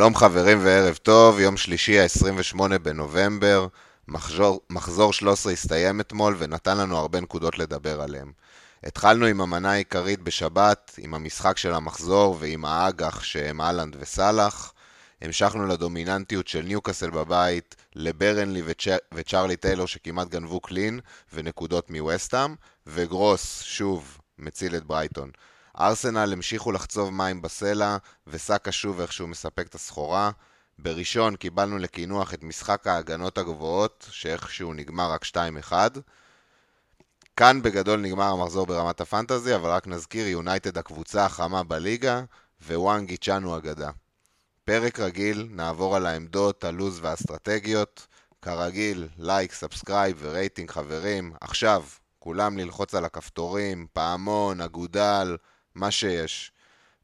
שלום חברים וערב טוב, יום שלישי ה-28 בנובמבר, מחזור, מחזור 13 הסתיים אתמול ונתן לנו הרבה נקודות לדבר עליהם. התחלנו עם המנה העיקרית בשבת, עם המשחק של המחזור ועם האג"ח שהם אהלנד וסאלח. המשכנו לדומיננטיות של ניוקאסל בבית, לברנלי וצ'ר... וצ'רלי טיילור שכמעט גנבו קלין ונקודות מווסטאם, וגרוס, שוב, מציל את ברייטון. ארסנל המשיכו לחצוב מים בסלע, וסאקה שוב איכשהו מספק את הסחורה. בראשון קיבלנו לקינוח את משחק ההגנות הגבוהות, שאיכשהו נגמר רק 2-1. כאן בגדול נגמר המחזור ברמת ה fantasy, אבל רק נזכיר, יונייטד הקבוצה החמה בליגה, ו-וואנג הי-צ'אן הוא אגדה. פרק רגיל, נעבור על העמדות, הלו"ז והאסטרטגיות. כרגיל, לייק, subscribe ורייטינג חברים. עכשיו, כולם ללחוץ על הכפתורים, פעמון, אגודל, מה שיש.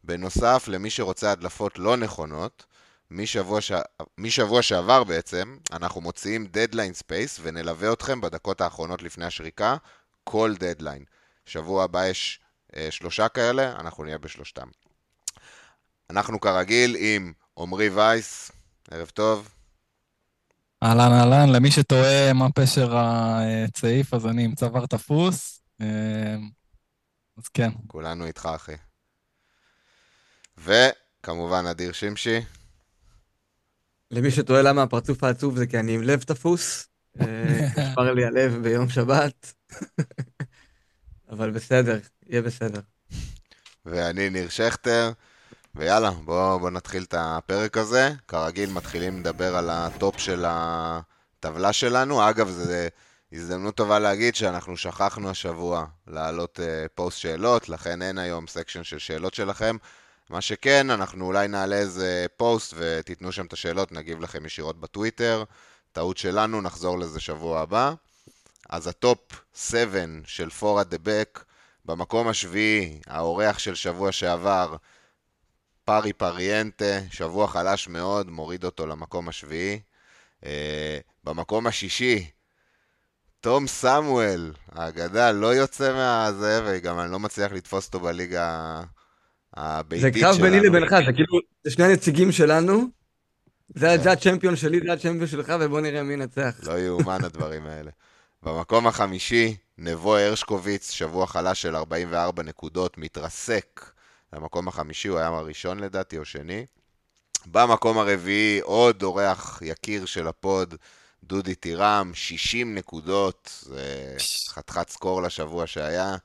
בנוסף, למי שרוצה הדלפות לא נכונות, משבוע, ש... משבוע שעבר בעצם, אנחנו מוציאים דדליין space ונלווה אתכם בדקות האחרונות לפני השריקה, כל דדליין. שבוע הבא יש אה, שלושה כאלה, אנחנו נהיה בשלושתם. אנחנו כרגיל עם עמרי וייס, ערב טוב. אהלן אהלן, למי שתוהה מה פשר הצעיף, אז אני עם צוואר תפוס. אה, אז כן. כולנו איתך, אחי. וכמובן, אדיר שמשי. למי שתוהה למה הפרצוף העצוב זה כי אני עם לב תפוס. אה, נשבר לי הלב ביום שבת. אבל בסדר, יהיה בסדר. ואני ניר שכטר. ויאללה, בואו בוא נתחיל את הפרק הזה. כרגיל, מתחילים לדבר על ה top של הטבלה שלנו. אגב, זו הזדמנות טובה להגיד שאנחנו שכחנו השבוע להעלות uh, פוסט שאלות, לכן אין היום section של שאלות שלכם. מה שכן, אנחנו אולי נעלה איזה פוסט ותיתנו שם את השאלות, נגיב לכם ישירות בטוויטר. טעות שלנו, נחזור לזה שבוע הבא. אז ה top 7 של Four at the Back, במקום השביעי, האורח של שבוע שעבר, פארי פריאנטה, שבוע חלש מאוד, מוריד אותו למקום השביעי. Uh, במקום השישי, תום סמואל, האגדה, לא יוצא מהזה, וגם אני לא מצליח לתפוס אותו בליגה הביתית שלנו. זה קרב ביני לבינך. זה כאילו, זה שני הנציגים שלנו, זה, זה הצ'מפיון שלי, זה הצ'מפיון שלך, ובוא נראה מי ינצח. לא יאומן הדברים האלה. במקום החמישי, נבו הרשקוביץ, שבוע חלש של 44 נקודות, מתרסק למקום החמישי, הוא היה הראשון לדעתי, או שני. במקום הרביעי, עוד אורח יקיר של ה pod, דודי טירם, 60 נקודות, זה חתיכת score לשבוע שהיה.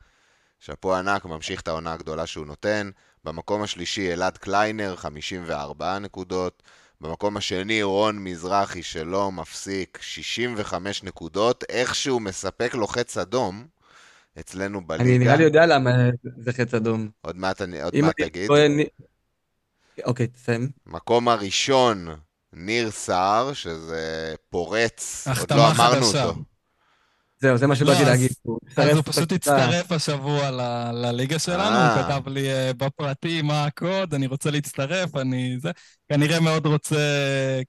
שאפו ענק, ממשיך את העונה הגדולה שהוא נותן. במקום השלישי, אלעד קליינר, 54 נקודות. במקום השני, רון מזרחי שלא מפסיק, 65 נקודות. איכשהו מספק לו חץ אדום אצלנו בליגה. אני נראה לי יודע למה זה חץ אדום. עוד מעט, אני, עוד מעט אני תגיד. אוקיי, תסיים. מקום הראשון, ניר סער, שזה פורץ, עוד לא אמרנו. אותו. זהו, זה מה שבאתי לא, להגיד. אז הוא פשוט. הצטרף השבוע ל- לליגה שלנו, אה. הוא כתב לי אה, בפרטי מה הקוד, אני רוצה להצטרף, אני זה, כנראה מאוד רוצה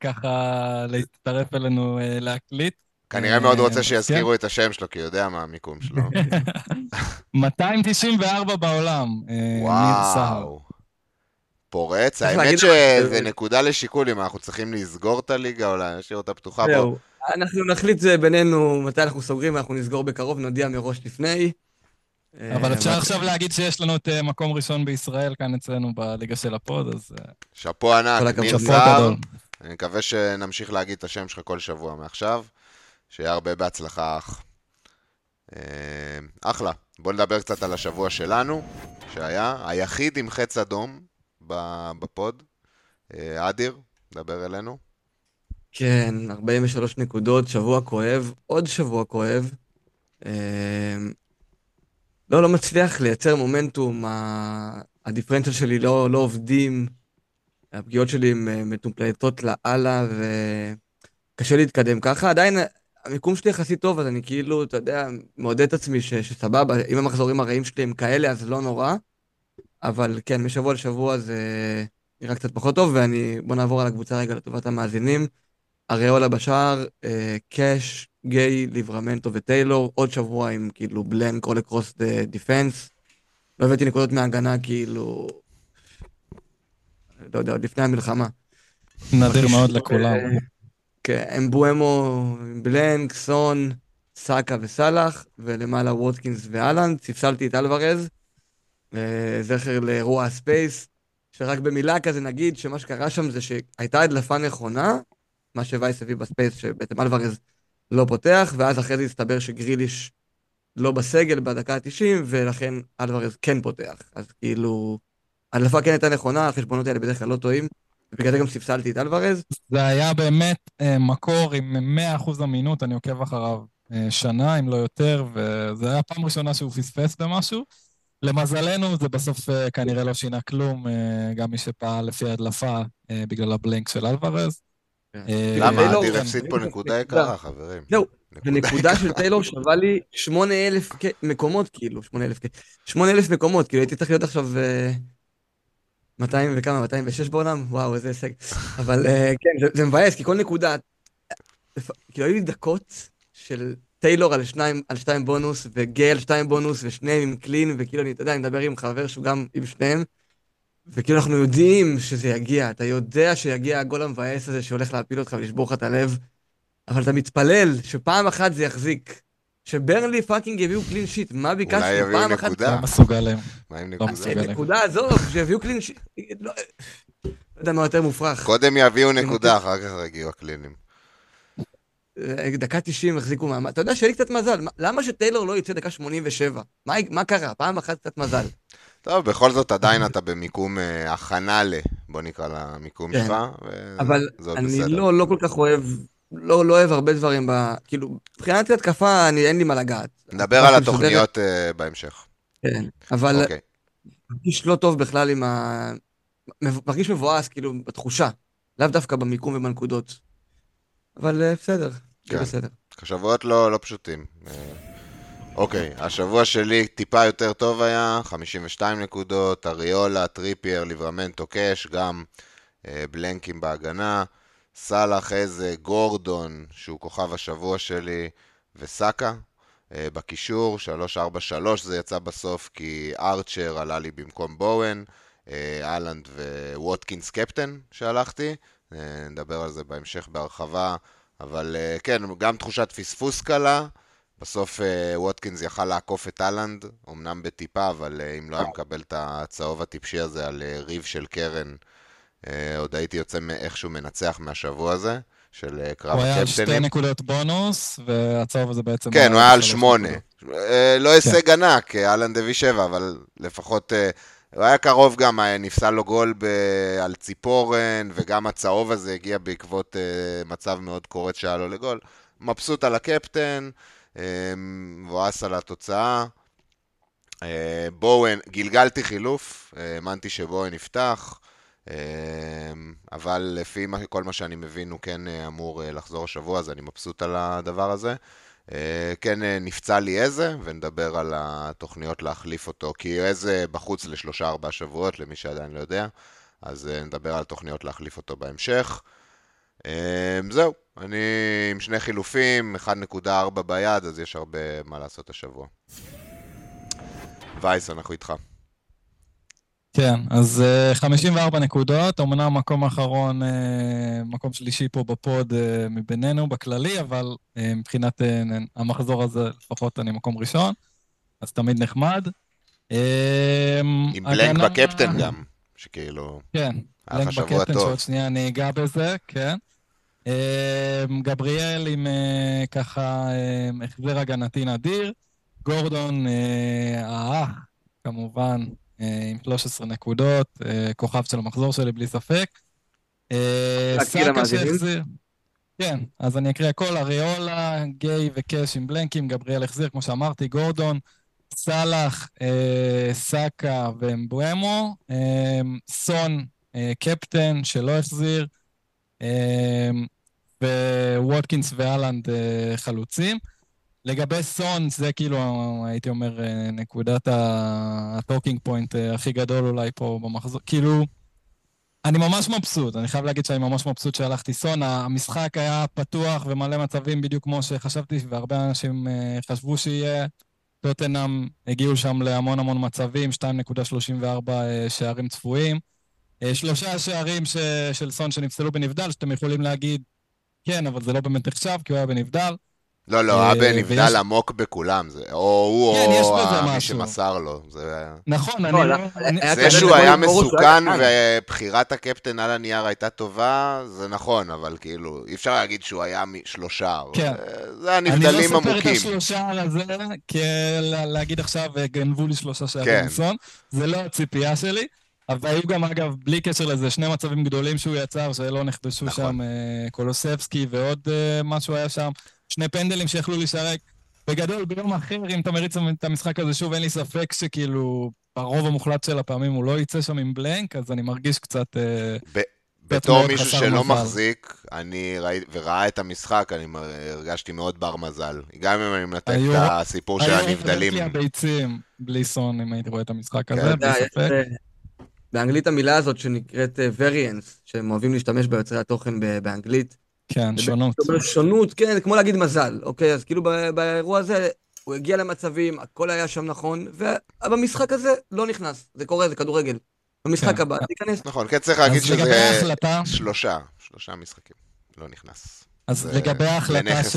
ככה להצטרף אלינו אה, להקליט. כנראה מאוד אה, רוצה כן. שיזכירו את השם שלו, כי הוא יודע מה המיקום שלו. 294 בעולם, אה, ניר סהר. פורץ, האמת שזה נקודה לשיקול אם אנחנו צריכים לסגור את הליגה או להשאיר אותה פתוחה. זהו, אנחנו נחליט זה בינינו מתי אנחנו סוגרים, אנחנו נסגור בקרוב, נודיע מראש לפני. אבל אה, אפשר עכשיו להגיד שיש לנו את אה, מקום ראשון בישראל כאן אצלנו בליגה של ה pod, אז אה, שאפו ענק. ניר סער. אני מקווה שנמשיך להגיד את השם שלך כל שבוע מעכשיו. שיהיה הרבה בהצלחה, אח. אחלה. בוא נדבר קצת על השבוע שלנו, שהיה היחיד עם חץ אדום בפוד. אה, אדיר, דבר אלינו. כן, 43 נקודות, שבוע כואב, עוד שבוע כואב. אה, לא, לא מצליח לייצר מומנטום, הדיפרנציאל שלי לא, לא עובדים, הפגיעות שלי אה, מטומפלטות לאללה, וקשה להתקדם ככה. עדיין המיקום שלי יחסית טוב, אז אני כאילו, אתה יודע, מעודד את עצמי ש, שסבבה, אם המחזורים הרעים שלי הם כאלה, אז לא נורא. אבל כן, משבוע לשבוע זה נראה קצת פחות טוב, ואני... בוא נעבור על הקבוצה רגע לטובת המאזינים. אריולה בשער, אה, קאש, גיי, ליברמנטו וטיילור, עוד שבוע עם כאילו בלנק all across the defense. לא הבאתי נקודות מההגנה כאילו, לא יודע, עוד לפני המלחמה. נדיר מאוד בקישור, לכולם. אה, כן, אמבואמו, blank, סון, סאקה וסאלח, ולמעלה ווטקינס ואלנד, ספסלתי את אלוורז, אה, זכר לאירוע ה space, שרק במילה כזה נגיד שמה שקרה שם זה שהייתה הדלפה נכונה, מה שווייס הביא ב space, שבעצם אלוורז לא פותח, ואז אחרי זה הסתבר שגריליש לא בסגל בדקה ה-90, ולכן אלוורז כן פותח. אז כאילו, ההדלפה כן הייתה נכונה, החשבונות האלה בדרך כלל לא טועים, ובגלל זה גם ספסלתי את אלוורז. זה היה באמת אה, מקור עם 100% אמינות, אני עוקב אחריו אה, שנה, אם לא יותר, וזה היה פעם ראשונה שהוא פספס במשהו. למזלנו, זה בסוף אה, כנראה לא שינה כלום, אה, גם מי שפעל לפי ההדלפה אה, בגלל הבלנק של אלוורז. כן. למה? אדיר. הפסיד פה נקודה יקרה, חברים. זהו, נקודה ונקודה של טיילור שווה לי 8,000 כ- מקומות, כאילו, 8,000 כ- 8,000 מקומות, כאילו הייתי צריך להיות עכשיו אה, 200 וכמה, 206 בעולם? וואו, איזה הישג. אבל כן, זה- זה מבאס, כי כל נקודה, כאילו היו לי דקות של טיילור על שניים, על שתיים בונוס, וגיי על שתיים בונוס, ושניהם עם קלין, וכאילו, אני, אתה יודע, אני מדבר עם חבר שהוא גם עם שניהם, וכאילו אנחנו יודעים שזה יגיע, אתה יודע שיגיע הגול המבאס הזה שהולך להפיל אותך ולשבור לך את הלב, אבל אתה מתפלל שפעם אחת זה יחזיק. שברנלי fucking יביאו clean sheet, מה ביקשנו? אולי יביאו פעם אחת... נקודה. לא מסוגלים. מה עם לא נקודה? מסוגל. נקודה, עזוב, שיביאו clean sheet. לא לא יודע מה יותר מופרך. קודם יביאו נקודה, אחר כך יגיעו הקלינים. דקה 90 החזיקו מעמד. אתה יודע, שיהיה לי קצת מזל. מה- למה שטיילור לא יצא דקה 87? מה מה קרה? פעם אחת קצת מזל. טוב, בכל זאת עדיין אתה במיקום אה, הכנה ל... בוא נקרא למיקום כן. שלך, אבל וזה עוד אני בסדר. לא לא כל כך אוהב, לא לא אוהב הרבה דברים ב... כאילו, מבחינת התקפה, אני- אין לי מה לגעת. נדבר על התוכניות אה, בהמשך. כן, אבל אוקיי. מרגיש לא טוב בכלל עם ה... מרגיש מבואס, כאילו, בתחושה. לאו דווקא במיקום ובנקודות. אבל אה, בסדר, כן. בסדר. שבועות לא, לא פשוטים. אה, אוקיי, השבוע שלי טיפה יותר טוב היה, 52 נקודות, אריולה, טריפייר, ליברמנטו קאש, גם אה, בלנקים בהגנה, סאלח, איזה, גורדון, שהוא כוכב השבוע שלי, וסאקה. אה, בקישור, 3-4-3 זה יצא בסוף כי ארצ'ר עלה לי במקום בואן, אה, אהלנד וווטקינס קפטן שהלכתי, נדבר על זה בהמשך בהרחבה, אבל אה, כן, גם תחושת פספוס קלה, בסוף אה, ווטקינס יכל לעקוף את אהלנד, אמנם בטיפה, אבל אה, אם לא היה מקבל את הצהוב הטיפשי הזה על אה, ריב של קרן, אה, עוד הייתי יוצא איכשהו מנצח מהשבוע הזה, של אה, קרב הוא היה על שתי הקפטנים. נקודות בונוס, והצהוב הזה בעצם... כן, הוא היה על שמונה. אה, לא הישג ענק, אה, אהלן דבי שבע, אבל לפחות... אה, הוא היה קרוב גם, היה נפסל לו גול ב- על ציפורן, וגם הצהוב הזה הגיע בעקבות אה, מצב מאוד קורץ שהיה לו לגול. מבסוט על הקפטן, אה, מבואס על התוצאה. אה, בואן, גלגלתי חילוף, אה, האמנתי שבואן יפתח, אה, אבל לפי מה- כל מה שאני מבין הוא כן אה, אמור אה, לחזור השבוע, אז אני מבסוט על הדבר הזה. אה, כן אה, נפצע לי איזה, ונדבר על התוכניות להחליף אותו, כי איזה בחוץ לשלושה ארבעה שבועות, למי שעדיין לא יודע, אז אה, נדבר על תוכניות להחליף אותו בהמשך. זהו, אני עם שני חילופים, 1.4 ביד, אז יש הרבה מה לעשות השבוע. וייס, אנחנו איתך. כן, אז אה, 54 נקודות, אמנם מקום אחרון, אה, מקום שלישי פה בפוד אה, מבינינו, בכללי, אבל אה, מבחינת אה, המחזור הזה לפחות אני מקום ראשון, אז תמיד נחמד. אה, עם בלנק בקפטן גם, שכאילו, כן, בלנק בקפטן. שעוד שנייה אני אגע בזה, כן. אה, גבריאל עם אה, ככה אה, החזר הגנתי נדיר, גורדון אה, האח, כמובן, אה, עם 13 נקודות, אה, כוכב של המחזור שלי בלי ספק. אה, סאקה? שהחזיר, כן, אז אני אקריא הכל, אריולה, גיי וקאש עם בלנקים, גבריאל החזיר, כמו שאמרתי, גורדון, סאלח, אה, סאקה ואמבואמו, אה, סון, אה, קפטן שלא החזיר, אה, וווטקינס ואלנד אה, חלוצים. לגבי סון, זה כאילו, הייתי אומר, אה, נקודת ה talking point אה, הכי גדול אולי פה במחזור. כאילו, אני ממש מבסוט, אני חייב להגיד שאני ממש מבסוט שהלכתי סון. המשחק היה פתוח ומלא מצבים בדיוק כמו שחשבתי, והרבה אנשים אה, חשבו שיהיה. טוטנאם הגיעו שם להמון המון מצבים, 2.34 אה, שערים צפויים. שלושה שערים ש... של סון שנפסלו בנבדל, שאתם יכולים להגיד, כן, אבל זה לא באמת נחשב, כי הוא היה בנבדל. לא, לא, אה, אבן נבדל עמוק בכולם, זה, או הוא כן, יש או מי. שמסר לו. זה... נכון, אני לא, לא... לא, אני- היה זה שהוא היה מסוכן. ובחירת הקפטן על הנייר הייתה טובה, זה נכון, אבל כאילו, אי אפשר להגיד שהוא היה שלושה. כן. זה- זה אני הנבדלים לא סופר את עמוקים. השלושה הזה, כלהגיד עכשיו, אה, גנבו לי שלושה שערים כן. עם סון, זה לא הציפייה שלי. אבל היו גם, אגב, בלי קשר לזה, שני מצבים גדולים שהוא יצר, שלא נכבשו נכון. שם אה, קולוסבסקי ועוד אה, משהו היה שם. שני פנדלים שיכלו להישרק. בגדול, ביום אחר, אם אתה מריץ את המשחק הזה שוב, אין לי ספק שכאילו, ברוב המוחלט של הפעמים הוא לא יצא שם עם בלנק, אז אני מרגיש קצת... אה, בתור מאוד מישהו שלא מזל. מחזיק, אני ראיתי, וראה את המשחק, אני הרגשתי מאוד בר מזל. גם אם אני מנתק היו- את הסיפור של היו הנבדלים. עוברות לי הביצים בלי סון, אם הייתי רואה את המשחק כן. הזה, בלי ספק. אה, באנגלית המילה הזאת שנקראת אה, variance, שהם אוהבים להשתמש ביוצרי התוכן ב- באנגלית. כן, שונות. זאת אומרת, שונות, כן, כמו להגיד מזל, אוקיי? אז כאילו ב- באירוע הזה, הוא הגיע למצבים, הכל היה שם נכון, ובמשחק הזה לא נכנס. זה קורה, זה כדורגל. במשחק כן. הבא, תיכנס. נכון, כן צריך להגיד שזה שלושה, שלושה משחקים. לא נכנס. אז זה- לגבי ההחלטה ש...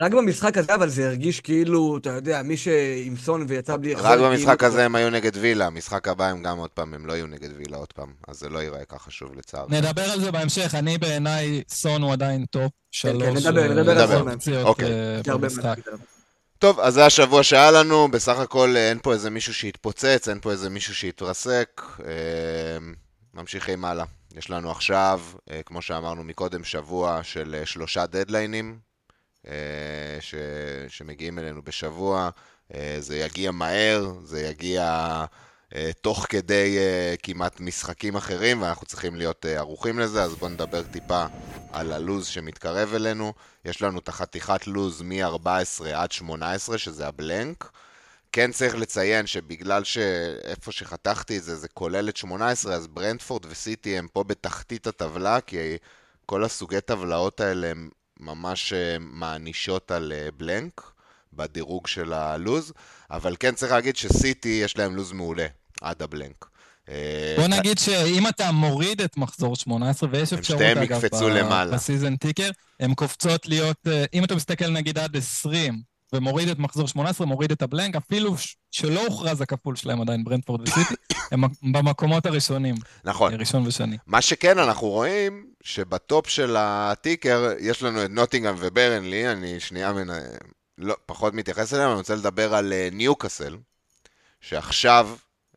זה. רק במשחק הזה, אבל זה הרגיש כאילו, אתה יודע, מי שעם סון ויצא בלי... רק במשחק כאילו- הזה הם היו נגד וילה, המשחק הבא הם גם עוד פעם, הם לא יהיו נגד וילה עוד פעם, אז זה לא ייראה ככה שוב לצערי. נדבר על זה בהמשך, אני בעיניי, סון הוא עדיין top שלוש. נדבר, אה, נדבר על זה אוקיי. אה. להגיד עליו. טוב, אז זה השבוע שהיה לנו, בסך הכל אה, אין פה איזה מישהו שהתפוצץ, אין פה איזה מישהו שהתרסק. אה, ממשיכים הלאה. יש לנו עכשיו, אה, כמו שאמרנו מקודם, שבוע של אה, שלושה דדליינים ש... שמגיעים אלינו בשבוע. אה, זה יגיע מהר, זה יגיע אה, תוך כדי אה, כמעט משחקים אחרים, ואנחנו צריכים להיות אה, ערוכים לזה, אז בואו נדבר טיפה על הלוז שמתקרב אלינו. יש לנו את החתיכת לוז מ-14 עד 18, שזה הבלנק. כן צריך לציין שבגלל שאיפה שחתכתי את זה, זה כולל את 18, אז ברנדפורד וסיטי הם פה בתחתית הטבלה, כי כל הסוגי טבלאות האלה הם ממש אה, מענישות על אה, בלנק בדירוג של הלוז, אבל כן צריך להגיד שסיטי יש להם לוז מעולה עד הבלנק. אה, בוא נגיד שאם אתה מוריד את מחזור 18, ויש הם אפשרות, אגב, ב-. בסיזן טיקר, הן קופצות להיות, אם אתה מסתכל נגיד עד 20, ומוריד את מחזור 18, מוריד את הבלנק, אפילו שלא הוכרז הכפול שלהם עדיין, ברנדפורד וסיטי, הם במקומות הראשונים, נכון. ראשון ושני. מה שכן, אנחנו רואים שבטופ של הטיקר יש לנו את נוטינגהם וברנלי, אני שנייה מנ... לא, פחות מתייחס אליהם, אני רוצה לדבר על אה, ניוקאסל, שעכשיו,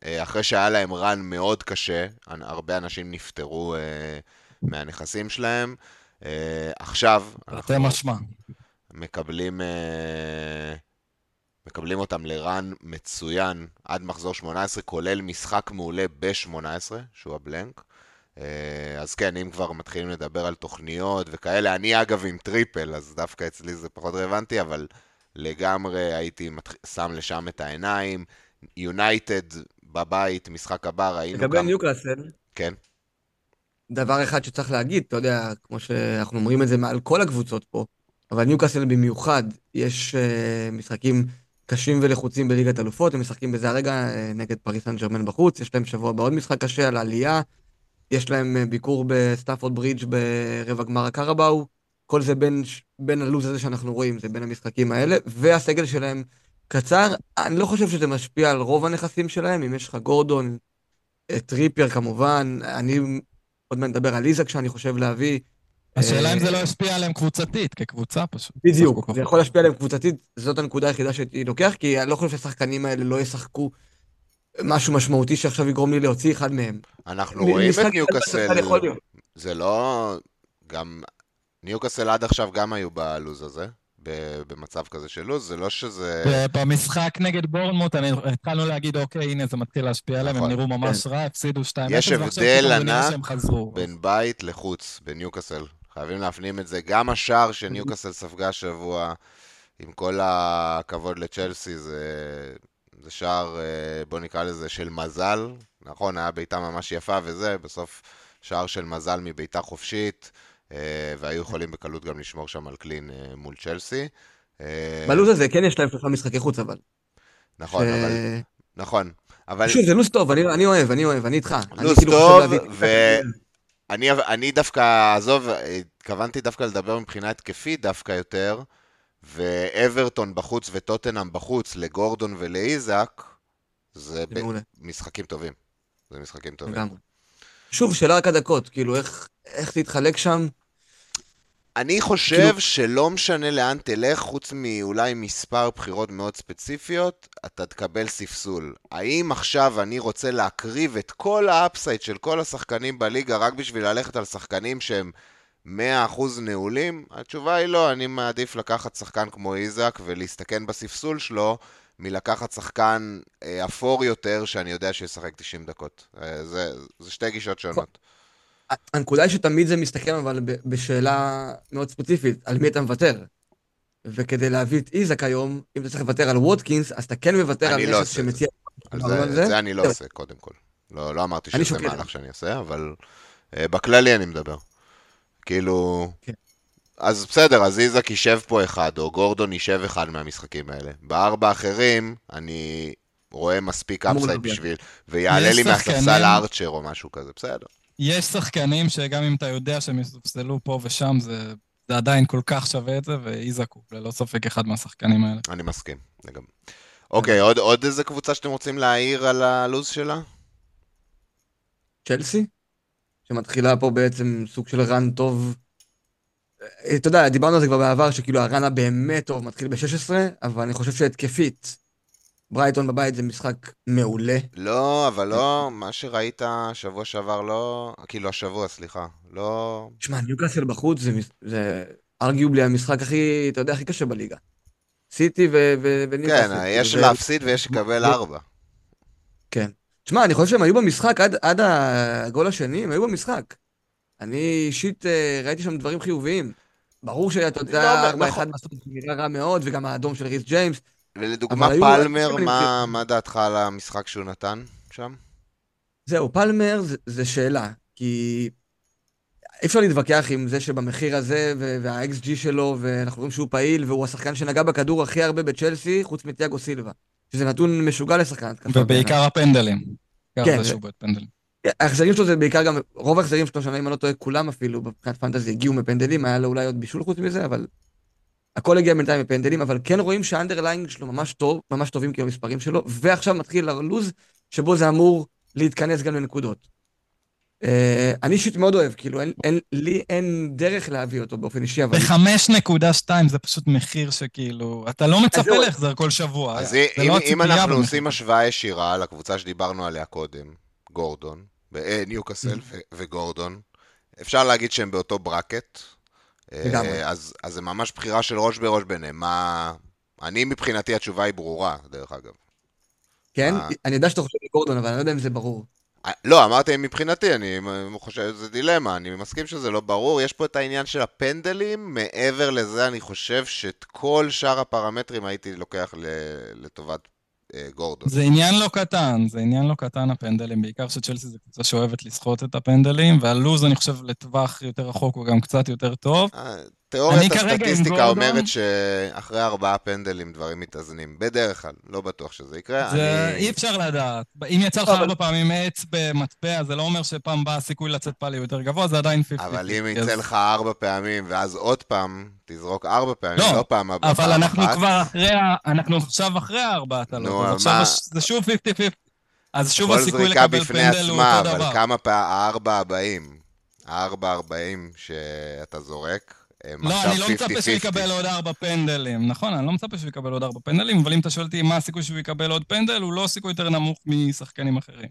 אה, אחרי שהיה להם רן מאוד קשה, הרבה אנשים נפטרו אה, מהנכסים שלהם, אה, עכשיו תרתי משמע. מקבלים, אה, מקבלים אותם ל run מצוין עד מחזור 18, כולל משחק מעולה ב-18, שהוא ה blank. אה, אז כן, אם כבר מתחילים לדבר על תוכניות וכאלה, אני אגב עם triple, אז דווקא אצלי זה פחות רלוונטי, אבל לגמרי הייתי מתח... שם לשם את העיניים. יונייטד בבית, משחק הבא, ראינו לגבי גם... ניוקאסל, כן, דבר אחד שצריך להגיד, אתה יודע, כמו שאנחנו אומרים את זה מעל כל הקבוצות פה, אבל ניוקאסל במיוחד, יש אה, משחקים קשים ולחוצים בליגת אלופות, הם משחקים בזה הרגע uh, נגד פריס סן ג'רמן בחוץ, יש להם שבוע בעוד משחק קשה על העלייה, יש להם אה, ביקור בסטאפורד ברידג' ברבע גמר הקרבאו, כל זה בין, בין הלו"ז הזה שאנחנו רואים, זה בין המשחקים האלה, והסגל שלהם קצר, אני לא חושב שזה משפיע על רוב הנכסים שלהם, אם יש לך גורדון, אה, טריפייר כמובן, אני עוד מעט נדבר על איזק שאני חושב להביא. השאלה אם אה, זה לא ישפיע עליהם קבוצתית, כקבוצה פשוט. בדיוק, זה. יכול להשפיע עליהם קבוצתית, זאת הנקודה היחידה שהייתי לוקח, כי אני לא חושב שהשחקנים האלה לא ישחקו משהו משמעותי שעכשיו יגרום לי להוציא אחד מהם. אנחנו רואים את ניוקאסל, יכול להיות. זה לא... גם... ניוקאסל עד עכשיו גם היו בלוז הזה, ב- במצב כזה של לוז, זה לא שזה... ב- במשחק נגד בורנמוט, אני- התחלנו להגיד, אוקיי, הנה, זה מתחיל להשפיע עליהם, הם נכון. נראו ממש רע, הפסידו 2-0, יש ועכשיו הבדל ענק. בין בית לחוץ בניוקאסל. חייבים להפנים את זה. גם השער שניוקאסל ספגה השבוע, עם כל הכבוד לצ'לסי, זה, זה שער, אה, בוא נקרא לזה, של מזל. נכון, היה בעיטה ממש יפה וזה, בסוף שער של מזל מבעיטה חופשית, אה, והיו יכולים בקלות גם לשמור שם על קלין אה, מול צ'לסי. בלו"ז הזה כן יש להם שלושה משחקי חוץ, אבל. נכון, ש- אבל נכון. אבל שוב, זה לו"ז טוב, אני אני אוהב, אני אוהב, אני איתך. לו"ז כאילו טוב, להביא- ואני אני דווקא, עזוב, התכוונתי דווקא לדבר מבחינה התקפית דווקא יותר, ואברטון בחוץ וטוטנאם בחוץ לגורדון ולאיזק, זה ב- משחקים טובים. זה משחקים טובים. לגמרי. שוב, שאלה רק הדקות, כאילו, איך איך תתחלק שם? אני חושב כאילו- שלא משנה לאן תלך, חוץ מאולי מספר בחירות מאוד ספציפיות, אתה תקבל ספסול. האם עכשיו אני רוצה להקריב את כל ה upside של כל השחקנים בליגה רק בשביל ללכת על שחקנים שהם 100% נעולים? התשובה היא לא, אני מעדיף לקחת שחקן כמו איזק ולהסתכן בספסול שלו, מלקחת שחקן אה, אפור יותר שאני יודע שישחק 90 דקות. אה, זה, זה שתי גישות שונות. הנקודה היא שתמיד זה מסתכם, אבל ב- בשאלה מאוד ספציפית, על מי אתה מוותר. וכדי להביא את איזק היום, אם אתה צריך לוותר על ווטקינס, אז אתה כן מוותר על לא נכס את שמציע... זה, על זה? זה אני לא. עושה, קודם כל. לא, לא אמרתי אני שזה שוקל. מהלך שאני עושה, אבל uh, בכללי אני מדבר. כאילו... כן. אז בסדר, אז איזק יישב פה אחד, או גורדון יישב אחד מהמשחקים האלה. בארבע האחרים, אני רואה מספיק אפסייד. בשביל, ויעלה לי מהספסל ארצ'ר או משהו כזה, בסדר. יש שחקנים שגם אם אתה יודע שהם יסופסלו פה ושם, זה, זה עדיין כל כך שווה את זה, ואיזק הוא ללא ספק אחד מהשחקנים האלה. אני מסכים, לגמרי. אוקיי, עוד, עוד איזה קבוצה שאתם רוצים להעיר על הלו"ז שלה? צ'לסי, שמתחילה פה בעצם סוג של רן טוב. אה, אתה יודע, דיברנו על זה כבר בעבר, שכאילו הרן הבאמת טוב מתחיל ב-16, אבל אני חושב שהתקפית, ברייטון בבית זה משחק מעולה. לא, אבל לא, מה שראית שבוע שעבר לא, כאילו השבוע, סליחה, לא... תשמע, ניוקאסל בחוץ זה, זה ארגיובלי המשחק הכי, אתה יודע, הכי קשה בליגה. סיטי ו- ו- וניוקאסל. כן, יש ו- להפסיד ויש לקבל ארבע. כן. תשמע, אני חושב שהם היו במשחק עד, עד הגול השני, הם היו במשחק. אני אישית אה, ראיתי שם דברים חיוביים. ברור שאתה לא, יודע, נכון. 4-1 בסוף זה נראה רע מאוד, וגם האדום של ריס ג'יימס. ולדוגמה, פלמר, היו- מה- מה דעתך על המשחק שהוא נתן שם? זהו, פלמר זה, זה שאלה, כי אי אפשר להתווכח עם זה שבמחיר הזה, וה-XG שלו, ואנחנו רואים שהוא פעיל, והוא השחקן שנגע בכדור הכי הרבה בצ'לסי, חוץ מתיאגו סילבה. שזה נתון משוגע לשחקן התקפה. ובעיקר הפנדלים. כן, זה פנדלים. ההחזרים שלו זה בעיקר גם, רוב ההחזרים שלו שם, אם אני לא טועה, כולם אפילו, מבחינת fantasy, הגיעו מפנדלים, היה לו אולי עוד בישול חוץ מזה, אבל... הכל הגיע בינתיים מפנדלים, אבל כן רואים שה underlying שלו ממש טוב, ממש טובים כאילו המספרים שלו, ועכשיו מתחיל הלוז שבו זה אמור להתכנס גם לנקודות. אה, אני אישית מאוד אוהב, כאילו, אין, אין, לי אין דרך להביא אותו באופן אישי, אבל... ב-5.2 זה פשוט מחיר שכאילו, אתה לא מצפה. להחזר כל שבוע. אז זה אם, לא אם אנחנו במחיר. עושים השוואה ישירה לקבוצה שדיברנו עליה קודם, גורדון, אה, ניוקאסל Mm-hmm. וגורדון, אפשר להגיד שהם באותו ברקט. אה, לגמרי. אז, אז זה ממש בחירה של ראש בראש ביניהם. מה... אני מבחינתי התשובה היא ברורה, דרך אגב. כן, אה. אני יודע שאתה חושב על גורדון, אבל אני לא יודע אם זה ברור. אה, לא, אמרתי מבחינתי, אני חושב שזה דילמה, אני מסכים שזה לא ברור. יש פה את העניין של הפנדלים, מעבר לזה אני חושב שאת כל שאר הפרמטרים הייתי לוקח לטובת אה, גורדון. זה עניין לא קטן, זה עניין לא קטן הפנדלים, בעיקר שצ'לסי זו קבוצה שאוהבת לסחוט את הפנדלים, והלוז, אני חושב, לטווח יותר רחוק הוא גם קצת יותר טוב. תיאוריית הסטטיסטיקה. אומרת שאחרי ארבעה פנדלים דברים מתאזנים. בדרך כלל, לא בטוח שזה יקרה. זה אני... אי אפשר לדעת. אם יצא לך אבל- ארבע פעמים עץ במטבע, זה לא אומר שפעם הבאה הסיכוי לצאת פאלי יותר גבוה, זה עדיין 50-50. אבל אם יצא לך ארבע פעמים, ואז עוד פעם תזרוק ארבע פעמים, לא, לא פעם הבאה, אבל פעם אנחנו אחת. כבר אחרי, אנחנו עכשיו אחרי הארבעת נו, הלא, אז מה- עכשיו זה שוב 50-50. אז שוב כל הסיכוי זריקה לקבל בפני פנדל הוא עצמה, אותו אבל דבר. כמה פעמים, הארבע הבאים, הארבע הבאים שאתה זורק, לא, עכשיו אני לא מצפה שהוא 50-50. יקבל עוד ארבע פנדלים. נכון, אני לא מצפה שהוא יקבל עוד ארבע פנדלים, אבל אם אתה שואל אותי מה הסיכוי שהוא יקבל עוד פנדל, הוא לא סיכוי יותר נמוך משחקנים אחרים.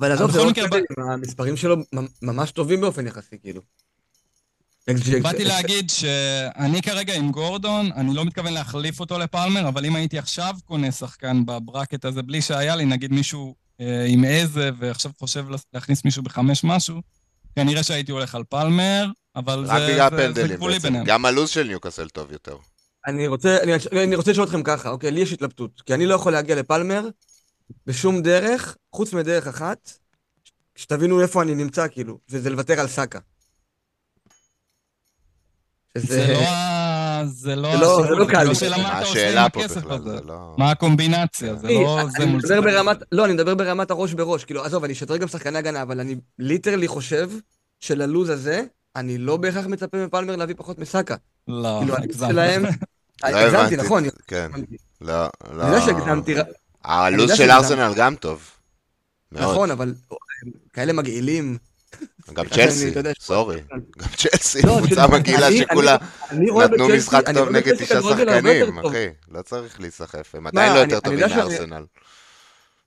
אבל עזוב, זה לא מקרה, פנדלים, המספרים שלו ממ- ממש טובים באופן יחסי, כאילו. באתי להגיד שאני כרגע עם גורדון, אני לא מתכוון להחליף אותו לפלמר, אבל אם הייתי עכשיו קונה שחקן בברקט הזה, בלי שהיה לי, נגיד מישהו אה, עם איזה, ועכשיו חושב להכניס מישהו בחמש משהו, כנראה שהייתי הולך על פלמר, אבל רק זה, בגלל זה, זה הפנדלים גבולי בעצם. ביניהם. גם הלו"ז של ניוקאסל טוב יותר. אני רוצה, אני, אני רוצה לשאול אתכם ככה, אוקיי? לי יש התלבטות, כי אני לא יכול להגיע לפלמר בשום דרך, חוץ מדרך אחת, שתבינו איפה אני נמצא, כאילו, וזה לוותר על סאקה. שזה... זה לא, ה... זה זה לא זה לא- זה לא קל. לא שאלה מה מה אתה עושה השאלה עם פה הכסף בכלל? הזה. זה לא... מה הקומבינציה, זה לא זה זה. ברמת, לא, אני מדבר ברמת הראש בראש, כאילו, עזוב, אני אשדרג גם שחקני הגנה, אבל אני ליטרלי חושב שללוז הזה, אני לא בהכרח מצפה מפלמר להביא פחות מסאקה. לא, כאילו, הלוז הגזמת. שלהם, לא הגזמתי. נכון, כן, הגזמתי. לא, לא... אני יודע שהגזמתי, הלו"ז של. ארסנל גם טוב. נכון, אבל הם כאלה מגעילים. גם צ'לסי, סורי. גם צ'לסי, לא, קבוצה מגעילה שכולה נתנו משחק טוב נגד תשעה שחקנים. אחי. לא צריך להיסחף. הם עדיין לא יותר טובים מארסנל.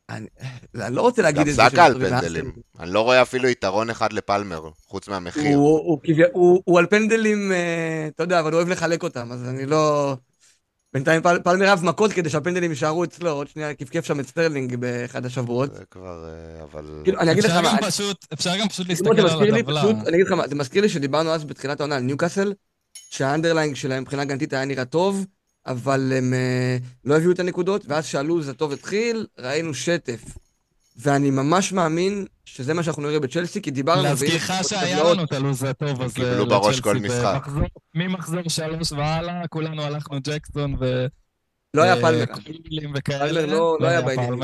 אני לא רוצה להגיד גם את זה. סאקה על פנדלים. אני לא רואה אפילו יתרון אחד לפלמר, חוץ מהמחיר. הוא על פנדלים, אה, אתה יודע, אבל הוא אוהב לחלק אותם, אז אני לא... בינתיים פל- פלמר הלך מכות כדי שהפנדלים יישארו אצלו, עוד שנייה כיפכף שם את סטרלינג באחד השבועות. זה כבר, אה, אבל... כאילו, אני אגיד לך אפשר מה, גם פשוט, אפשר גם פשוט להסתכל על הטבלה. פשוט, אני אגיד לך מה, זה מזכיר לי שדיברנו אז בתחילת העונה על ניוקאסל, שה underlying שלהם מבחינה הגנתית היה נראה טוב, אבל הם אה, לא הביאו את הנקודות, ואז שהלו"ז הטוב התחיל, ראינו שטף. ואני ממש מאמין שזה מה שאנחנו נראה בצ'לסי, כי דיברנו... להזכירך שהיה לנו את הלו"ז הטוב הזה. קיבלו בראש כל משחק. ממחזור שלוש והלאה, כולנו הלכנו ג'קסון ו... לא היה פלמר. פלמר לא לא היה בעניינים.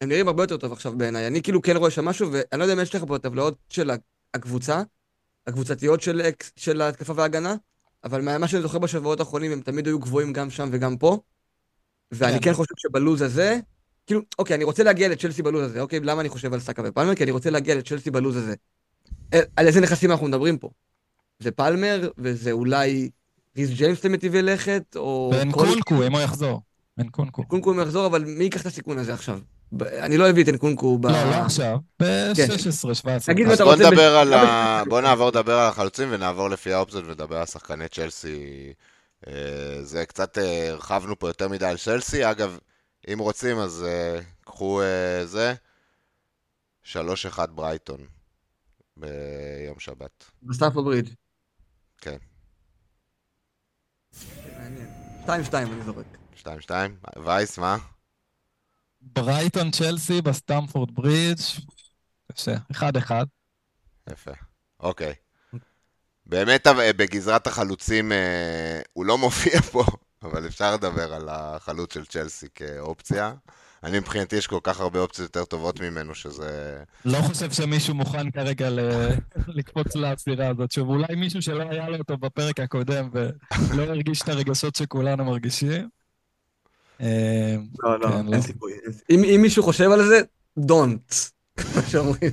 הם נראים הרבה יותר טוב עכשיו בעיניי. אני כאילו כן רואה שם משהו, ואני לא יודע אם יש לך פה טבלאות של הקבוצה, הקבוצתיות של ההתקפה וההגנה, אבל מה שאני זוכר בשבועות האחרונים, הם תמיד היו גבוהים גם שם וגם פה. ואני כן. כן חושב שבלוז הזה, כאילו, אוקיי, אני רוצה להגיע לצ'לסי בלוז הזה, אוקיי? למה אני חושב על סאקה ופלמר? כי אני רוצה להגיע לצ'לסי בלוז הזה. אה, על איזה נכסים אנחנו מדברים פה? זה פלמר, וזה אולי ריס ג'יימס למיטיבי לכת, או... ואין כל- קונקו, אם הוא יחזור. אין קונקו. קונקו אם הוא יחזור, אבל מי ייקח את הסיכון הזה עכשיו? ב- אני לא אביא את אנקונקו ב... לא, לא עכשיו. כן. ב-16, 17. נגיד אז ואתה בוא נדבר ב- על ה... בוא נעבור לדבר על החלוצים ונעבור לפי האופציות ונדבר על שחקני צ'לסי. אה, זה קצת אה, הרחבנו פה יותר מדי על צ'לסי. אגב, אם רוצים אז אה, קחו אה, זה. 3-1 ברייטון ביום שבת. בסטאפו ברידג'. כן. מעניין. 2-2 אני זורק. 2-2. וייס, מה? ברייטון צ'לסי בסטמפורד ברידג'. קשה. 1-1. יפה. אוקיי. באמת אה, בגזרת החלוצים הוא לא מופיע פה, אבל אפשר לדבר על החלוץ של צ'לסי כאופציה. אני מבחינתי יש כל כך הרבה אופציות יותר טובות ממנו שזה... לא חושב שמישהו מוכן כרגע ל- לקפוץ לסירה הזאת. שוב, אולי מישהו שלא היה לו אותו בפרק הקודם ולא הרגיש את הרגשות שכולנו מרגישים. אה, לא, לא, כן, אין לא. סיכוי. אם אם מישהו חושב על זה, don't. כמו שאומרים.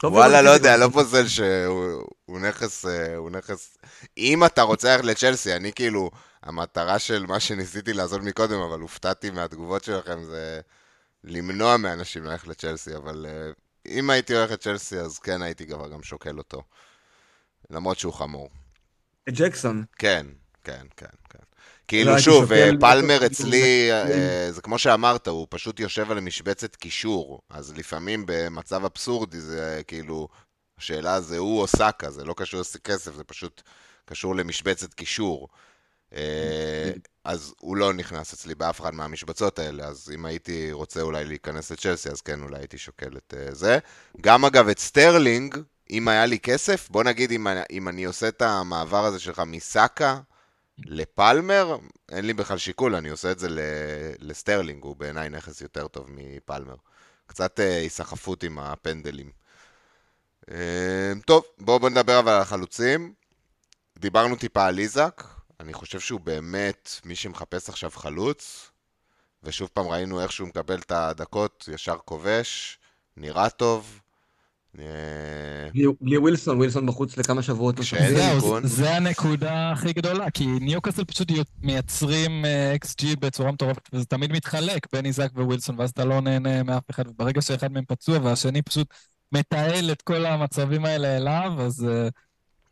טוב, וואלה, לא יודע, לא פוסל שהוא הוא נכס, אה, הוא נכס... אם אתה רוצה ללכת לצ'לסי, אני כאילו, המטרה של מה שניסיתי לעשות מקודם, אבל הופתעתי מהתגובות שלכם, זה למנוע מאנשים ללכת לצ'לסי, אבל אה, אם הייתי הולך לצ'לסי, אז כן הייתי כבר גם שוקל אותו. למרות שהוא חמור. את ג'קסון. כן, כן, כן, כן. כאילו, הייתי שוב, שוקל- פלמר אצלי, כן. אה, זה כמו שאמרת, הוא פשוט יושב על משבצת קישור, אז לפעמים במצב אבסורדי זה כאילו, השאלה זה הוא או סאקה, זה לא קשור לכסף, זה פשוט קשור למשבצת קישור. אה, אז הוא לא נכנס אצלי באף אחד מהמשבצות האלה, אז אם הייתי רוצה אולי להיכנס לצ'לסי, אז כן, אולי הייתי שוקל את אה, זה. גם אגב את סטרלינג, אם היה לי כסף, בוא נגיד אם, אני- אם אני עושה את המעבר הזה שלך מסאקה לפלמר, אין לי בכלל שיקול, אני עושה את זה לסטרלינג, הוא בעיניי נכס יותר טוב מפלמר. קצת אה, היסחפות עם הפנדלים. אה, טוב, בואו בוא נדבר אבל על החלוצים. דיברנו טיפה על איזק, אני חושב שהוא באמת מי שמחפש עכשיו חלוץ, ושוב פעם ראינו איך שהוא מקבל את הדקות, ישר כובש, נראה טוב. אה, בלי- בלי ווילסון, ווילסון בחוץ לכמה שבועות. זה- הנקודה הכי גדולה, כי ניוקאסל פשוט מייצרים אה, XG בצורה מטורפת, וזה תמיד מתחלק בין איזק ווילסון, ואז אתה לא נהנה מאף אחד, וברגע שאחד מהם פצוע והשני פשוט מתעל את כל המצבים האלה אליו, אז אה,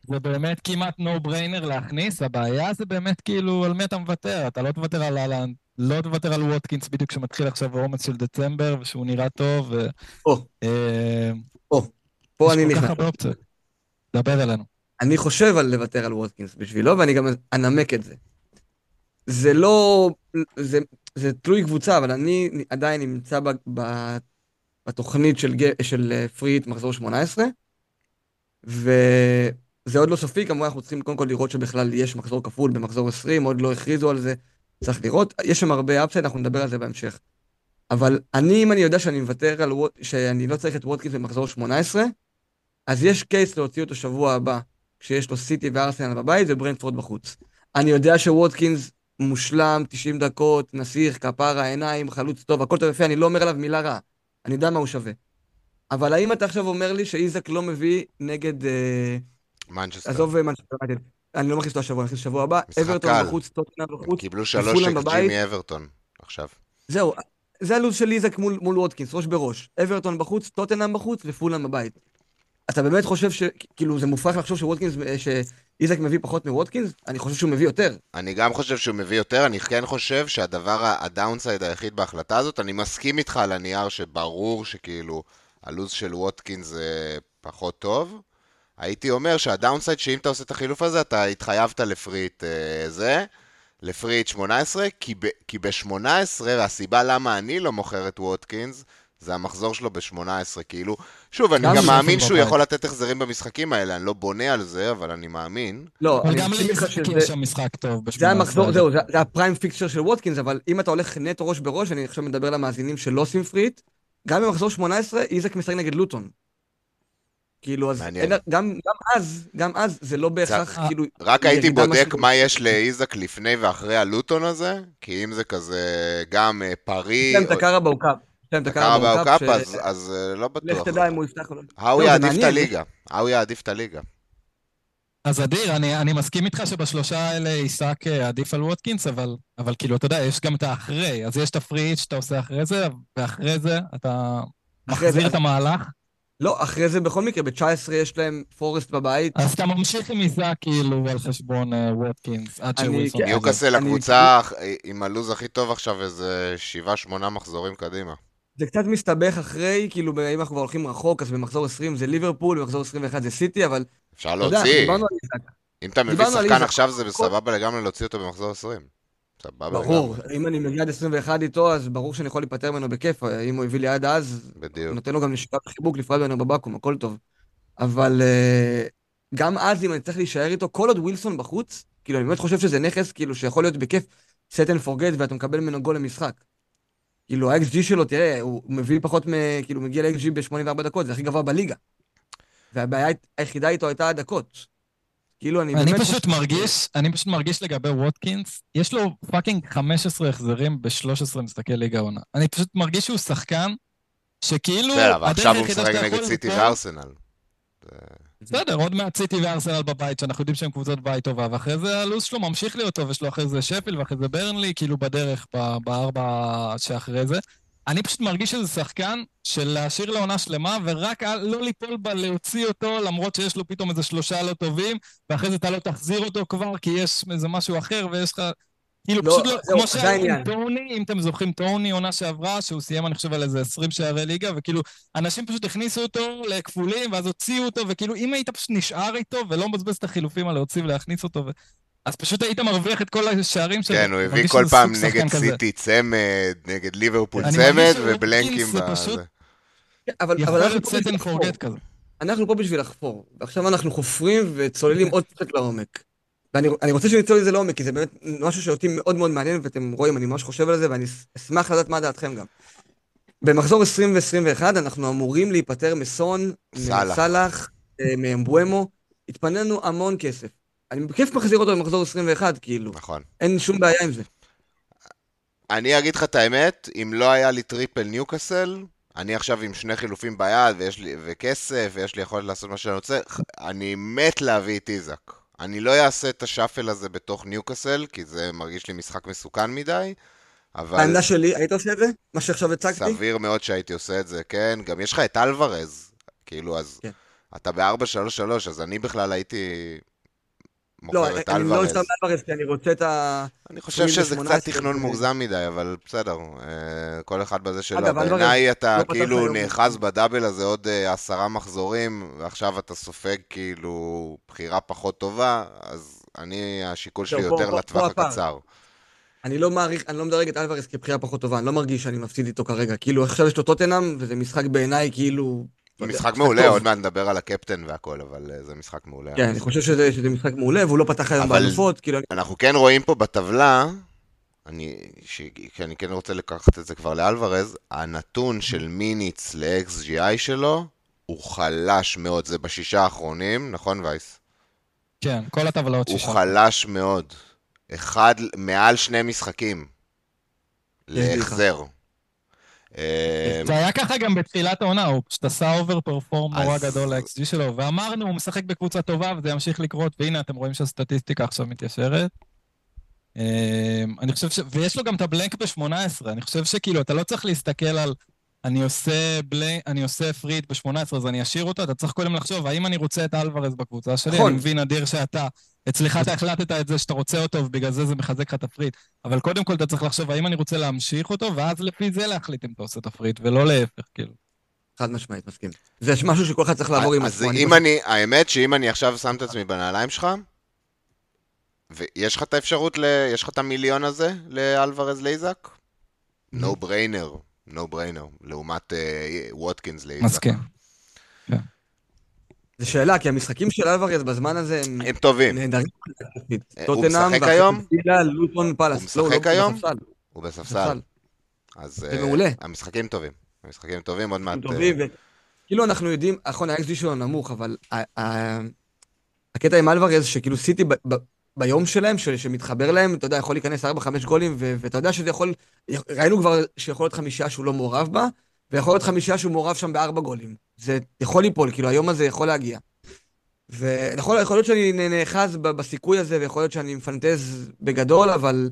זה באמת כמעט no brainer להכניס, הבעיה זה באמת כאילו על מי אתה מוותר, אתה לא תוותר על אהלן, לא תוותר על ווטקינס בדיוק כשמתחיל עכשיו העומס של דצמבר, ושהוא נראה טוב, ו... אה, פה אני יש כל כך נכנס. הרבה אופציות. דבר אלינו. אני חושב על לוותר על ווטקינס בשבילו, ואני גם אנמק את זה. זה לא... זה, זה תלוי קבוצה, אבל אני עדיין נמצא ב, ב, בתוכנית של, של אה, free hit מחזור 18, וזה זה עוד לא סופי, כמובן אנחנו צריכים קודם כל לראות שבכלל יש מחזור כפול במחזור 20, עוד לא הכריזו על זה, צריך לראות. יש שם הרבה upside, אנחנו נדבר על זה בהמשך. אבל אני, אם אני יודע שאני מוותר על, שאני לא צריך את ווטקינס במחזור 18, אז יש case להוציא אותו שבוע הבא, כשיש לו סיטי וארסנל בבית וברנדפורד בחוץ. אני יודע שווטקינס מושלם, 90 דקות, נסיך, כפרה, עיניים, חלוץ טוב, הכל טוב יפה, אני לא אומר עליו מילה רעה. אני יודע מה הוא שווה. אבל האם אתה עכשיו אומר לי שאיזק לא מביא נגד... אה, מנצ'סטר. עזוב מנצ'סטר אני לא מכניס אותו השבוע, אני מכניס שבוע הבא. אוורטון בחוץ, טוטנאם בחוץ. קיבלו שלוש XG מאוורטון עכשיו. זהו, זה הלו"ז של איזק מול, מול ווטקינס, ראש בראש. אוורטון בחוץ, טוטנאם בחוץ ופולאם בבית. אתה באמת חושב ש... כאילו, זה מופרך לחשוב שווטקינס, שאיזק מביא פחות מווטקינס? אני חושב שהוא מביא יותר. אני גם חושב שהוא מביא יותר, אני כן חושב שהדבר, ה downside היחיד בהחלטה הזאת, אני מסכים איתך על הנייר שברור שכאילו, הלו"ז של ווטקינס זה פחות טוב. הייתי אומר שה downside, שאם אתה עושה את החילוף הזה, אתה התחייבת ל free hit אה, זה. ל free hit 18, כי, ב, כי ב-18, והסיבה למה אני לא מוכר את ווטקינס, זה המחזור שלו ב-18, כאילו, שוב, אני גם מאמין שהוא יכול לתת החזרים במשחקים האלה, אני לא בונה על זה, אבל אני מאמין. לא, אבל גם לאיזק יש שם משחק טוב ב-18. זה המחזור, זהו, זה ה prime fixture של ווטקינס, אבל אם אתה הולך נטו ראש בראש, אני עכשיו מדבר למאזינים שלא עושים free hit, גם במחזור 18, איזק משחק נגד לוטון. כאילו, אז אין, גם, גם אז, גם אז זה לא בהכרח, זה, כאילו... רק הייתי בודק מה יש לאיזק לפני ואחרי הלוטון הזה, כי אם זה כזה גם אה, פרי... יש להם את הקארה באוקאפ. את הקארה באוקאפ, אז, אז אה, לא בטוח. לך תדע אם הוא יפתח או לא. ההוא יעדיף את הליגה. ההוא יעדיף את הליגה. אז אדיר, אני, אני מסכים איתך שבשלושה האלה איזק אה, עדיף על ווטקינס, אבל, אבל כאילו, אתה יודע, יש גם את האחרי. אז יש את ה free hit שאתה עושה אחרי זה, ואחרי זה אתה מחזיר זה... את המהלך. לא, אחרי זה בכל מקרה, ב-19 יש להם פורסט בבית. אז אתה ממשיך עם עיסה כאילו על חשבון ווטקינס, עד שווילסון... ניוקאסל הקבוצה עם הלו"ז הכי טוב עכשיו איזה 7-8 מחזורים קדימה. זה קצת מסתבך אחרי, כאילו, אם אנחנו כבר הולכים רחוק, אז במחזור 20 זה ליברפול, במחזור 21 זה סיטי, אבל... אפשר להוציא. אם אתה מביא שחקן עכשיו זה סבבה לגמרי להוציא אותו במחזור 20. סבבה ברור, אם אני מגיע עד 21 איתו, אז ברור שאני יכול להיפטר ממנו בכיף. אם הוא הביא לי עד אז, בדיוק. נותן לו גם נשיקת חיבוק לפרד ממנו בבקו"ם, הכל טוב. אבל uh, גם אז, אם אני צריך להישאר איתו, כל עוד ווילסון בחוץ, כאילו, אני באמת חושב שזה נכס, כאילו, שיכול להיות בכיף set and forget, ואתה מקבל ממנו גול למשחק. כאילו, ה-XG שלו, תראה, הוא מביא פחות מ... כאילו, מגיע ל-XG ב-84 דקות, זה הכי גבוה בליגה. והבעיה היחידה איתו הייתה הדקות. כאילו, אני, אני פשוט חושב... מרגיש, אני פשוט מרגיש לגבי ווטקינס, יש לו fucking 15 החזרים ב-13 משחקי ליגה עונה. אני פשוט מרגיש שהוא שחקן שכאילו... בסדר, אבל עכשיו הוא משחק נגד סיטי וארסנל. בסדר, עוד מעט סיטי וארסנל בבית, שאנחנו יודעים שהם קבוצות בית טובה, ואחרי זה הלו"ז שלו ממשיך להיות טוב, יש לו אחרי זה שפילד ואחרי זה ברנלי, כאילו בדרך, בארבע שאחרי זה. אני פשוט מרגיש שזה שחקן של להשאיר לעונה שלמה, ורק לא ליפול בה להוציא אותו, למרות שיש לו פתאום איזה שלושה לא טובים, ואחרי זה אתה לא תחזיר אותו כבר, כי יש איזה משהו אחר, ויש לך... כאילו, לא, פשוט לא, כמו שהיה עם טוני, אם אתם זוכרים, טוני עונה שעברה, שהוא סיים, אני חושב, על איזה 20 שערי ליגה, וכאילו, אנשים פשוט הכניסו אותו לכפולים, ואז הוציאו אותו, וכאילו, אם היית פשוט נשאר איתו, ולא מבזבז את החילופים על להוציא ולהכניס אותו, ו... אז פשוט היית מרוויח את כל השערים שלו. כן, הוא הביא כל פעם נגד סיטי צמד, נגד ליברפול צמד, ובלנקים בזה. אבל יכול להיות set and forget כזה. אנחנו פה בשביל לחפור, ועכשיו אנחנו חופרים וצוללים עוד קצת לעומק. ואני רוצה שנצלול לזה לעומק, כי זה באמת משהו שאותי מאוד מאוד מעניין, ואתם רואים, אני ממש חושב על זה, ואני אשמח לדעת מה דעתכם גם. במחזור 20 ו-21 אנחנו אמורים להיפטר מסון, מסאלח, אה, מאמבואמו, התפנה לנו המון כסף. אני בכיף מחזיר אותו במחזור 21, כאילו. נכון. אין שום בעיה עם זה. אני אגיד לך את האמת, אם לא היה לי triple ניוקאסל, אני עכשיו עם שני חילופים ביד, ויש לי, וכסף, ויש לי יכולת לעשות מה שאני רוצה, אני מת להביא את איזק. אני לא אעשה את השאפל הזה בתוך ניוקאסל, כי זה מרגיש לי משחק מסוכן מדי, אבל... העמדה שלי, היית עושה את זה? מה שעכשיו הצגתי? סביר מאוד שהייתי עושה את זה, כן. גם יש לך את אלוורז, כאילו, אז... כן. אתה ב-4-3-3, אז אני בכלל הייתי לא, אני לא שם אלוורז, כי אני רוצה את ה... אני חושב שזה קצת תכנון מוגזם מדי, אבל בסדר, אה, כל אחד בזה שלו. בעיניי אתה לא כאילו נאחז בדאבל הזה עוד אה, עשרה מחזורים, ועכשיו אתה סופג כאילו בחירה פחות טובה, אז אני, השיקול שלי יותר לטווח הקצר. אני לא מעריך, אני לא מדרג את אלוורז כבחירה פחות טובה, אני לא מרגיש שאני מפסיד איתו כרגע. כאילו, עכשיו יש לו טוטנאם, וזה משחק בעיניי כאילו משחק מעולה, עוד מעט נדבר על הקפטן והכל, אבל אה, זה משחק מעולה. כן, אני חושב שזה, שזה משחק מעולה, והוא לא פתח היום אבל- באלופות, כאילו, אנחנו כן רואים פה בטבלה, אני, ש... כי אני כן רוצה לקחת את זה כבר לאלוורז, הנתון של מיניץ ל-XGI שלו הוא חלש מאוד, זה בשישה האחרונים, נכון וייס? כן, כל הטבלאות הוא שישה. חלש מאוד. אחד, מעל שני משחקים. להחזר. אה, זה היה ככה גם בתחילת העונה, הוא פשוט עשה אובר פרפורם נורא גדול ל-XG שלו, ואמרנו, הוא משחק בקבוצה טובה וזה ימשיך לקרות, והנה אתם רואים שהסטטיסטיקה עכשיו מתיישרת. אמ, אני חושב ש... ויש לו גם את ה blank ב-18, אני חושב שכאילו, אתה לא צריך להסתכל על אני עושה blank, אני עושה free hit ב-18, אז אני אשאיר אותו, אתה צריך קודם לחשוב, האם אני רוצה את אלוורז בקבוצה שלי? נכון. אני מבין, אדיר, שאתה, אצלך אתה החלטת את זה שאתה רוצה אותו, ובגלל זה זה מחזק לך את ה free hit. אבל קודם כל אתה צריך לחשוב, האם אני רוצה להמשיך אותו, ואז לפי זה להחליט אם אתה עושה את ה free hit, ולא להפך, כאילו. חד משמעית, מסכים. זה משהו שכל אחד צריך לעבור עם אז עצמו. אם פשוט- אני, האמת שאם אני עכשיו שם את עצמי בנעליים שלך, ויש לך את האפשרות. יש לך את המיליון הזה לאלוורז? Mm-hmm. no brainer, no brainer, לעומת אה, ווטקינס לאיזק. מסכים. זו שאלה, כי המשחקים של אלוורז בזמן הזה הם הם טובים, נהדרים. אה, הוא משחק היום? וילה, לוטון פלאס. הוא לא, משחק לא, היום? הוא בספסל. אז אה. המשחקים טובים. המשחקים טובים, עוד מעט... הם אה, טובים, וכאילו אנחנו יודעים, נכון, ה-XG שלו נמוך, אבל הקטע עם אלוורז, שכאילו סיטי ביום שלהם, שמתחבר להם, אתה יודע, יכול להיכנס 4-5 גולים, ואתה יודע שזה יכול, ראינו כבר שיכול להיות חמישה שהוא לא מעורב בה, ויכול להיות חמישה שהוא מעורב שם בארבע גולים. זה יכול ליפול, כאילו היום הזה יכול להגיע. ונכון, יכול להיות שאני נאחז בסיכוי הזה, ויכול להיות שאני מפנטז בגדול, אבל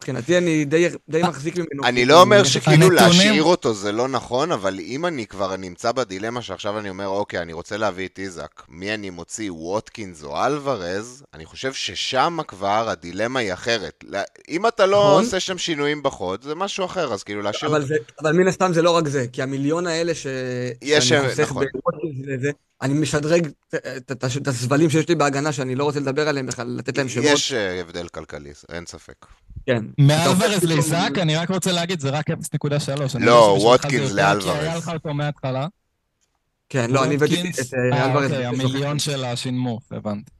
מבחינתי אני די, די מחזיק ממנו. אני כאילו, לא אומר שכאילו להשאיר אותו זה לא נכון, אבל אם אני כבר נמצא בדילמה שעכשיו אני אומר, אוקיי, אני רוצה להביא את איזק, מי אני מוציא, ווטקינס או אלוורז, אני חושב ששם כבר הדילמה היא אחרת. לא- אם אתה לא נכון. עושה שם שינויים בחוד, זה משהו אחר, אז כאילו להשאיר אבל, אותו. זה, אבל מן הסתם זה לא רק זה, כי המיליון האלה ש... יש, שאני חוסך נכון. בוודקינס לזה, אני משדרג את הסבלים שיש לי בהגנה שאני לא רוצה לדבר עליהם בכלל, לתת להם שמות. יש אה, הבדל כלכלי, אין ספק. כן. מאלוורז פתאום- אני רק רוצה להגיד, זה רק 0.3. אני לא, ווטקינס לאלוורז. היה לך אותו מההתחלה. כן, לא, אני הבאתי את אה, אה, אלוורז. אוקיי, המיליון. של השינמוך, הבנתי.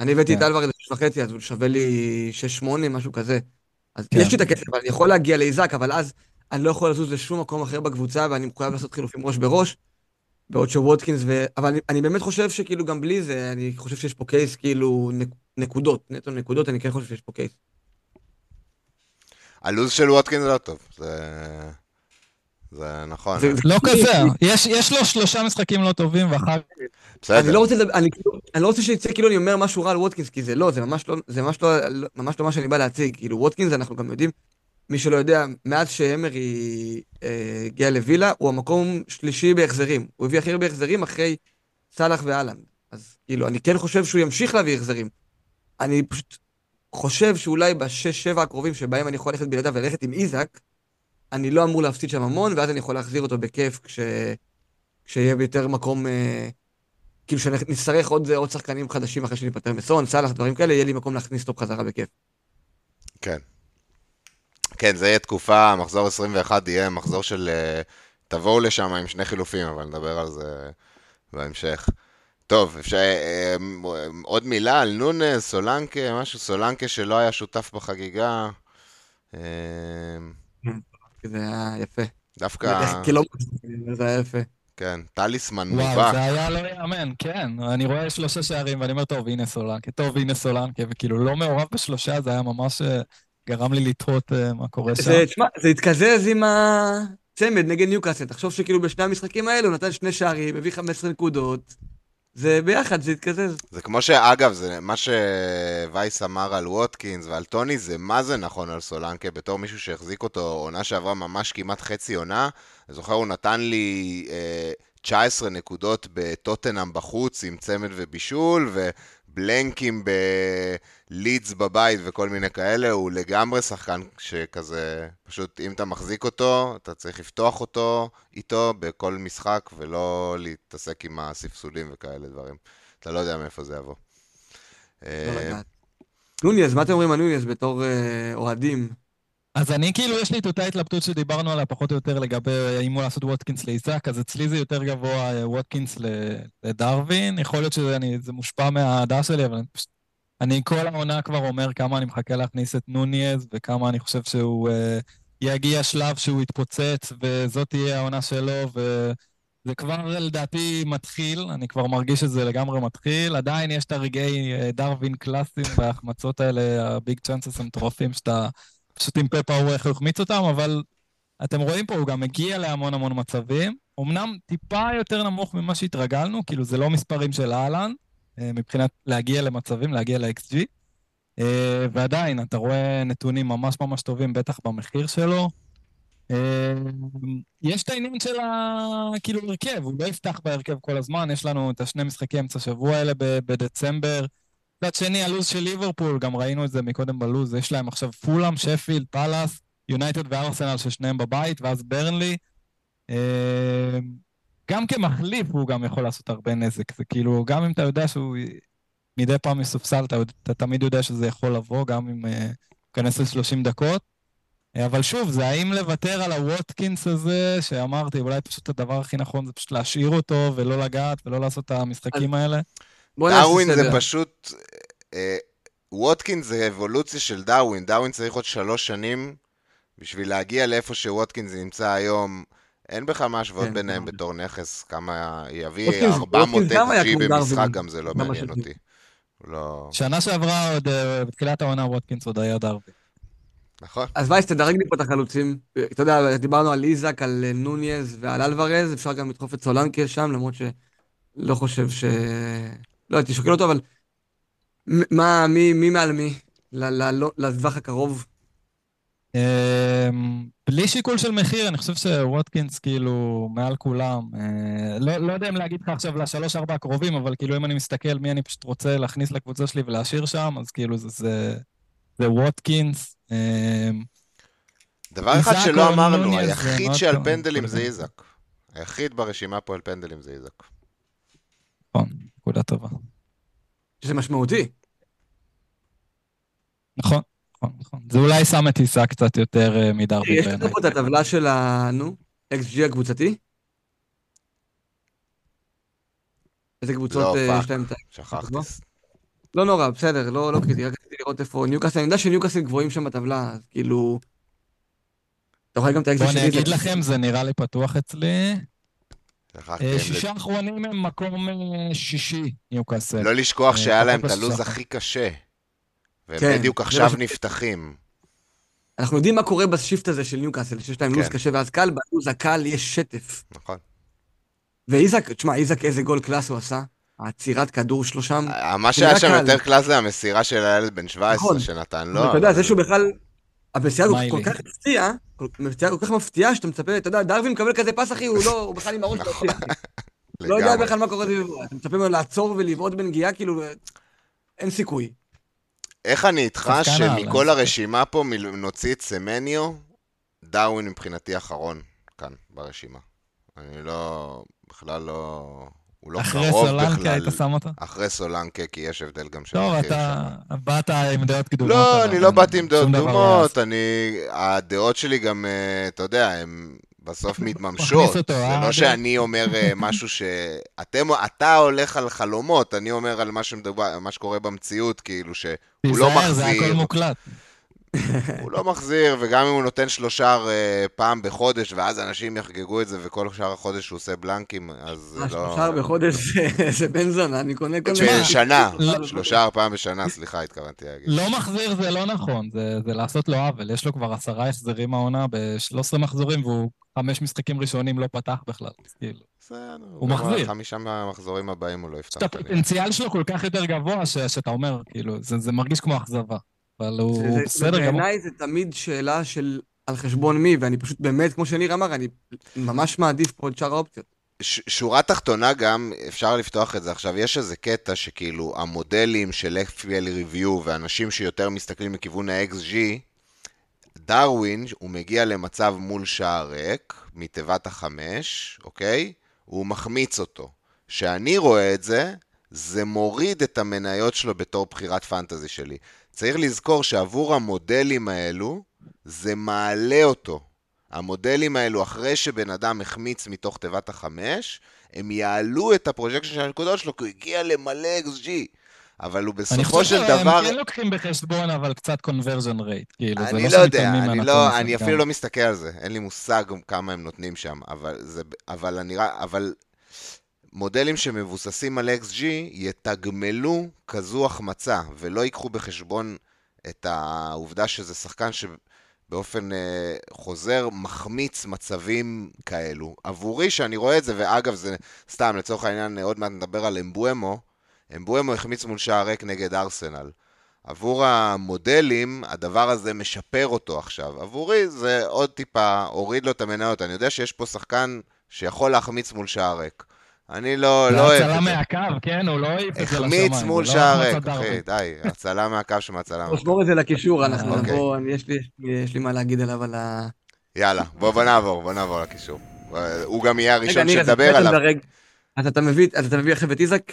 אני הבאתי את כן. אלוורז בשש וחצי, אז הוא שווה לי שש שמונה, משהו כזה. אז כן. יש לי את הכסף, אני יכול להגיע לאיזק, אבל אז אני לא יכול לזוז לשום מקום אחר בקבוצה, ואני מחויב לעשות חילופים ראש בראש. בעוד שווטקינס ו... אבל אני, אני באמת חושב שכאילו גם בלי זה, אני חושב שיש פה קייס כאילו נק, נקודות, נטו נקודות, אני כן חושב שיש פה קייס. הלו"ז של ווטקינס לא טוב, זה... זה נכון. זה- לא כזה, יש- יש לו שלושה משחקים לא טובים, ואחר אני בסדר. לא רוצה אני, כאילו- אני לא רוצה שיצא כאילו אני אומר משהו רע על ווטקינס, כי זה לא, זה ממש לא, זה ממש לא, ממש לא מה שאני בא להציג. כאילו ווטקינס, אנחנו גם יודעים, מי שלא יודע, מאז שאמרי אה, הגיע לווילה, הוא המקום שלישי בהחזרים. הוא הביא הכי הרבה החזרים אחרי סאלח ואלנד. אז כאילו, אני כן חושב שהוא ימשיך להביא החזרים. אני פשוט חושב שאולי בשש-שבע הקרובים שבהם אני יכול ללכת בלעדיו וללכת עם איזק, אני לא אמור להפסיד שם המון, ואז אני יכול להחזיר אותו בכיף כש... כשיהיה יותר מקום... אה, כאילו שנצטרך עוד, עוד שחקנים חדשים אחרי שניפטר מסון, סאלח, דברים כאלה, יהיה לי מקום להכניס אותו בחזרה בכיף. כן. כן, זה יהיה תקופה, מחזור 21 יהיה מחזור של... אה, תבואו לשם עם שני חילופים, אבל נדבר על זה בהמשך. טוב, אפשר... אה, אה, עוד מילה על נונס, סולנקה, משהו, סולנקה שלא היה שותף בחגיגה. אה, זה היה יפה. דווקא. זה היה יפה. כן, טליסמן וואו, מובהק. זה היה לא יאמן, כן. אני רואה שלושה שערים, ואני אומר, טוב, הנה סולנקה, טוב, הנה סולנקה, וכאילו לא מעורב בשלושה, זה היה ממש גרם לי לתהות מה קורה שם. זה, תשמע, זה התקזז עם הצמד נגד ניוקאסל. תחשוב שכאילו בשני המשחקים האלו הוא נתן שני שערים, הביא 15 נקודות. זה ביחד, זה התקזז. זה כמו שאגב, זה מה שווייס אמר על ווטקינס ועל טוני, זה מה זה נכון על סולנקה, בתור מישהו שהחזיק אותו עונה שעברה ממש כמעט חצי עונה. אני זוכר, הוא נתן לי אה, 19 נקודות בטוטנאם בחוץ עם צמד ובישול, ובלנקים בלידס בבית וכל מיני כאלה. הוא לגמרי שחקן שכזה, פשוט אם אתה מחזיק אותו, אתה צריך לפתוח אותו איתו בכל משחק, ולא להתעסק עם הספסולים וכאלה דברים. אתה לא יודע מאיפה זה יבוא. לא אה. נוניז, מה אתם אומרים על נוניז בתור אה, אוהדים? אז אני כאילו, יש לי את אותה התלבטות שדיברנו עליה פחות או יותר לגבי האם הוא לעשות ווטקינס לאיזק, אז אצלי זה יותר גבוה אה, ווטקינס לדרווין, יכול להיות שזה מושפע מהאהדה שלי, אבל אני פשוט... אני כל העונה כבר אומר כמה אני מחכה להכניס את נוניאז, וכמה אני חושב שהוא uh, יגיע שלב שהוא יתפוצץ, וזאת תהיה העונה שלו, וזה כבר לדעתי מתחיל, אני כבר מרגיש שזה לגמרי מתחיל. עדיין יש את הרגעי uh, דרווין קלאסיים וההחמצות האלה, הביג צ'אנסס המטורפים, שאתה פשוט עם פפה הוא איך הוא אותם, אבל אתם רואים פה, הוא גם מגיע להמון המון מצבים. אמנם טיפה יותר נמוך ממה שהתרגלנו, כאילו זה לא מספרים של אהלן, אה, מבחינת להגיע למצבים, להגיע ל-XG. אה, ועדיין, אתה רואה נתונים ממש ממש טובים, בטח במחיר שלו. אה, יש את העניין של ה... כאילו הרכב, הוא לא יפתח בהרכב כל הזמן, יש לנו את השני משחקי אמצע שבוע האלה בדצמבר. מצד שני, הלו"ז של ליברפול, גם ראינו את זה מקודם בלו"ז, יש להם עכשיו פולאם, שפילד, פאלאס, יונייטד וארסנל ששניהם בבית, ואז ברנלי. גם כמחליף הוא גם יכול לעשות הרבה נזק. זה כאילו, גם אם אתה יודע שהוא מדי פעם מסופסל, אתה, אתה תמיד יודע שזה יכול לבוא, גם אם אה, ייכנס uh, ל-30 דקות. Uh, אבל שוב, זה האם לוותר על הווטקינס הזה, שאמרתי, אולי פשוט הדבר הכי נכון זה פשוט להשאיר אותו ולא לגעת ולא לעשות את המשחקים אז... האלה. דרווין זה פשוט... אה, ווטקינס זה אבולוציה של דרווין. דרווין צריך עוד שלוש שנים בשביל להגיע לאיפה שווטקינס נמצא היום. אין בכלל מה להשוות כן, ביניהם כן. בתור נכס, כמה יביא 400 XG במשחק, גם זה לא מעניין אותי. לא... שנה שעברה עוד, אה, בתחילת העונה ווטקינס עוד היה דרווין. נכון. אז וייס, תדרג לי פה את החלוצים. אתה יודע, דיברנו על איזק, על אה, נוניז ועל אלוורז, אפשר גם לדחוף את סולנקה שם, למרות שלא חושב ש... לא הייתי שוקל אותו, אבל מה, מי, מי מעל מי? לטווח הקרוב? אמ, בלי שיקול של מחיר, אני חושב שווטקינס כאילו מעל כולם. אה, לא, לא יודע אם להגיד לך עכשיו לשלוש-ארבע הקרובים, אבל כאילו אם אני מסתכל מי אני פשוט רוצה להכניס לקבוצה שלי ולהשאיר שם, אז כאילו זה, זה, זה ווטקינס. אמ, דבר אחד שלא אמרנו, היחיד שעל פנדלים זה איזק. היחיד ברשימה פה על פנדלים זה איזק. נכון, נקודה טובה. שזה משמעותי. נכון. נכון, נכון. זה אולי שם את עיסה קצת יותר אה, מדרבי בעיניי. יש לנו פה את הטבלה של ה... נו, XG הקבוצתי? איזה קבוצות לא, אה, יש להם את ה... שכחתי. לא נורא, בסדר, לא, לא קריטי, רק רציתי לראות איפה ניוקאסל, אני יודע שניוקאסל גבוהים שם בטבלה, אז כאילו... אתה רואה גם את האקזיט שלי. בוא אני אגיד לכם, זה נראה לי פתוח אצלי. אה, שישה אחרונים הם מקום שישי, ניוקאסל. לא לשכוח שהיה להם את הלו"ז הכי קשה. והם כן, בדיוק עכשיו לא נפתחים. אנחנו יודעים מה קורה ב shift הזה של ניוקאסל, שיש להם כן. לו"ז קשה ואז קל, בלו"ז הקל יש שטף. נכון. ואיזק, תשמע, איזק איזה גול class הוא עשה. העצירת כדור שלו שם. אה, מה שהיה שם יותר class זה המסירה של הילד בן 17 נכון. שנתן לו. אתה יודע, זה שהוא בכלל... המסירה כל כך מפתיעה, המסירה כל כך מפתיעה, שאתה מצפה, אתה יודע, דרווין מקבל כזה פס, אחי, הוא לא, הוא בכלל עם הראש מפתיע. נכון. לא יודע בכלל מה קורה סביבו. אתה מצפה ממנו לעצור ולבעוט בנגיעה, כאילו, אין סיכוי. איך אני איתך שמכל הרשימה פה נוציא את סמניו, דאווין מבחינתי אחרון כאן ברשימה. אני לא, בכלל לא... הוא לא קרוב בכלל. אחרי סולנקה היית שם אותו? אחרי סולנקה, כי יש הבדל גם של... טוב, אתה באת עם דעות קדומות. לא, אני לא באתי עם דעות קדומות, אני... הדעות שלי גם, אה, אתה יודע, הן בסוף מתממשות. זה אה, לא שאני אומר אה, משהו ש... אתם, אתה הולך על חלומות, אני אומר על מה, שמדבר, מה שקורה במציאות, כאילו שהוא לא מחזיר. זה הכל מוקלט. הוא לא מחזיר, וגם אם הוא נותן שלושה uh, פעם בחודש, ואז אנשים יחגגו את זה, וכל שאר החודש הוא עושה בלנקים, אז זה לא... שלושה בחודש זה בן זונה, אני קונה כל מיני... שנה, שלושה פעם בשנה, סליחה, התכוונתי להגיד. לא מחזיר זה לא נכון, זה לעשות לו עוול. יש לו כבר עשרה החזרים העונה ב-13 מחזורים, והוא חמש משחקים ראשונים לא פתח בכלל, כאילו. הוא מחזיר. חמישה מהמחזורים הבאים הוא לא יפתח. הפוטנציאל שלו כל כך יותר גבוה, שאתה אומר, כאילו, זה מרגיש כמו אכזבה. אבל הוא בסדר גמור. בעיניי זה תמיד שאלה של על חשבון מי, ואני פשוט באמת, כמו שניר אמר, אני ממש מעדיף פה את שאר האופציות. ש- שורה תחתונה גם, אפשר לפתוח את זה עכשיו, יש איזה קטע שכאילו המודלים של FPL Review ואנשים שיותר מסתכלים מכיוון ה-XG, דרווין, הוא מגיע למצב מול שער ריק, מתיבת החמש, אוקיי? הוא מחמיץ אותו. כשאני רואה את זה, זה מוריד את המניות שלו בתור בחירת fantasy שלי. צריך לזכור שעבור המודלים האלו, זה מעלה אותו. המודלים האלו, אחרי שבן אדם החמיץ מתוך תיבת החמש, הם יעלו את ה projection של הנקודות שלו, כי הוא הגיע למלא XG. אבל הוא בסופו של דבר... אני חושב שהם כן לוקחים בחשבון, אבל קצת conversion rate, כאילו, זה לא לא יודע, אני לא, אני אפילו לא מסתכל על זה, אין לי מושג כמה הם נותנים שם, אבל, זה, אבל, אני, אבל מודלים שמבוססים על XG יתגמלו כזו החמצה, ולא ייקחו בחשבון את העובדה שזה שחקן שבאופן אה, חוזר מחמיץ מצבים כאלו. עבורי, שאני רואה את זה, ואגב, זה סתם, לצורך העניין, עוד מעט נדבר על אמבואמו, אמבואמו החמיץ מול שער ריק נגד ארסנל. עבור המודלים, הדבר הזה משפר אותו עכשיו. עבורי זה עוד טיפה, הוריד לו את המניות. אני יודע שיש פה שחקן שיכול להחמיץ מול שער ריק. אני לא, לא אוהב את זה. זה הצלה מהקו, כן? הוא לא העיף את זה לשמיים. החמיץ מול לא שער ריק, אחי, די. הצלה מהקו שמהצלה מהקו. נשמור את זה לקישור, אנחנו אוקיי. נבוא, יש לי מה להגיד עליו על ה... יאללה, בוא נעבור, בוא נעבור לקישור. הוא גם יהיה הראשון שתדבר עליו. אז אתה מביא, אז אתה מביא עכשיו את איזק?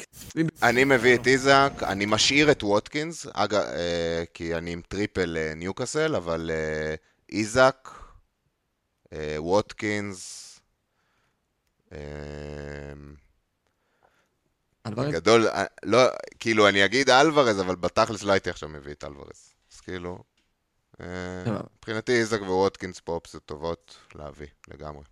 אני מביא את איזק, אני משאיר את ווטקינס, אגב, אה, כי אני עם triple אה, ניוקאסל, אבל אה, איזק, אה, ווטקינס, אה, בגדול, אה, לא, כאילו, אני אגיד אלוורז, אבל בתכלס לא הייתי עכשיו מביא את אלוורז. אז כאילו, אה, מבחינתי איזק וווטקינס פה אופציות טובות להביא, לגמרי.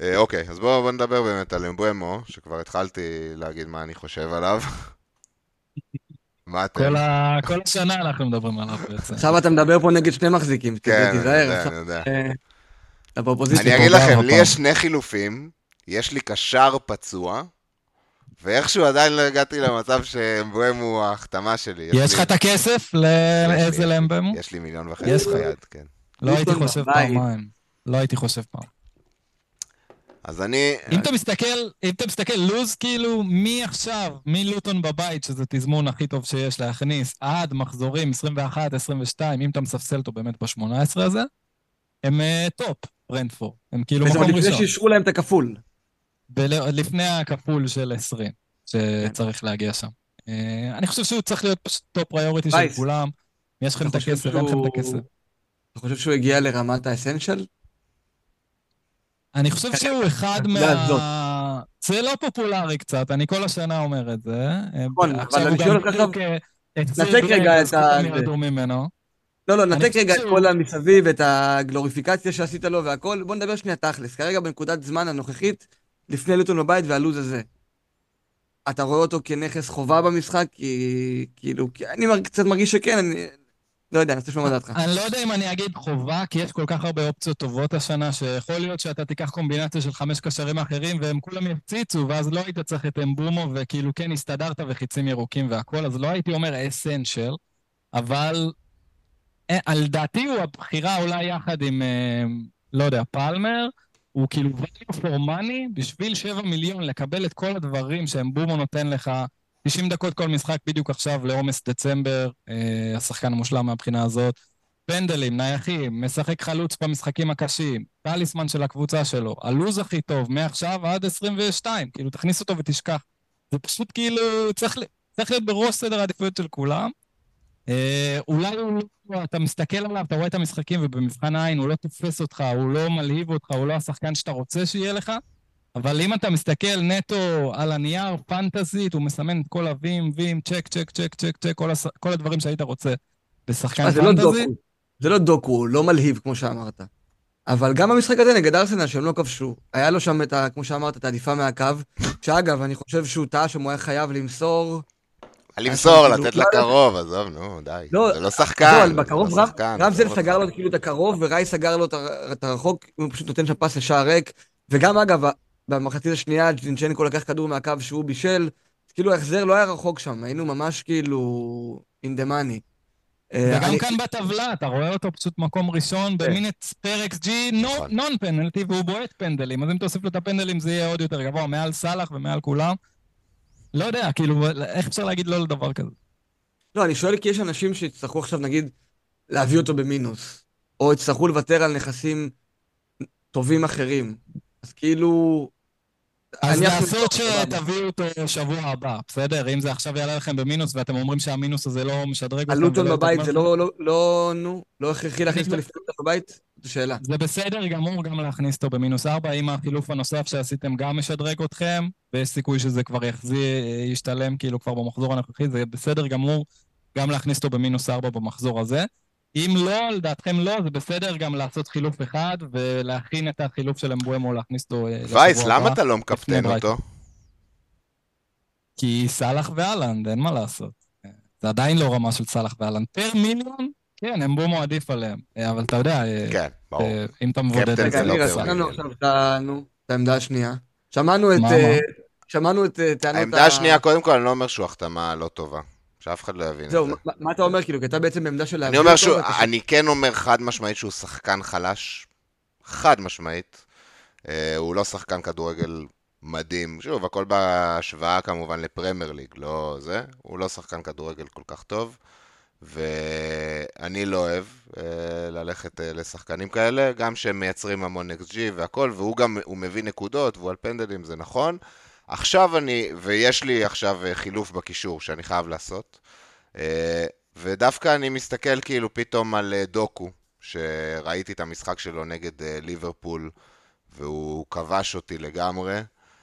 אה, אוקיי, אז בואו בוא נדבר באמת על אמבואמו, שכבר התחלתי להגיד מה אני חושב עליו. מה אתם? כל, ה... כל השנה אנחנו מדברים עליו בעצם. עכשיו אתה מדבר פה נגד שני מחזיקים, כן, תיזהר. אני יודע, אני יודע. אני אגיד לכם, לי יש שני חילופים, יש לי קשר פצוע, ואיכשהו עדיין לא הגעתי למצב שאמבואמו הוא ההחתמה שלי. יש לך את הכסף? לאיזה לאמבואמו? יש לי מיליון וחצי ביד, כן. לא הייתי חושב פעמיים. לא הייתי חושב פעם. אז אני... אם אתה מסתכל, אם אתה מסתכל לוז, כאילו, מי עכשיו, מלוטון בבית, שזה תזמון הכי טוב שיש להכניס, עד מחזורים 21, 22, אם אתה מספסל אותו באמת ב-18 הזה, הם אה, top, ברנטפורד. הם כאילו מקום ראשון. וזה לפני שאישרו להם את הכפול. בל... לפני הכפול של 20, שצריך. להגיע שם. אה, אני חושב שהוא צריך להיות פשוט top priority של כולם. יש לכם את הכסף, אין לכם את הכסף. אתה חושב שהוא הגיע לרמת ה essential? אני חושב שהוא אחד מה... זה לא פופולרי קצת, אני כל השנה אומר את זה. נכון, אבל אני שואל אותך עכשיו, נתק רגע את ה... לא, לא, נתק רגע את כל המסביב, את הגלוריפיקציה שעשית לו והכל. בוא נדבר שנייה תכלס. כרגע בנקודת זמן הנוכחית, לפני לוטון בבית והלו"ז הזה. אתה רואה אותו כנכס חובה במשחק? כי כאילו, אני קצת מרגיש שכן, אני לא יודע, אני רוצה לשמוע מה דעתך. אני לא יודע אם אני אגיד חובה, כי יש כל כך הרבה אופציות טובות השנה, שיכול להיות שאתה תיקח קומבינציה של חמש קשרים אחרים, והם כולם יפציצו, ואז לא היית צריך את אמבומו, וכאילו כן הסתדרת וחיצים ירוקים והכל, אז לא הייתי אומר אסנשל, אבל אה, על דעתי הוא הבחירה אולי יחד עם, אה, לא יודע, פלמר, הוא כאילו value for money, בשביל 7 מיליון לקבל את כל הדברים שאמבומו נותן לך, 90 דקות כל משחק בדיוק עכשיו לעומס דצמבר, אה, השחקן המושלם מהבחינה הזאת. פנדלים, נייחים, משחק חלוץ במשחקים הקשים, טליסמן של הקבוצה שלו, הלו"ז הכי טוב, מעכשיו עד 22, כאילו תכניס אותו ותשכח. זה פשוט כאילו, צריך, צריך להיות בראש סדר העדיפויות של כולם. אה, אולי הוא, לא, אתה מסתכל עליו, אתה רואה את המשחקים ובמבחן העין הוא לא תופס אותך, הוא לא מלהיב אותך, הוא לא השחקן שאתה רוצה שיהיה לך, אבל אם אתה מסתכל נטו על הנייר, פנטזית, הוא מסמן את כל הווים, ווים, צ'ק, צ'ק, צ'ק, צ'ק, צ'ק, כל, הס... כל הדברים שהיית רוצה בשחקן פנטזי. זה לא דוקו, זה לא דוקו, לא מלהיב, כמו שאמרת. אבל גם במשחק הזה נגד ארסנל, שהם לא כבשו, היה לו שם, את ה, כמו שאמרת, את העדיפה מהקו, שאגב, אני חושב שהוא טעה שם, הוא היה חייב למסור... למסור, לתת לקרוב, עזוב, נו, די. לא, זה לא שחקן. לא, בקרוב רמזל סגר לו כאילו את הקרוב, וראי סגר לו את הרחוק, הוא פשוט נותן שם פס לשער ריק. וגם, אגב, במחצית השנייה ג'ינצ'נקו לקח כדור מהקו שהוא בישל, כאילו ההחזר לא היה רחוק שם, היינו ממש כאילו in the money. אה, וגם כאן בטבלה, אתה רואה אותו פשוט מקום ראשון כן. במינט פר אקס ג'י נון פנלטי, והוא בועט פנדלים, אז אם תוסיף לו את הפנדלים זה יהיה עוד יותר גבוה, מעל סאלח ומעל כולם. לא יודע, כאילו, איך אפשר להגיד לא לדבר כזה? לא, אני שואל כי יש אנשים שיצטרכו עכשיו, נגיד, להביא אותו במינוס, או יצטרכו לוותר על נכסים טובים אחרים. אז כאילו, אז לעשות לבדוק, סבבה. שתביאו אותו שבוע הבא, בסדר? אם זה עכשיו יעלה לכם במינוס ואתם אומרים שהמינוס הזה לא משדרג אתכם... הלוטון בבית זה לא, לא, לא, נו, לא הכרחי להכניס אותו לפני בבית? זו שאלה. זה בסדר גמור גם להכניס אותו במינוס 4, אם החילוף הנוסף שעשיתם גם משדרג אתכם, ויש סיכוי שזה כבר יחזיר, ישתלם כאילו כבר במחזור הנוכחי, זה בסדר גמור גם להכניס אותו במינוס 4 במחזור הזה. אם לא, לדעתכם לא, זה בסדר גם לעשות חילוף אחד ולהכין את החילוף של אמבואמו להכניס אותו אה, לשבוע וייס, הבא. למה אתה לא מקפטן. אותו? כי סאלח ואלנד, אין מה לעשות. זה עדיין לא רמה של סאלח ואלנד. פר מיליון, כן, אמבומו עדיף עליהם. אה, אבל אתה יודע, אה, כן, ברור. אה, אם אתה מבודד את זה זה, לא רגע, פר מיליון. עכשיו את העמדה השנייה. שמענו את... אה? שמענו את אה, טענות ה... העמדה השנייה, קודם כל, אני לא אומר שהוא החתמה לא טובה. שאף אחד לא יבין את זה. זהו, מה- אתה אומר כאילו? כי אתה בעצם בעמדה של אני להביא אומר אותו, שהוא, ואתה- אני כן אומר חד משמעית שהוא שחקן חלש. חד משמעית. אה, הוא לא שחקן כדורגל מדהים. שוב, הכל בהשוואה כמובן לפרמייר ליג, לא זה. הוא לא שחקן כדורגל כל כך טוב. ואני לא אוהב אה, ללכת אה, לשחקנים כאלה, גם שהם מייצרים המון XG והכל, והוא גם, הוא מביא נקודות, והוא על פנדלים, זה נכון. עכשיו אני, ויש לי עכשיו אה, חילוף בקישור שאני חייב לעשות. אה, ודווקא אני מסתכל כאילו פתאום על אה, דוקו, שראיתי את המשחק שלו נגד ליברפול, והוא כבש אותי לגמרי.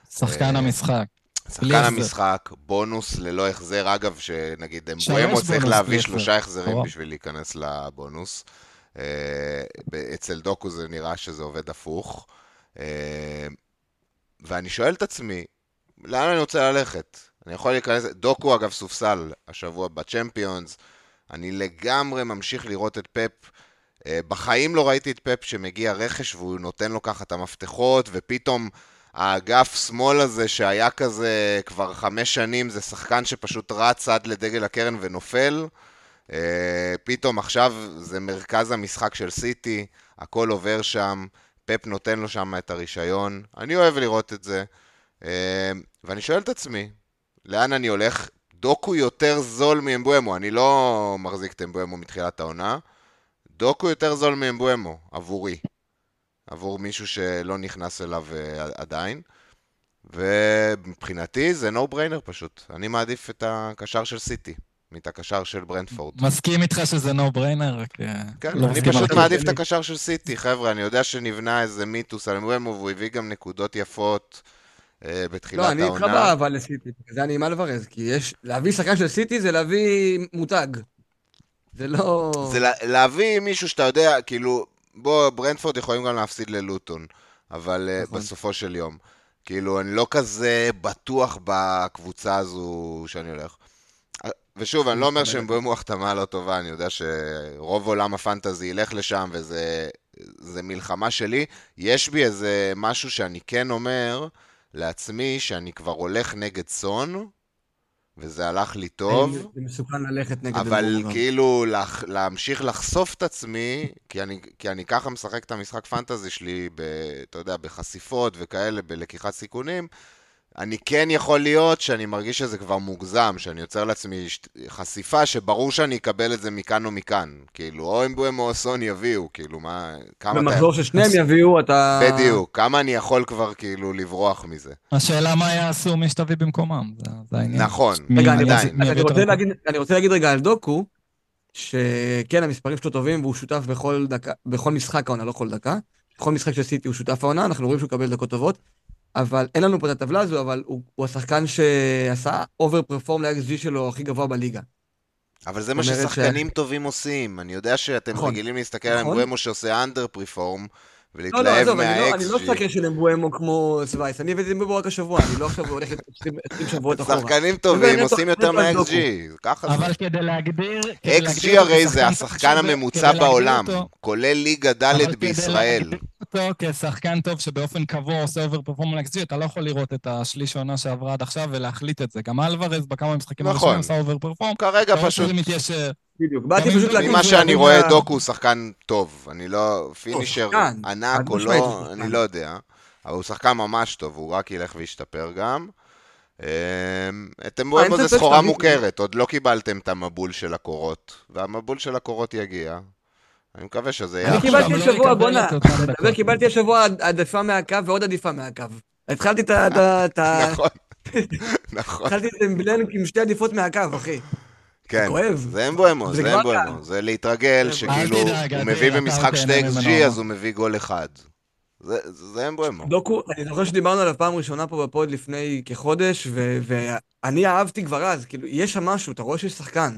שחקן המשחק. שחקן. המשחק, בונוס ללא החזר, אגב, שנגיד אמבואמו צריך להביא שלושה החזר. החזרים. בשביל להיכנס לבונוס. אצל דוקו זה נראה שזה עובד הפוך. ואני שואל את עצמי, לאן אני רוצה ללכת? אני יכול להיכנס... דוקו אגב סופסל השבוע בצ'מפיונס. אני לגמרי ממשיך לראות את פפ. אה, בחיים לא ראיתי את פפ שמגיע רכש והוא נותן לו ככה את המפתחות, ופתאום האגף שמאל הזה שהיה כזה כבר חמש שנים, זה שחקן שפשוט רץ עד לדגל הקרן ונופל. אה, פתאום עכשיו זה מרכז המשחק של סיטי, הכל עובר שם, פפ נותן לו שם את הרישיון. אני אוהב לראות את זה. אה, ואני שואל את עצמי, לאן אני הולך? דוקו יותר זול מאמבואמו, אני לא מחזיק את אמבואמו מתחילת העונה. דוקו יותר זול מאמבואמו, עבורי. עבור מישהו שלא נכנס אליו אה, עדיין. ומבחינתי זה נו בריינר פשוט. אני מעדיף את הקשר של סיטי, מאת הקשר של ברנדפורד. מסכים איתך שזה נו בריינר, רק אה, כן, לא אני פשוט מעדיף את. הקשר של סיטי, חבר'ה, אני יודע שנבנה איזה מיתוס על אמבואמו והוא הביא גם נקודות יפות אה, בתחילת לא, אני איתך העונה. באהבה לסיטי, זה אני עם אלוורז, כי יש, להביא שחקן של סיטי זה להביא מותג. זה לא... זה לה, להביא מישהו שאתה יודע, כאילו, בוא, ברנדפורד יכולים גם להפסיד ללוטון, אבל נכון. נכון. בסופו של יום. כאילו, אני לא כזה בטוח בקבוצה הזו שאני הולך. ושוב, אני לא אומר שהם בוימו החתמה לא טובה, אני יודע שרוב עולם הפנטזי ילך לשם, וזה זה מלחמה שלי. יש בי איזה משהו שאני כן אומר לעצמי, שאני כבר הולך נגד סון, וזה הלך לי טוב. זה מסוכן ללכת נגד אבל אמבורג. כאילו לח, להמשיך לחשוף את עצמי, כי אני, כי אני ככה משחק את המשחק פנטזי שלי, ב, אתה יודע, בחשיפות וכאלה, בלקיחת סיכונים, אני כן יכול להיות שאני מרגיש שזה כבר מוגזם, שאני יוצר לעצמי חשיפה שברור שאני אקבל את זה מכאן או מכאן. כאילו, או אמבואם או סון יביאו, כאילו, מה, כמה אתה... במחזור ששניהם יביאו, אתה... בדיוק, כמה אני יכול כבר כאילו לברוח מזה. השאלה מה יעשו מי שתביא במקומם, זה, זה העניין. נכון, מי- רגע, אני רוצה להגיד רגע על דוקו, שכן, המספרים שלו טובים והוא שותף בכל דקה, בכל משחק העונה, לא כל דקה. בכל משחק של סיטי הוא שותף העונה, אנחנו רואים שהוא מקבל דקות טובות, אבל אין לנו פה את הטבלה הזו, אבל הוא, הוא השחקן שעשה over perform ל-XG שלו הכי גבוה בליגה. אבל זה מה ששחקנים טובים עושים. אני יודע שאתם נכון. רגילים להסתכל נכון. אמבואמו שעושה under perform, לא, לא, ולהתלהב עזוב, אני לא- לא. סקר של אמבואמו כמו סווייס, אני הבאתי אמבואמו רק השבוע, אני לא עכשיו הולך 20 20 שבועות אחורה. שחקנים טובים עושים יותר על מה-XG, ככה זה. אבל כדי להגדיר... להגדיר אותו הרי זה השחקן הממוצע בעולם, כולל ליגה ד' בישראל. אותו כשחקן טוב שבאופן קבוע עושה over perform XG, אתה לא יכול לראות את השליש העונה שעברה עד עכשיו ולהחליט את זה. גם אלוורז בכמה משחקים נכון. הראשונים עשה over perform. כרגע פשוט. בדיוק, באתי פשוט להגיד... ממה זה שאני רואה, דוקו הוא שחקן טוב. אני לא, finisher. ענק או לא, אני. לא יודע. אבל הוא שחקן ממש טוב, הוא רק ילך וישתפר גם. אמ, את אין אמבואמו זה ספק סחורה מוכרת, עוד לא קיבלתם את המבול של הקורות, והמבול של הקורות יגיע. אני מקווה שזה יהיה אני עכשיו. קיבלתי אבל לא השבוע, יקבל בואנה. קיבלתי השבוע עדיפה מהקו ועוד עדיפה מהקו. התחלתי את ה... נכון, נכון, התחלתי את זה עם בלנק עם שתי עדיפות מהקו, אחי. כן. כואב. זה אמבואמו, זה זה כבר אמבואמו. זה להתרגל שכאילו, הוא מביא במשחק שתי XG, ממנו. אז הוא מביא גול אחד. זה- זה אמבואמו. דוקו, אני זוכר שדיברנו עליו פעם ראשונה פה בפוד לפני כחודש, ו- ואני אהבתי כבר אז, כאילו, יש שם משהו, אתה רואה שיש שחקן.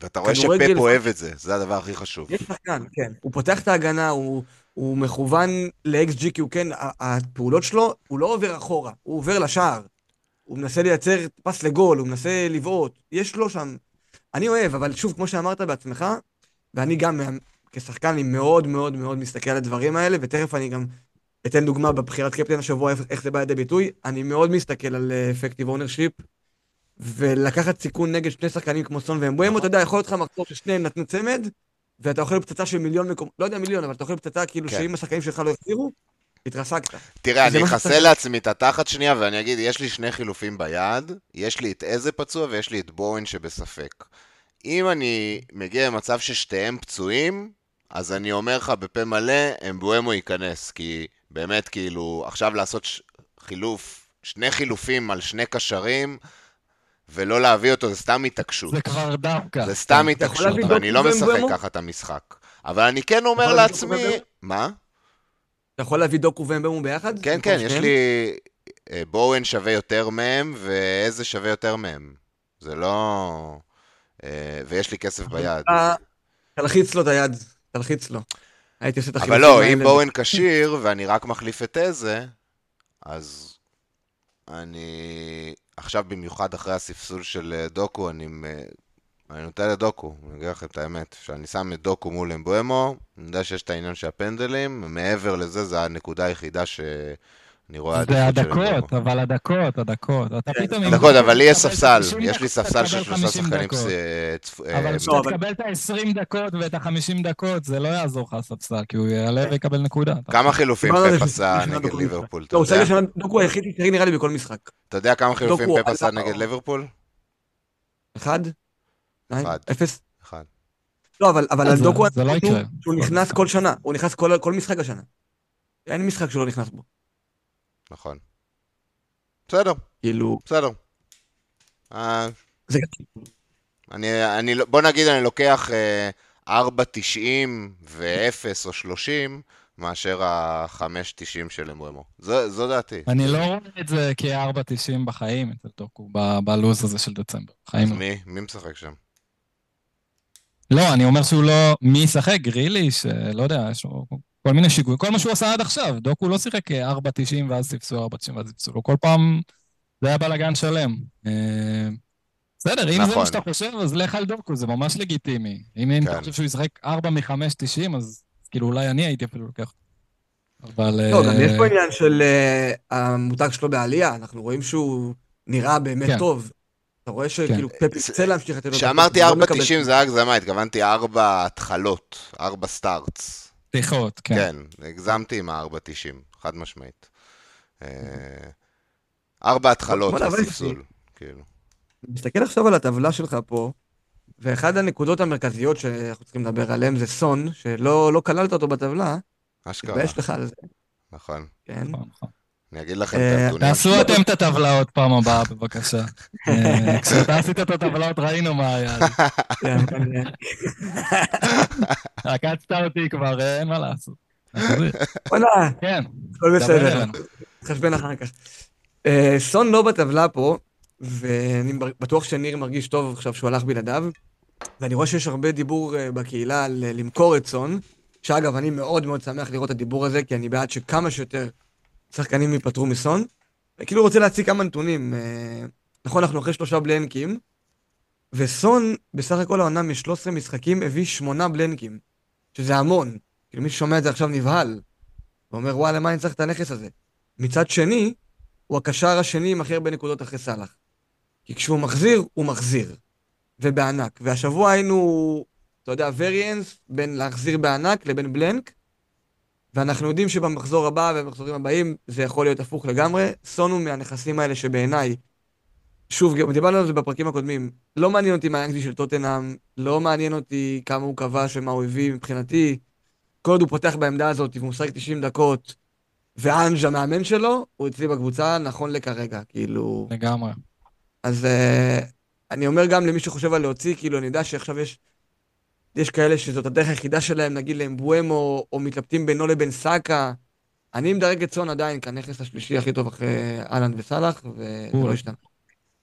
ואתה רואה שפפ אוהב את זה, זה הדבר הכי חשוב. יש שחקן, כן. הוא פותח את ההגנה, הוא, הוא מכוון ל-XG, כי הוא כן, הפעולות שלו, הוא לא עובר אחורה, הוא עובר לשער. הוא מנסה לייצר פס לגול, הוא מנסה לבעוט, יש לו שם... אני אוהב, אבל שוב, כמו שאמרת בעצמך, ואני גם כשחקן, אני מאוד מאוד מאוד מסתכל על הדברים האלה, ותכף אני גם אתן דוגמה בבחירת קפטן השבוע, איך- איך זה בא לידי ביטוי. אני מאוד מסתכל על effective ownership, ולקחת סיכון נגד שני שחקנים כמו סון ואמבואמו, אתה יודע, יכול להיות לך מחזור ששניהם נתנו צמד, ואתה אוכל פצצה של מיליון מקום, לא יודע מיליון, אבל אתה אוכל פצצה כאילו כן. שאם השחקנים שלך לא החזירו, התרסקת. תראה, אני אכסה שצריך. לעצמי את התחת שנייה ואני אגיד, יש לי שני חילופים ביד, יש לי את איזק פצוע ויש לי את בואן שבספק. אם אני מגיע למצב ששתיהם פצועים, אז אני אומר לך בפה מלא, אמבואמו ייכנס, כי באמת, כאילו, עכשיו לעשות ש... חילוף, שני חילופים על שני קשרים, ולא להביא אותו, זה סתם התעקשות. זה כבר דווקא. זה סתם אתה התעקשות, ואני לא משחק? ככה את המשחק. אבל אני כן אומר לעצמי... מה? אתה יכול להביא דוקו ואמבואמו ביחד? כן, כן, יש? לי... אה, בואוין שווה יותר מהם, ואיזה שווה יותר מהם. זה לא... אה, ויש לי כסף ביד. תלחיץ לו את היד, תלחיץ לו. הייתי עושה את אבל החילופים לא, האלה. אם בואוין כשיר, ואני רק מחליף את איזה, אז אני... עכשיו במיוחד אחרי הספסול של אה, דוקו, אני... אני נוטה לדוקו, אני אגיד לכם את האמת. כשאני שם את דוקו מול אמבואמו, אני יודע שיש את העניין של הפנדלים, מעבר לזה, זו הנקודה היחידה שאני רואה זה עדיפות של אמבואמו. הדקות, אבל הדקות, הדקות. אתה כן. פתאום... אם דקות, אתה אבל לי יש ספסל, 50 יש לי ספסל של שלושה 50 שחקנים אה, אה, אבל לא, כשאתה תקבל את ה-20 דקות ואת ה-50 דקות, זה לא יעזור לך הספסל, כי הוא יעלה ויקבל נקודה. כמה חילופים פפ עשה נגד ליברפול? לא, אתה יודע? דוקו היחיד נראה לי בכל משחק. אתה יודע כמה חילופים פפ עשה נגד ליברפול? אחד? אחד. אפס? אחד. לא, אבל, אבל על זה- דוקו, זה לא יקרה. שהוא נכנס כל שנה, הוא נכנס כל, כל משחק השנה. אין משחק שהוא לא נכנס בו. נכון. בסדר, כאילו, בסדר. אה, זה אני, אני, לא- בוא נגיד אני לוקח אה, 4.90 ו-0 או 30 מאשר ה-5.90 של אמואמו. זו, זו דעתי. אני לא רואה את זה כ-4.90 בחיים, אצל דוקו, ב- בלו"ז הזה של דצמבר. אז. מי, מי משחק שם? לא, אני אומר שהוא לא... מי ישחק? גריליש? אה, לא יודע, יש לו כל מיני שיגועים. כל מה שהוא עשה עד עכשיו. דוקו לא שיחק 4.90 ואז סיפסו 4.90 ואז סיפסו לו. כל פעם זה היה בלאגן שלם. אה, בסדר, אם זה נכון. מה שאתה חושב, אז לך על דוקו, זה ממש לגיטימי. אם אם אתה כן. חושב שהוא ישחק 4 מ-5.90, אז כאילו אולי אני הייתי אפילו לוקח. אבל... לא, גם אה, יש פה עניין של אה, המותג שלו בעלייה, אנחנו רואים שהוא נראה באמת כן. טוב. אתה רואה שכאילו כן. פפ ירצה להמשיך לו... כשאמרתי דקות, הוא לא מקבל- 4.90 זה היה הגזמה, התכוונתי 4 התחלות, 4 סטארטס. פתיחות, כן. כן, הגזמתי עם ה-4.90, חד משמעית. אה, ארבע התחלות לספסול, כאילו. מסתכל עכשיו על הטבלה שלך פה, ואחד הנקודות המרכזיות שאנחנו צריכים לדבר עליהן זה סון, שלא לא כללת אותו בטבלה, אשכרה, תתבייש לך על זה, נכון. כן? נכון, נכון. אני אגיד לכם אה, את הנתונים. תעשו אתם את הטבלה עוד פעם הבאה, בבקשה. אה, כשאתה עשית את הטבלאות ראינו מה היה. כן, כן. עקצת אותי כבר, אה, אין מה לעשות. וואלה, כן, הכל בסדר. נתחשבן אחר כך. אה, סון לא בטבלה פה, ואני בטוח שניר מרגיש טוב עכשיו שהוא הלך בלעדיו, ואני רואה שיש הרבה דיבור אה, בקהילה על אה, למכור את סון, שאגב, אני מאוד מאוד שמח לראות את הדיבור הזה, כי אני בעד שכמה שיותר שחקנים ייפטרו מסון. וכאילו רוצה להציג כמה נתונים. אה, נכון, אנחנו אחרי שלושה בלנקים, וסון, בסך הכל העונה מ-13 משחקים הביא שמונה בלנקים, שזה המון. כאילו מי ששומע את זה עכשיו נבהל, ואומר, וואלה, מה אני צריך את הנכס הזה? מצד שני, הוא הקשר השני עם הכי הרבה נקודות אחרי סאלח. כי כשהוא מחזיר, הוא מחזיר. ובענק. והשבוע היינו, אתה יודע, וריאנס בין להחזיר בענק לבין בלנק, ואנחנו יודעים שבמחזור הבא ובמחזורים הבאים זה יכול להיות הפוך לגמרי. סון הוא מהנכסים האלה שבעיניי, שוב, גם דיברנו על זה בפרקים הקודמים, לא מעניין אותי מה האנגלי של טוטנאם, לא מעניין אותי כמה הוא כבש ומה הוא הביא מבחינתי. כל עוד הוא פותח בעמדה הזאת והוא משחק 90 דקות, ואנג' המאמן שלו, הוא אצלי בקבוצה נכון לכרגע, כאילו... לגמרי. אז uh, אני אומר גם למי שחושב על להוציא, כאילו, אני יודע שעכשיו יש... יש כאלה שזאת הדרך היחידה שלהם, נגיד לאמבואמו, או מתלבטים בינו לבין סאקה. אני מדרג את סון עדיין כנכס השלישי הכי טוב אחרי אהלן וסאלח, וזה לא השתנה.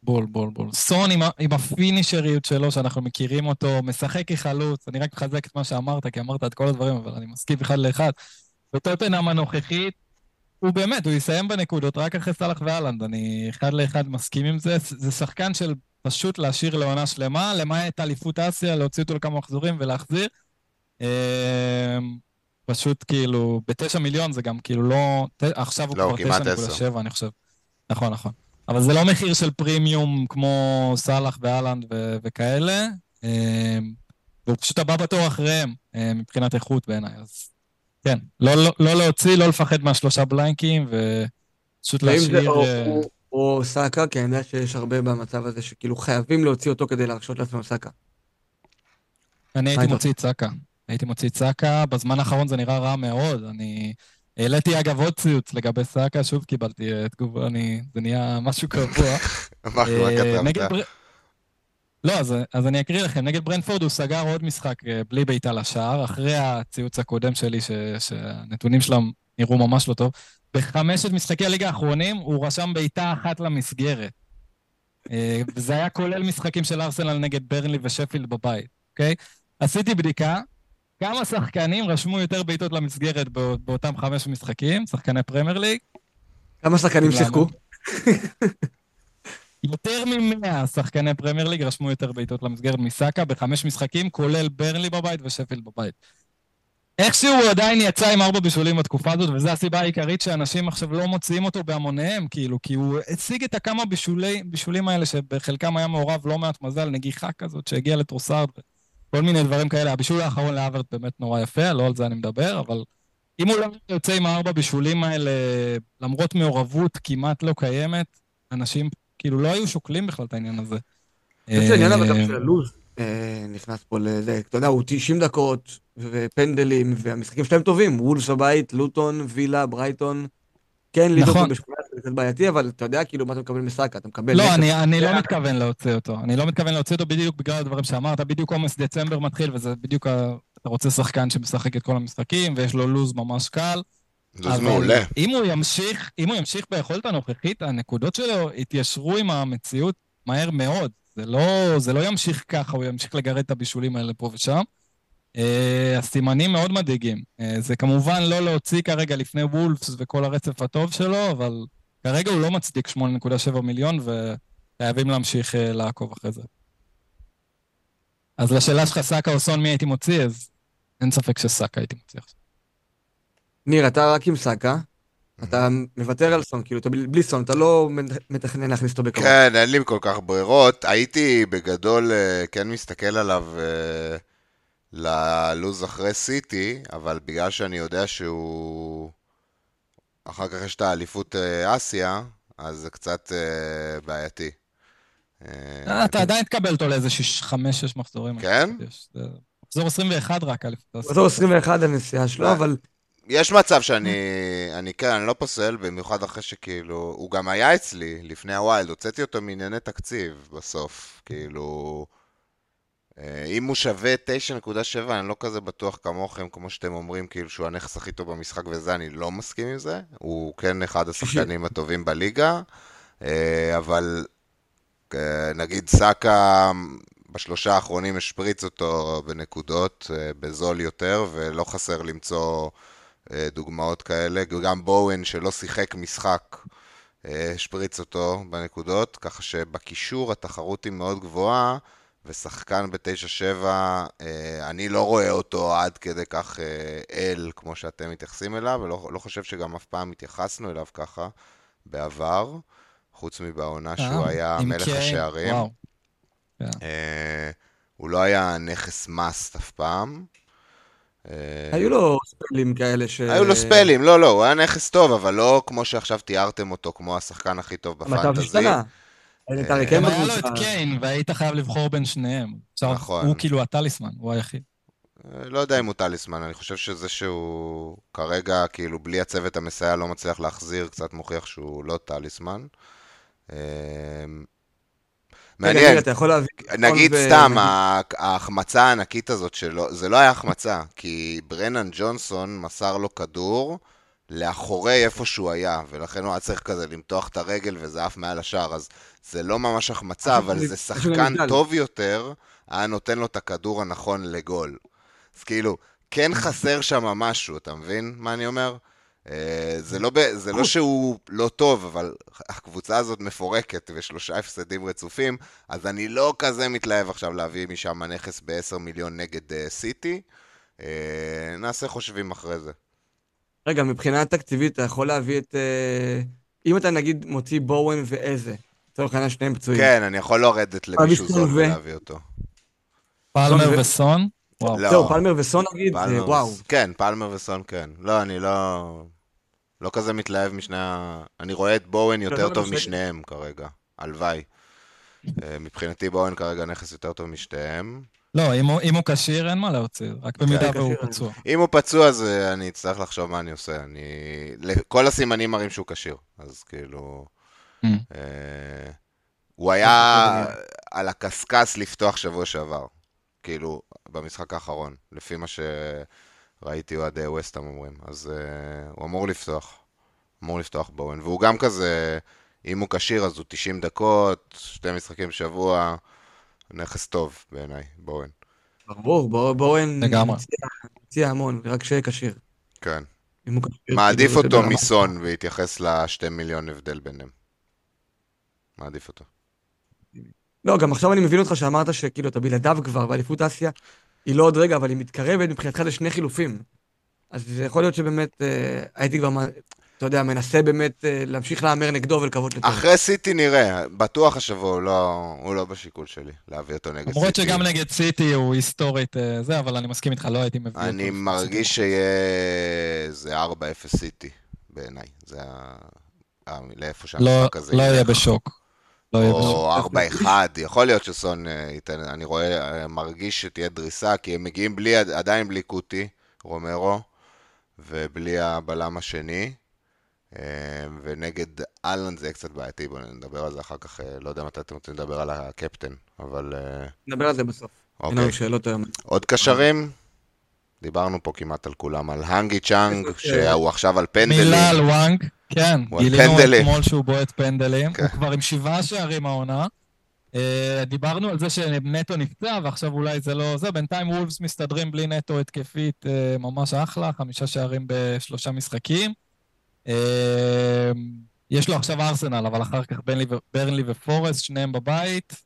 בול, בול, בול. סון עם, עם הפינישריות שלו, שאנחנו מכירים אותו, משחק כחלוץ, אני רק מחזק את מה שאמרת, כי אמרת את כל הדברים, אבל אני מסכים אחד לאחד. בטוטנאם הנוכחית, הוא באמת, הוא יסיים בנקודות רק אחרי סאלח ואלנד, אני אחד לאחד מסכים עם זה. זה שחקן של פשוט להשאיר לעונה שלמה, למעט אליפות אסיה, להוציא אותו לכמה מחזורים ולהחזיר. אמ, פשוט כאילו, בתשע מיליון זה גם כאילו לא... עכשיו הוא לא, כבר תשע נקודה שבע, אני חושב. נכון, נכון. אבל זה לא מחיר של פרימיום כמו סאלח ואלנד ו- וכאלה. אמ, והוא פשוט הבא בתור אחריהם, אמ, מבחינת איכות בעיניי. אז כן, לא, לא, לא להוציא, לא לפחד מהשלושה בלנקים, ופשוט להשאיר... או, אה, או, או סאקה, כי אני יודע שיש הרבה במצב הזה שכאילו חייבים להוציא אותו כדי להרשות לעצמם סאקה. אני הייתי מוציא את סאקה. הייתי מוציא את סאקה, בזמן האחרון זה נראה רע מאוד. אני העליתי אגב עוד ציוץ לגבי סאקה, שוב קיבלתי אה, תגובה, אני... זה נהיה משהו קבוע. אמרנו, מה אה, כתבת? לא, אז, אז אני אקריא לכם. נגד ברנפורד הוא סגר עוד משחק אה, בלי בעיטה לשער, אחרי הציוץ הקודם שלי, ש, שהנתונים שלהם נראו ממש לא טוב. בחמשת משחקי הליגה האחרונים הוא רשם בעיטה אחת למסגרת. וזה היה כולל משחקים של ארסנל נגד ברנלי ושפילד בבית, אוקיי? עשיתי בדיקה, כמה שחקנים רשמו יותר בעיטות למסגרת באותם חמש משחקים, שחקני פרמייר ליג? כמה שחקנים שיחקו? יותר ממאה שחקני פרמייר ליג רשמו יותר בעיטות למסגרת מסאקה בחמש משחקים, כולל ברנלי בבית ושפילד בבית. איכשהו הוא עדיין יצא עם ארבע בישולים בתקופה הזאת, וזו הסיבה העיקרית שאנשים עכשיו לא מוציאים אותו בהמוניהם, כאילו, כי הוא השיג את הכמה בישולי, בישולים האלה, שבחלקם היה מעורב לא מעט מזל, נגיחה כזאת שהגיעה לטרוסארד, כל מיני דברים כאלה. הבישול האחרון לאברט באמת נורא יפה, לא על זה אני מדבר, אבל אם הוא לא יוצא עם הארבע בישולים האלה, למרות מעורבות כמעט לא קיימת, אנשים כאילו לא היו שוקלים בכלל את העניין הזה. אני חושב שהעניין אבל גם של הלו"ז אה, נכנס פה לזה, אתה יודע, הוא 90 דקות ופנדלים, והמשחקים שלהם טובים, וולס בבית, לוטון, וילה, ברייטון. כן, ליברפול נכון. בשכונה זה קצת בעייתי, אבל אתה יודע כאילו מה אתה מקבל מסאקה, אתה מקבל... לא, אני, אני לא מתכוון להוציא אותו. אני לא מתכוון להוציא אותו בדיוק בגלל הדברים שאמרת, בדיוק עומס דצמבר מתחיל, וזה בדיוק. אתה רוצה שחקן שמשחק את כל המשחקים, ויש לו לוז ממש קל. לוז מעולה. אם הוא ימשיך, אם הוא ימשיך ביכולת הנוכחית, הנקודות שלו יתיישרו עם המציאות מהר מאוד. זה לא, זה לא ימשיך ככה, הוא ימשיך לגרד את הבישולים האלה פה ושם. Uh, הסימנים מאוד מדאיגים. Uh, זה כמובן לא להוציא כרגע לפני וולפס וכל הרצף הטוב שלו, אבל כרגע הוא לא מצדיק 8.7 מיליון, וחייבים להמשיך uh, לעקוב אחרי זה. אז לשאלה שלך, סאקה או סון, מי הייתי מוציא? אז אין ספק שסאקה הייתי מוציא עכשיו. ניר, אתה רק עם סאקה. אתה מוותר על סון, כאילו, אתה בלי סון, אתה לא מתכנן להכניס אותו בקרוב. כן, אין לי כל כך ברירות. הייתי בגדול כן מסתכל עליו ללוז אחרי סיטי, אבל בגלל שאני יודע שהוא... אחר כך יש את האליפות אה, אסיה, אז זה קצת בעייתי. אה, אתה עדיין תקבל אותו לאיזה חמש-שש מחזורים. כן? מחזור 21 רק אליפות אסיה. מחזור 21 הנסיעה שלו, אבל... יש מצב שאני, אני כן, אני לא פוסל, במיוחד אחרי שכאילו, הוא גם היה אצלי לפני הווילד, הוצאתי אותו מענייני תקציב בסוף, כאילו, אה, אם הוא שווה 9.7, אני לא כזה בטוח כמוכם, כמו שאתם אומרים, כאילו שהוא הנכס הכי טוב במשחק וזה, אני לא מסכים עם זה. הוא כן אחד השחקנים הטובים בליגה, אה, אבל אה, נגיד סאקה, בשלושה האחרונים השפריץ אותו בנקודות, בזול יותר, ולא חסר למצוא דוגמאות כאלה. גם בואוין, שלא שיחק משחק, השפריץ אותו בנקודות, ככה שבקישור התחרות היא מאוד גבוהה. ושחקן ב-9-7, אה, אני לא רואה אותו עד כדי כך אה, אל, כמו שאתם מתייחסים אליו, ולא לא חושב שגם אף פעם התייחסנו אליו ככה בעבר, חוץ מבעונה שהוא אה, היה מלך השערים. כן. הוא לא היה נכס מאסט אף פעם. היו לו ספלים כאלה ש... היו לו ספלים, לא, לא, הוא היה נכס טוב, אבל לא כמו שעכשיו תיארתם אותו, כמו השחקן הכי טוב בפנטזי. המצב השתנה. גם היה לו את קיין, והיית חייב לבחור בין שניהם. נכון. הוא כאילו הטליסמן, הוא היחיד. לא יודע אם הוא טליסמן, אני חושב שזה שהוא כרגע, כאילו, בלי הצוות המסייע לא מצליח להחזיר, קצת מוכיח שהוא לא טליסמן. מעניין. אתה יכול להביא... נגיד סתם, ההחמצה הענקית הזאת שלו, זה לא היה החמצה, כי ברנן ג'ונסון מסר לו כדור לאחורי איפה שהוא היה, ולכן הוא היה צריך כזה למתוח את הרגל וזה עף מעל השער, אז זה לא ממש החמצה, אבל זה שחקן טוב יותר, היה נותן לו את הכדור הנכון לגול. אז כאילו, כן חסר שם משהו, אתה מבין מה אני אומר? אה, זה לא, זה לא שהוא לא טוב, אבל הקבוצה הזאת מפורקת ושלושה הפסדים רצופים, אז אני לא כזה מתלהב עכשיו להביא משם נכס ב-10 מיליון נגד אה, סיטי. אה, נעשה חושבים אחרי זה. רגע, מבחינה תקציבית אתה יכול להביא את... אם אתה נגיד מוציא בואוין ואיזה, לצורך העניין שניהם פצועים. כן, אני יכול לרדת למישהו זאת ולהביא אותו. פלמר וסון? וואו. לא. זהו, פלמר וסון נגיד, פלמר וואו. כן, פלמר וסון כן. לא, אני לא... לא כזה מתלהב משני ה... אני רואה את בואן יותר טוב משניהם כרגע. הלוואי. אה, מבחינתי בואן כרגע נכס יותר טוב משתיהם. לא, אם הוא, אם הוא כשיר אין מה להוציא, רק במידה כן, והוא פצוע. אם הוא פצוע אז אה, אני אצטרך לחשוב מה אני עושה. אני... כל הסימנים מראים שהוא כשיר, אז כאילו... Mm. אה, הוא היה על הקשקש לפתוח שבוע שעבר. כאילו, במשחק האחרון, לפי מה שראיתי אוהדי ווסטהאם אומרים. אז uh, הוא אמור לפתוח, אמור לפתוח בואן. והוא גם כזה, אם הוא כשיר אז הוא 90 דקות, שתי משחקים בשבוע, נכס טוב בעיניי, בואן. ברור, בואן מציע המון, רק שיהיה כשיר. כן. מעדיף כאילו, אותו מסון והתייחס לשתי מיליון הבדל ביניהם. מעדיף אותו. לא, גם עכשיו אני מבין אותך שאמרת שכאילו אתה בלעדיו כבר, ואליפות אסיה היא לא עוד רגע, אבל היא מתקרבת מבחינתך לשני חילופים. אז זה יכול להיות שבאמת אה, הייתי כבר, אתה יודע, מנסה באמת אה, להמשיך להמר נגדו ולקוות לטוב. אחרי סיטי נראה, בטוח השבוע הוא לא, הוא לא בשיקול שלי, להביא אותו נגד סיטי. למרות שגם נגד סיטי הוא היסטורית אה, זה, אבל אני מסכים איתך, לא הייתי מביא אותו. אני מרגיש שיהיה איזה 4-0 סיטי בעיניי, זה ה... לאיפה שהמשחק הזה לא יהיה בשוק. לא או 4-1, יכול להיות שסון אה, ייתן, אני רואה, אה, מרגיש שתהיה דריסה, כי הם מגיעים בלי, עדיין בלי קוטי, רומרו, ובלי הבלם השני, אה, ונגד אהלנד זה יהיה קצת בעייתי, בואו נדבר על זה אחר כך, לא יודע מתי אתם רוצים לדבר על הקפטן, אבל... נדבר על זה בסוף. אוקיי. שאלות היום. עוד קשרים? דיברנו פה כמעט על כולם, על האנגי צ'אנג, שהוא עכשיו על פנדלים. מילה על וואנג. כן, גילינו אתמול שהוא בועט פנדלים, כן. הוא כבר עם שבעה שערים העונה. Uh, דיברנו על זה שנטו נפצע, ועכשיו אולי זה לא זה, בינתיים וולפס מסתדרים בלי נטו התקפית uh, ממש אחלה, חמישה שערים בשלושה משחקים. Uh, יש לו עכשיו ארסנל, אבל אחר כך ברנלי, ברנלי ופורסט, שניהם בבית.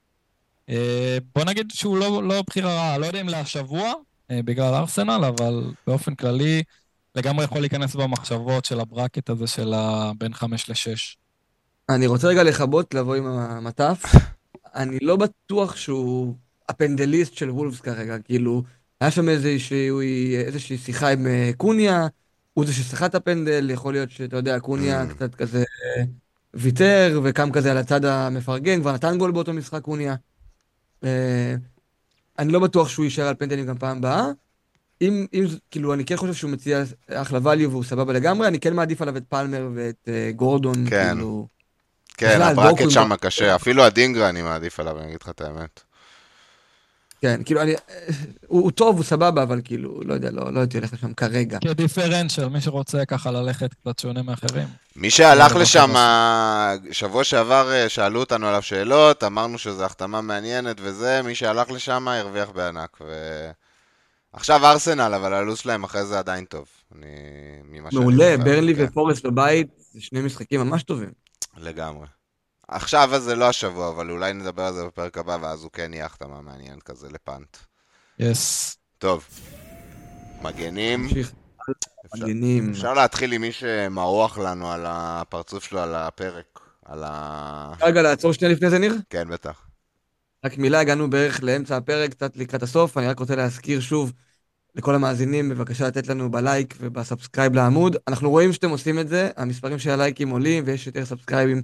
בוא נגיד שהוא לא, לא בחירה רעה, לא יודע אם להשבוע, בגלל ארסנל, אבל באופן כללי... לגמרי יכול להיכנס במחשבות של הברקט הזה של בין 5 ל-6. אני רוצה רגע לכבות, לבוא עם המטף. אני לא בטוח שהוא הפנדליסט של וולפס כרגע, כאילו, היה שם איזושהי, איזושהי שיחה עם אה, קוניה, הוא זה ששיחה את הפנדל, יכול להיות שאתה יודע, קוניה mm. קצת כזה ויתר, וקם כזה על הצד המפרגן, כבר נתן גול באותו משחק קוניה. אה, אני לא בטוח שהוא יישאר על פנדלים גם פעם הבאה. אם, אם, כאילו, אני כן חושב שהוא מציע אחלה value והוא סבבה לגמרי, אני כן מעדיף עליו את פלמר ואת uh, גורדון, כן. כאילו... כן, הברקט שם קשה, אפילו הדינגרה אני מעדיף עליו, אני אגיד לך את האמת. כן, כאילו, אני, הוא, הוא טוב, הוא סבבה, אבל כאילו, לא יודע, לא, לא הייתי הולך לשם כרגע. כדיפרנציאל, מי שרוצה ככה ללכת קצת שונה מאחרים. מי שהלך לשם, שבוע שעבר אה, שאלו אותנו עליו שאלות, אמרנו שזו החתמה מעניינת וזה, מי שהלך לשם הרוויח בענק. ו... עכשיו ארסנל, אבל הלו"ז שלהם אחרי זה עדיין טוב. אני... מעולה, ברלי כן. ופורסט בבית, זה שני משחקים ממש טובים. לגמרי. עכשיו זה לא השבוע, אבל אולי נדבר על זה בפרק הבא, ואז הוא כן יהיה החתמה מעניינת כזה ל punt. yes. טוב. מגנים. מגנים. אפשר להתחיל עם מי שמרוח לנו על הפרצוף שלו על הפרק. על ה... רגע, לעצור שנייה לפני זה, ניר? כן, בטח. רק מילה, הגענו בערך לאמצע הפרק, קצת לקראת הסוף, אני רק רוצה להזכיר שוב לכל המאזינים, בבקשה לתת לנו בלייק וב subscribe לעמוד. אנחנו רואים שאתם עושים את זה, המספרים של הלייקים עולים ויש יותר סאבסקרייבים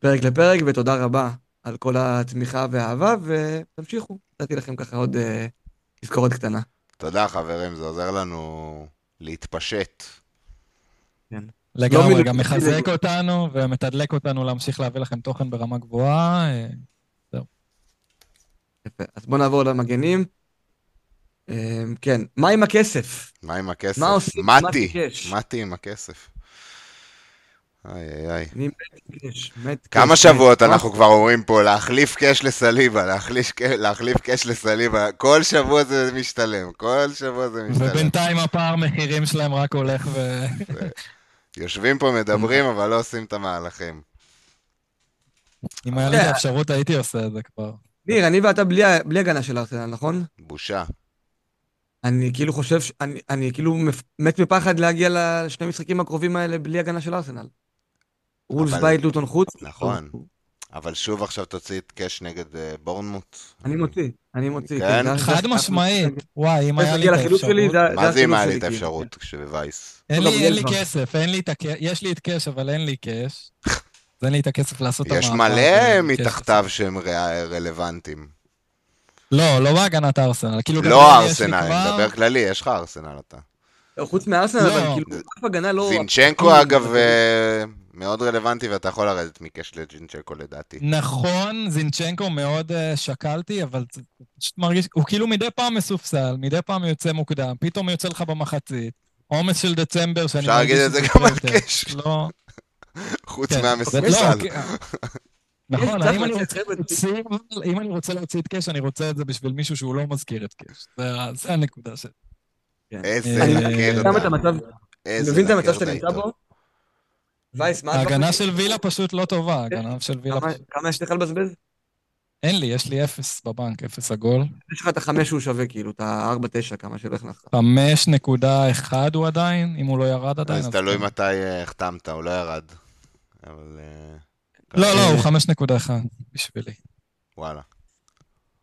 פרק לפרק, ותודה רבה על כל התמיכה והאהבה, ותמשיכו, נתתי לכם ככה עוד uh, תזכורת קטנה. תודה חברים, זה עוזר לנו להתפשט. לגמרי, מילואים, גם מחזק. אותנו ומתדלק אותנו להמשיך להביא לכם תוכן ברמה גבוהה. אה, יפה. אז בואו נעבור למגנים. אה, כן, מה עם הכסף? מה עם הכסף? מה עושים? מתי? מתי עם הכסף. איי איי איי. אני מת קש, מת כמה קש, שבועות מת. אנחנו כבר אומרים פה להחליף קאש לסליבה, להחליף, קאש לסליבה, כל שבוע זה משתלם, כל שבוע זה משתלם. ובינתיים הפער מחירים שלהם רק הולך ו... יושבים פה מדברים אבל לא עושים את המהלכים. אם היה לי את האפשרות הייתי עושה את זה כבר. ניר, אני ואתה בלי הגנה של ארסנל, נכון? בושה. אני כאילו חושב, ש- אני- אני כאילו מפ- מת מפחד להגיע לשני המשחקים הקרובים האלה בלי הגנה של ארסנל. וולס אבל- בית, לוטון חוץ. נכון. אבל שוב עכשיו תוציא את קאש נגד אה, בורנמוט. אני מוציא, אני מוציא. כן? זה- זה- חד זה- משמעית. וואי, אם היה לי את שלי, האפשרות... זה- מה זה אם היה לי שלי, את כאילו. האפשרות כשווייס? אין לי, אין לי. כסף, אין לי את הקש... יש לי את קש, אבל אין לי קש. אז אין לי את הכסף לעשות את יש המעבר. מלא בין קש מתחתיו שהם ר- רלוונטיים. לא, לא בהגנת הארסנל. כאילו, לא ארסנל, אני מדבר כללי, יש לך ארסנל אתה. לא, חוץ מארסנל, לא. אבל כאילו, אף הגנה לא... זינצ'נקו אגב אה, מאוד רלוונטי ואתה יכול לרדת מקאש לזינצ'נקו לדעתי. נכון, זינצ'נקו מאוד uh, שקלתי, אבל פשוט מרגיש, הוא כאילו מדי פעם מסופסל, מדי פעם יוצא מוקדם, פתאום יוצא לך במחצית. עומס של דצמבר שאני אפשר להגיד את זה גם על. קאש. לא, חוץ כן, מהמסופסל. נכון, האם אני רוצה אם אני רוצה להוציא את קאש, אני רוצה את זה בשביל מישהו שהוא לא מזכיר את קאש. זה- זה הנקודה שלי. איזה אני- לקרדה. גם את המצב, איזה מבין את המצב שאתה נמצא. בו? וייס, מה ההגנה? של וילה פשוט לא טובה, ההגנה של וילה כמה- פשוט... כמה יש לך לבזבז? אין לי, יש לי אפס בבנק, אפס עגול. יש לך את החמש שהוא שווה, כאילו, את הארבע תשע, כמה שהולך לך. 5.1 הוא עדיין, אם הוא לא ירד עדיין. אז תלוי כן. מתי אה, החתמת, הוא לא ירד. אבל... לא, לא, הוא 5.1 בשבילי. וואלה.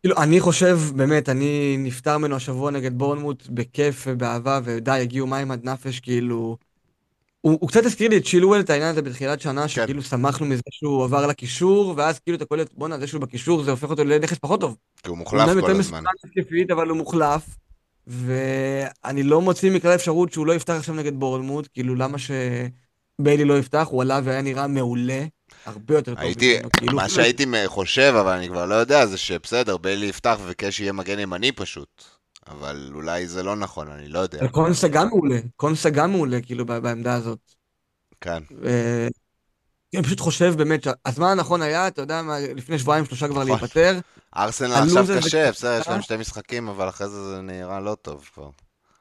כאילו, אני חושב, באמת, אני נפטר ממנו השבוע נגד בורנמוט בכיף ובאהבה, ודי, הגיעו מים עד נפש, כאילו... הוא, הוא קצת הזכיר לי את צ'ילואל, את העניין הזה בתחילת שנה, שכאילו שמחנו מזה שהוא עבר לקישור, ואז כאילו אתה קולט, בואנה, זה שהוא בקישור, זה הופך אותו לנכס פחות טוב. כי הוא הוא מוחלף אומנם כל יותר הזמן. מסוכן התקפית, אבל הוא מוחלף, ואני לא מוציא מכלל אפשרות שהוא לא יפתח עכשיו נגד בורנמוט, כאילו, למה שביילי לא יפתח? הוא עלה והיה נראה מעולה, הרבה יותר טוב הייתי, כאילו, מה שהייתי חושב, אבל אני כבר לא יודע, זה שבסדר, ביילי יפתח וקאש יהיה מגן ימני פשוט. אבל אולי זה לא נכון, אני לא יודע. קונסה גם מעולה, קונסה גם מעולה, כאילו, בעמדה הזאת. כן. ו- אני פשוט חושב באמת שהזמן הנכון היה, אתה יודע מה, לפני שבועיים שלושה כבר נכון. להיפטר. ארסנל עכשיו קשה, בסדר, יש להם שתי משחקים, אבל אחרי זה זה נראה לא טוב כבר.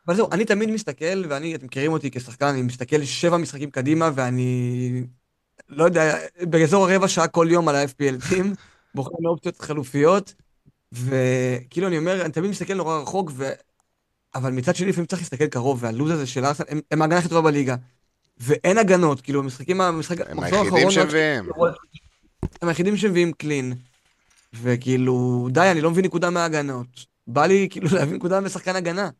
אבל זהו, אני תמיד מסתכל, ואני, אתם מכירים אותי כשחקן, אני מסתכל שבע משחקים קדימה, ואני, לא יודע, באזור הרבע שעה כל יום על ה-FPL טים, בוחר מאופציות חלופיות, וכאילו אני אומר, אני תמיד מסתכל נורא רחוק, ו... אבל מצד שני לפעמים צריך להסתכל קרוב, והלו"ז הזה של ארסנל, הם, הם ההגנה הכי טובה בליגה. ואין הגנות, כאילו, המשחקים, המשחק, הם היחידים שמביאים. הם היחידים שמביאים קלין. וכאילו, די, אני לא מבין נקודה מההגנות. בא לי כאילו להביא נקודה משחקן הגנה.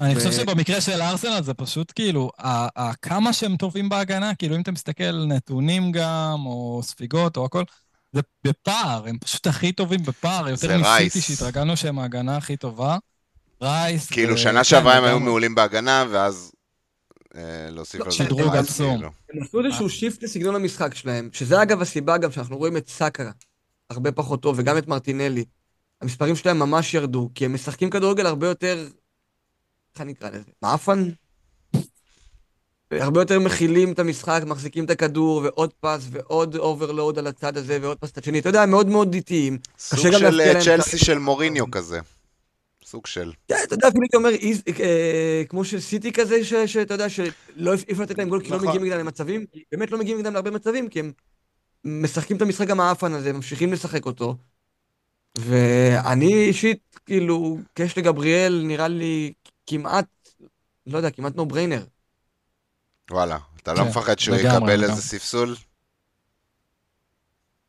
אני חושב שבמקרה של ארסנל זה פשוט כאילו, כמה שהם טובים בהגנה, כאילו אם אתה מסתכל נתונים גם, או ספיגות, או הכל, זה בפער, הם פשוט הכי טובים בפער, יותר מסיטי. שהתרגלנו שהם ההגנה הכי טובה. רייס. כאילו, שנה כן, שעברה הם היו. מעולים בהגנה, ואז אה, להוסיף על זה שדרוג את רייס, עצום. כאילו. הם עשו איזשהו shift לסגנון המשחק שלהם, שזה אגב הסיבה גם שאנחנו רואים את סאקה הרבה פחות טוב, וגם את מרטינלי. המספרים שלהם ממש ירדו, כי הם משחקים כדורגל הרבה יותר, איך אני אקרא לזה? מעפן? הרבה יותר מכילים את המשחק, מחזיקים את הכדור, ועוד pass, ועוד overload על הצד הזה, ועוד pass צד שני. אתה יודע, מאוד מאוד איטיים. סוג של אה, צ'לסי. של מוריניו כזה. סוג של. כן, אתה יודע, אפילו הייתי אומר, אה, כמו של סיטי כזה, שאתה יודע, שלא אי אפשר לתת להם גול, כי לא נכון. מגיעים נגדם למצבים, באמת לא מגיעים נגדם להרבה מצבים, כי הם משחקים את המשחק המעפן הזה, ממשיכים לשחק אותו. ואני אישית, כאילו, קש לגבריאל נראה לי כמעט, לא יודע, כמעט נו בריינר. וואלה. אתה לא כן, מפחד שהוא יקבל. איזה ספסול?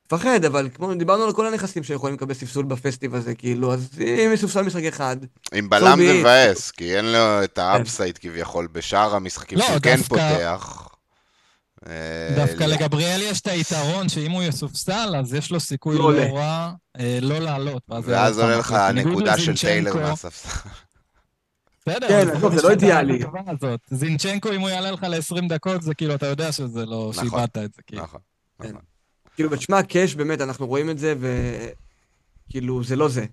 מפחד, אבל כמו, דיברנו על כל הנכסים שיכולים לקבל ספסול בפסטיב הזה, כאילו, אז אם יסופסל משחק אחד, עם בלם זה. מבאס, כי אין לו את ה upside כביכול בשאר המשחקים לא, שהוא כן פותח. אה, דווקא לא. לגבריאל יש את היתרון שאם הוא יסופסל, אז יש לו סיכוי לא לא. רע אה, לא לעלות. ואז עולה לך בניגוד נקודה של טיילר מהספסל. בסדר, כן, עזוב, זה לא לך את אידיאלי. זינצ'נקו, אם הוא יעלה לך ל-20 דקות, זה כאילו, אתה יודע שזה לא, נכון. שאיבדת את זה, כאילו. נכון. כן. נכון. כאילו, ותשמע, קאש, באמת, אנחנו רואים את זה, וכאילו, זה לא זה.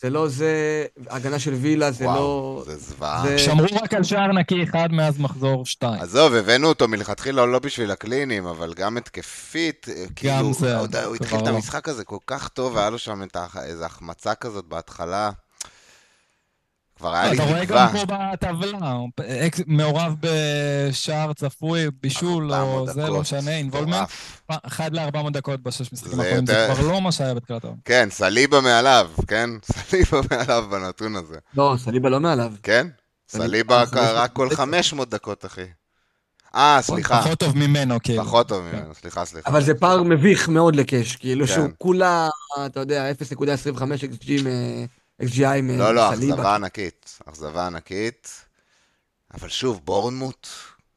זה לא זה, הגנה של וילה זה וואו, לא... זה זוועה. זה- שמרו רק על שער נקי אחד מאז מחזור שתיים. עזוב, הבאנו אותו מלכתחילה לא בשביל הקלינים, אבל גם התקפית, אה, כאילו, זה הוא, הוא התחיל את לא. המשחק הזה כל כך טוב, והיה לו שם איזו החמצה כזאת בהתחלה. כבר היה לי אתה רואה תקווה. גם פה בטבלה, מעורב בשער צפוי, בישול, 400 או זה, לא משנה, אינבולמנט. אחד ל-400 דקות בשש משחקים האחרונים, זה כבר לא מה שהיה בתחילת העונה. כן, סליבה מעליו, כן? סליבה מעליו בנתון הזה. לא, סליבה לא מעליו. כן? סליבה חמש רק כל דקות. 500 דקות, אחי. אה, סליחה. פחות טוב ממנו, כאילו. פחות טוב ממנו, סליחה, סליחה. אבל זה פער מביך מאוד לקאש, כאילו כן. שהוא כולה, אתה יודע, 0.25 XG מ- XGI מסליבה. לא, לא, אכזבה ענקית. אכזבה ענקית. אבל שוב, בורנמוט,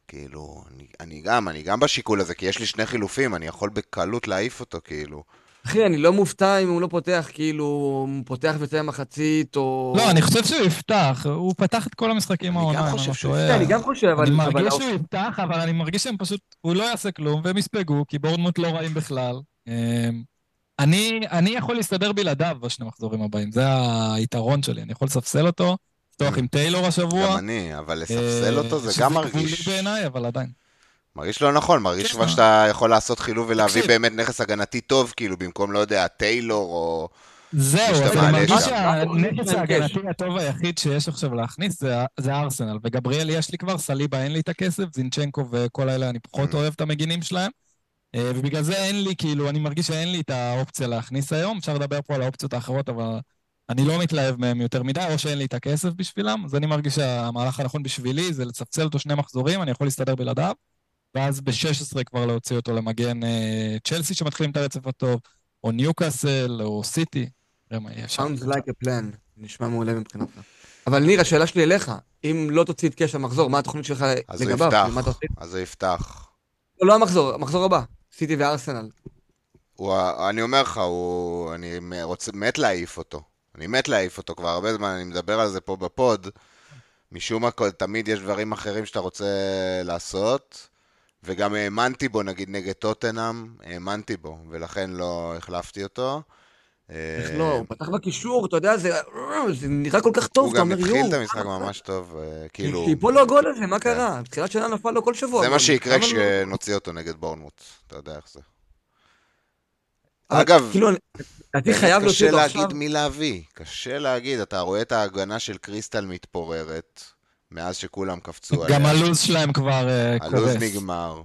כאילו, אני, אני גם, אני גם בשיקול הזה, כי יש לי שני חילופים, אני יכול בקלות להעיף אותו, כאילו. אחי, אני לא מופתע אם הוא לא פותח, כאילו, הוא פותח ויוצא מחצית, או... לא, אני חושב שהוא יפתח, הוא פתח את כל המשחקים אני גם העונה, חושב שהוא טועה. כן, אני גם חושב, אבל... אני מרגיש שהוא יפתח, אבל אני מרגיש שהם פשוט, הוא לא יעשה כלום, והם יספגו, כי בורנמוט לא רעים בכלל. אני, אני יכול להסתדר בלעדיו בשני מחזורים הבאים, זה היתרון שלי, אני יכול לספסל אותו, לפתוח Mm. עם טיילור השבוע. גם אני, אבל לספסל אה, אותו זה שזה גם גבולי מרגיש... בעיניי, אבל עדיין. מרגיש לא נכון, מרגיש כן, כבר אה. שאתה יכול לעשות חילוב ולהביא. באמת נכס הגנתי טוב, כאילו, במקום, לא יודע, טיילור או... זהו, אז אני מרגיש. שהנכס כן, ההגנתי הטוב היחיד שיש עכשיו להכניס זה, זה ארסנל, וגבריאל יש לי כבר, סליבה אין לי את הכסף, זינצ'נקו וכל האלה, אני פחות Mm. אוהב את המגינים שלהם. אה, ובגלל זה אין לי, כאילו, אני מרגיש שאין לי את האופציה להכניס היום, אפשר לדבר פה על האופציות האחרות, אבל אני לא מתלהב מהם יותר מדי, או שאין לי את הכסף בשבילם, אז אני מרגיש שהמהלך הנכון בשבילי זה לצפצל אותו שני מחזורים, אני יכול להסתדר בלעדיו, ואז ב-16 כבר להוציא אותו למגן אה, צ'לסי שמתחילים את הרצף הטוב, או ניוקאסל, או סיטי, נראה מה יהיה שם. sounds like a plan, נשמע מעולה מבחינתך. אבל ניר, השאלה שלי אליך, אם לא תוציא את קאש המחזור, מה התוכנית שלך אז הוא לגביו? יפתח, מה אתה עושה? אז הוא יפתח. לא, לא המחזור, המחזור הבא, סיטי וארסנל. אני אומר לך, הוא, אני רוצה, מת להעיף אותו. אני מת להעיף אותו כבר הרבה זמן, אני מדבר על זה פה בפוד. משום מה, תמיד יש דברים אחרים שאתה רוצה לעשות, וגם האמנתי בו, נגיד נגד טוטנאם, האמנתי בו, ולכן לא החלפתי אותו. איך אה, לא, הוא פתח בקישור, אתה יודע, זה זה נראה כל כך טוב, הוא אתה גם אומר, התחיל יואו. את המשחק ממש טוב, אה, כאילו... שיפול לו הגול הזה, מה קרה? בתחילת שנה נפל לו כל שבוע. זה. מה שיקרה לא? כשנוציא אותו נגד בורנמוט, אתה יודע איך זה. אגב, כאילו, אני- לדעתי חייב להוציא קשה להגיד. מי להביא, קשה להגיד, אתה רואה את ההגנה של קריסטל מתפוררת, מאז שכולם קפצו עליה. גם הלו"ז שלהם כבר אה, הלו"ז קורס. נגמר.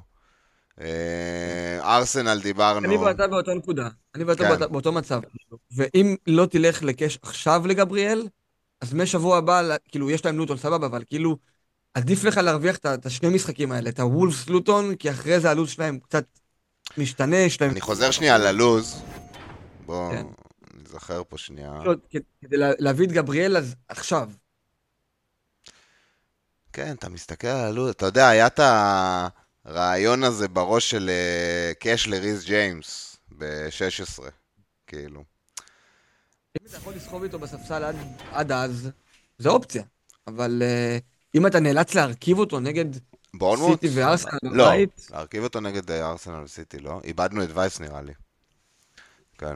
אה, ארסנל דיברנו, אני ואתה באותה נקודה. אני ואתה כן. באותו מצב. ואם לא תלך לקאש עכשיו לגבריאל, אז משבוע הבא, כאילו, יש להם לוטון, סבבה, אבל כאילו, עדיף לך להרוויח את ה- השני משחקים האלה, את הוולפס לוטון, כי אחרי זה הלו"ז שלהם קצת משתנה, יש להם... אני חוזר שנייה ללו"ז, בואו כן. נזכר פה שנייה. כאילו, כדי לה- להביא את גבריאל, אז עכשיו. כן, אתה מסתכל על הלו"ז, אתה יודע, היה את הרעיון הזה בראש של אה, קאש לריס ג'יימס ב-16, כאילו. אם אתה יכול לסחוב איתו בספסל עד, עד אז, זה אופציה. אבל uh, אם אתה נאלץ להרכיב אותו נגד בורנמוט? סיטי וארסנל לא, בבית, להרכיב אותו נגד אה, ארסנל וסיטי, לא? איבדנו את וייס נראה לי. כן,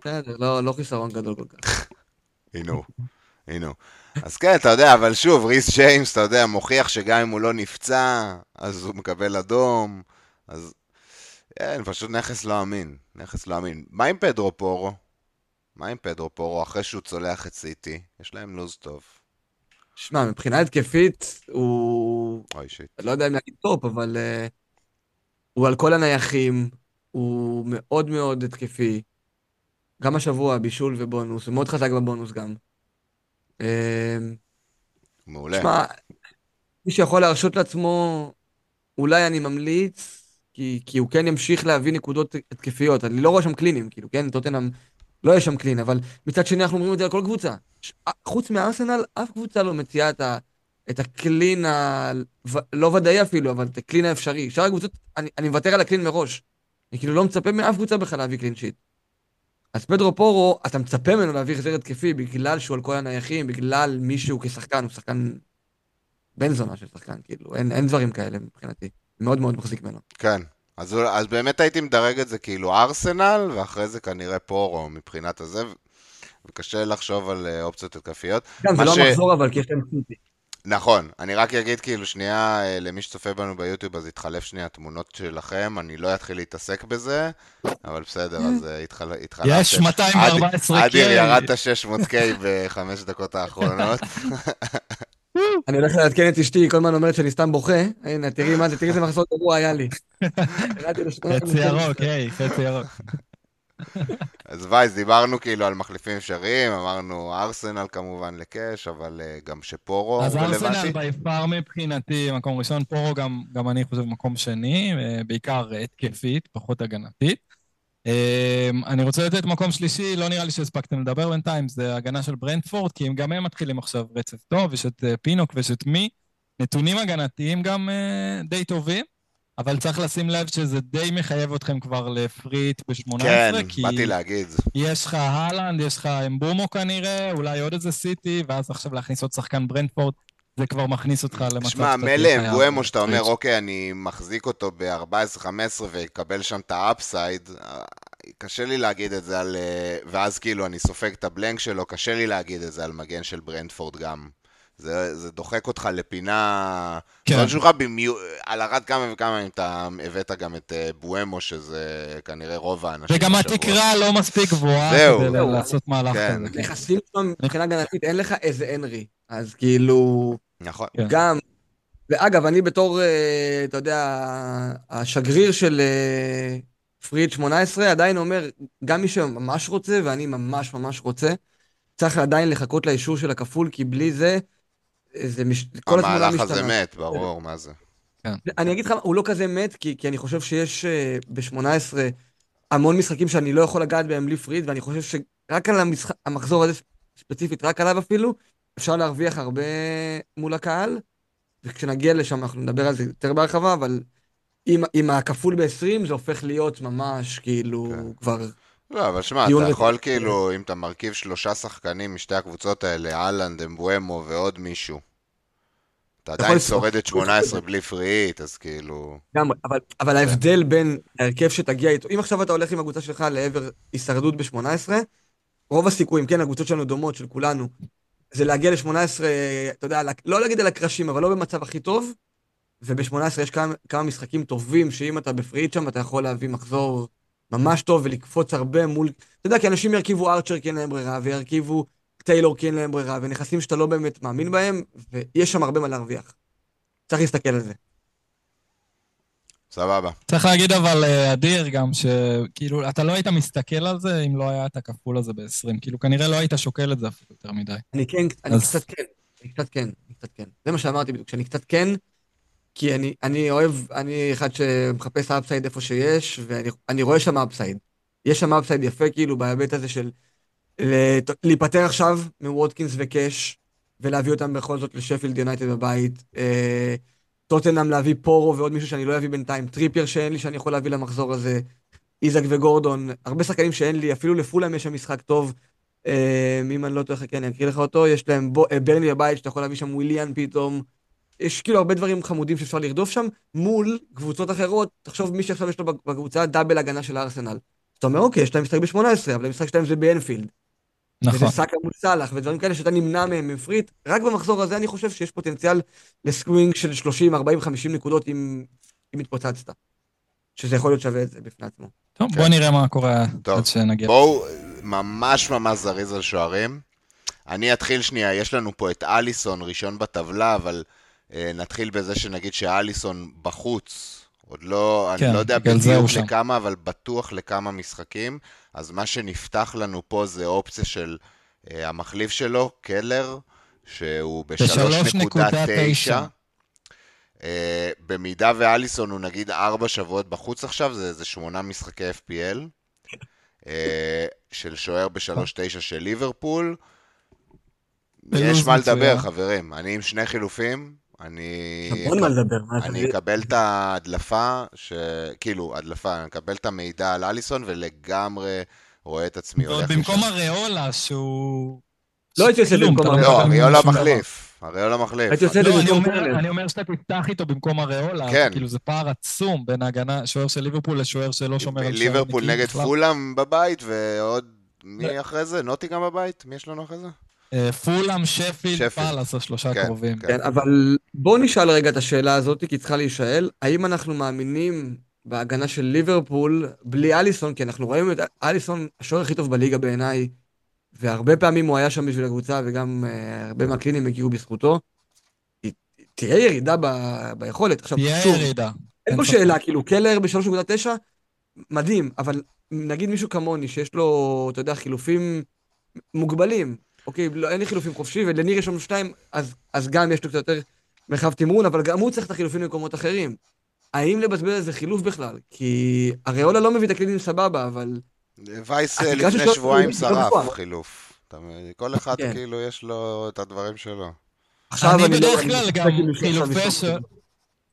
בסדר, לא, לא חיסרון גדול כל כך. הנה הוא, הנה הוא. אז כן, אתה יודע, אבל שוב, ריס ג'יימס, אתה יודע, מוכיח שגם אם הוא לא נפצע, אז הוא מקבל אדום, אז... כן, פשוט נכס לא אמין, נכס לא אמין. מה עם פדרו פורו? מה עם פדרו פורו אחרי שהוא צולח את סיטי? יש להם לוז טוב. שמע, מבחינה התקפית, הוא... אוי shit. לא יודע אם להגיד top, אבל אה, הוא על כל הנייחים, הוא מאוד מאוד התקפי. גם השבוע, בישול ובונוס, הוא מאוד חזק בבונוס גם. אה, מעולה. שמע, מי שיכול להרשות לעצמו, אולי אני ממליץ, כי, כי הוא כן ימשיך להביא נקודות התקפיות. אני לא רואה שם קלינים, כאילו, כן? טוטנאם לא יש שם קלין, אבל מצד שני אנחנו אומרים את זה על כל קבוצה. ש- חוץ מארסנל, אף קבוצה לא מציעה את, ה, את הקלין הלא ודאי אפילו, אבל את הקלין האפשרי. שאר הקבוצות, אני, אני מוותר על הקלין מראש. אני כאילו לא מצפה מאף קבוצה בכלל להביא קלין שיט. אז פדרו פורו, אתה מצפה ממנו להביא החזר התקפי בגלל שהוא על כל הנייחים, בגלל מישהו כשחקן, הוא שחקן בן זונה של שחקן, כאילו, אין, אין דברים כאלה מבחינתי. מאוד מאוד מחזיק ממנו. כן. אז, אז באמת הייתי מדרג את זה כאילו ארסנל, ואחרי זה כנראה פורו מבחינת הזה, וקשה לחשוב על אה, אופציות התקפיות. גם זה לא ש... המחזור אבל, כי יש להם סיטי. נכון, אני רק אגיד כאילו שנייה אה, למי שצופה בנו ביוטיוב, אז יתחלף שנייה תמונות שלכם, אני לא אתחיל להתעסק בזה, אבל בסדר, אז אה, התחלפת. יש 214K. אדיר ירד את ה-600K בחמש דקות האחרונות. אני הולך לעדכן את אשתי, כל הזמן אומרת שאני סתם בוכה. הנה, תראי מה זה, תראי איזה מחזור גרוע היה לי. חצי ירוק, היי, חצי ירוק. אז וייס, דיברנו כאילו על מחליפים אפשריים, אמרנו ארסנל כמובן לקאש, אבל uh, גם שפורו אז ארסנל ביפר מבחינתי מקום ראשון, פורו גם, גם אני חושב מקום שני, uh, בעיקר התקפית, פחות הגנתית. Uh, אני רוצה לתת מקום שלישי, לא נראה לי שהספקתם לדבר בינתיים, זה הגנה של ברנדפורד, כי גם הם מתחילים עכשיו רצף טוב, יש את uh, פינוק ויש את מי. נתונים הגנתיים גם די טובים. אבל צריך לשים לב שזה די מחייב אתכם כבר ל free hit ב-18, כן, כי... כן, באתי להגיד. יש לך הלנד, יש לך אמבומו כנראה, אולי עוד איזה סיטי, ואז עכשיו להכניס עוד שחקן ברנטפורד, זה כבר מכניס אותך למצב שמע, מילא אמבואמו שאתה אומר, אוקיי, אני מחזיק אותו ב-14-15 ואקבל שם את ה upside, קשה לי להגיד את זה על... אה, ואז כאילו אני סופג את ה blank שלו, קשה לי להגיד את זה על מגן של ברנטפורד גם. זה, זה דוחק אותך לפינה... כן. שלך במיו... על הרד כמה וכמה אם אתה הבאת גם את uh, בואמו, שזה כנראה רוב האנשים וגם התקרה לא מספיק גבוהה כדי זהו. לעשות מהלך כן. כזה. נכסים שלו מבחינה הגנתית, אין לך איזה הנרי. אז כאילו... נכון. כן. גם... ואגב, אני בתור, אה, אתה יודע, השגריר של אה, פריד 18, עדיין אומר, גם מי שממש רוצה, ואני ממש ממש רוצה, צריך עדיין לחכות לאישור של הכפול, כי בלי זה... זה מש... כל התמונה משתנה. המהלך הזה מת, ברור, מה זה. כן. אני אגיד לך, הוא לא כזה מת, כי, כי אני חושב שיש uh, ב-18 המון משחקים שאני לא יכול לגעת בהם בלי פריד, ואני חושב שרק על המשח... המחזור הזה ספציפית, רק עליו אפילו, אפשר להרוויח הרבה מול הקהל, וכשנגיע לשם אנחנו נדבר על זה יותר בהרחבה, אבל עם, עם הכפול ב-20 זה הופך להיות ממש כאילו כן. כבר... לא, אבל שמע, אתה יכול כאילו, אם אתה מרכיב שלושה שחקנים משתי הקבוצות האלה, אהלנד, אמבואמו ועוד מישהו, אתה עדיין שורד את 18 בלי פריט, אז כאילו... גם, אבל, אבל ההבדל בין ההרכב שתגיע איתו, אם עכשיו אתה הולך עם הקבוצה שלך לעבר הישרדות ב-18, רוב הסיכויים, כן, הקבוצות שלנו דומות, של כולנו, זה להגיע ל-18, אתה יודע, לא להגיד על הקרשים, אבל לא במצב הכי טוב, וב-18 יש כמה, כמה משחקים טובים, שאם אתה בפריט שם, אתה יכול להביא מחזור ממש טוב ולקפוץ הרבה מול... אתה יודע, כי אנשים ירכיבו ארצ'ר כי אין להם ברירה, וירכיבו טיילור כי אין להם ברירה, ונכסים שאתה לא באמת מאמין בהם, ויש שם הרבה מה להרוויח. צריך להסתכל על זה. סבבה. צריך להגיד אבל, אה, אדיר, גם שכאילו, אתה לא היית מסתכל על זה אם לא היה את הכפול הזה ב-20. כאילו, כנראה לא היית שוקל את זה אפילו יותר מדי. אני כן, אני קצת כן, אני קצת כן, אני קצת כן. זה מה שאמרתי בדיוק, שאני קצת כן, כי אני, אני אוהב, אני אחד שמחפש upside איפה שיש, ואני רואה שם upside. יש שם upside יפה, כאילו, בהיבט הזה של להיפטר עכשיו מווטקינס וקאש, ולהביא אותם בכל זאת לשפילד יונייטד בבית. אה, טוטנאם להביא פורו ועוד מישהו שאני לא אביא בינתיים, טריפייר שאין לי שאני יכול להביא למחזור הזה, איזק וגורדון, הרבה שחקנים שאין לי, אפילו לפולם יש שם משחק טוב. אה, אם אני לא טועה, כן, אני אקריא לך אותו, יש להם אה, ברנלי בבית שאתה יכול להביא שם וויליאן פתאום. יש כאילו הרבה דברים חמודים שאפשר לרדוף שם, מול קבוצות אחרות, תחשוב מי שעכשיו יש לו בקבוצה דאבל הגנה של הארסנל. אתה אומר, אוקיי, יש להם משחק ב-18, אבל המשחק שלהם זה באנפילד. נכון. וזה סאקה מול סאלח, ודברים כאלה שאתה נמנע מהם מפריט. רק במחזור הזה אני חושב שיש פוטנציאל לסקווינג של 30, 40, 50 נקודות אם, אם התפוצצת. שזה יכול להיות שווה את זה בפני עצמו. טוב, כן. בוא נראה מה קורה טוב. עד שנגיע. בואו ממש ממש זריז על שוערים. אני אתחיל שנייה, יש לנו פה את אליסון ראשון בטבלה, אבל נתחיל בזה שנגיד שאליסון בחוץ, עוד לא, כן, אני לא יודע בדיוק לכמה, אבל בטוח לכמה משחקים. אז מה שנפתח לנו פה זה אופציה של uh, המחליף שלו, קלר, שהוא ב-3.9. Uh, במידה ואליסון הוא נגיד 4 שבועות בחוץ עכשיו, זה איזה 8 משחקי FPL. uh, אה, של שוער ב-3.9 של ליברפול. יש מה לדבר, חברים. אני עם שני חילופים, אני... המון מה לדבר. אני אקבל את ההדלפה, ש... כאילו, הדלפה, אני אקבל את המידע על אליסון ולגמרי רואה את עצמי ועוד הולך במקום לשם. אריולה, שהוא... לא הייתי עושה את זה כלום, במקום אריולה. לא, אריולה ממנו שום דבר. מחליף. אריולה מחליף. הייתי עושה את זה לא, אני במקום אומר, טרנר. אני אומר שאתה תפתח איתו במקום אריולה. כן. כאילו זה פער עצום בין ההגנה, שוער של ליברפול לשוער שלא שומר על שער ליברפול נגד. פולאם בבית, ועוד... מי לא. אחרי זה? נוטינגהam בבית? מי יש לנו אחרי זה? אה, פולאם, שפילד. פאלאס, השלושה כן, הקרובים. כן. כן, אבל בואו נשאל רגע את השאלה הזאת, כי היא צריכה להישאל. האם אנחנו מאמינים בהגנה של ליברפול בלי אליסון? כי אנחנו רואים את אליסון, השוער הכי טוב בליגה בעיניי, והרבה פעמים הוא היה שם בשביל הקבוצה, וגם אה, הרבה מהקלינים הגיעו בזכותו. תהיה ירידה ב- ביכולת. עכשיו, תהיה שוב, ירידה. אין פה ספק. שאלה, כאילו, קלר ב-3.9, מדהים, אבל נגיד מישהו כמוני, שיש לו, אתה יודע, חילופים מוגבלים, אוקיי, לא, אין לי חילופים חופשי, ולניר יש לנו שניים, אז, אז גם יש לו קצת יותר מרחב תמרון, אבל גם הוא צריך את החילופים במקומות אחרים. האם לבזבז על זה חילוף בכלל? כי אריולה לא מביא את הקלינים סבבה, אבל... וייס אה, לפני שבועיים לא שרף. חילוף. כל אחד כן. כאילו יש לו את הדברים שלו. עכשיו אני לא- בדרך אני כלל גם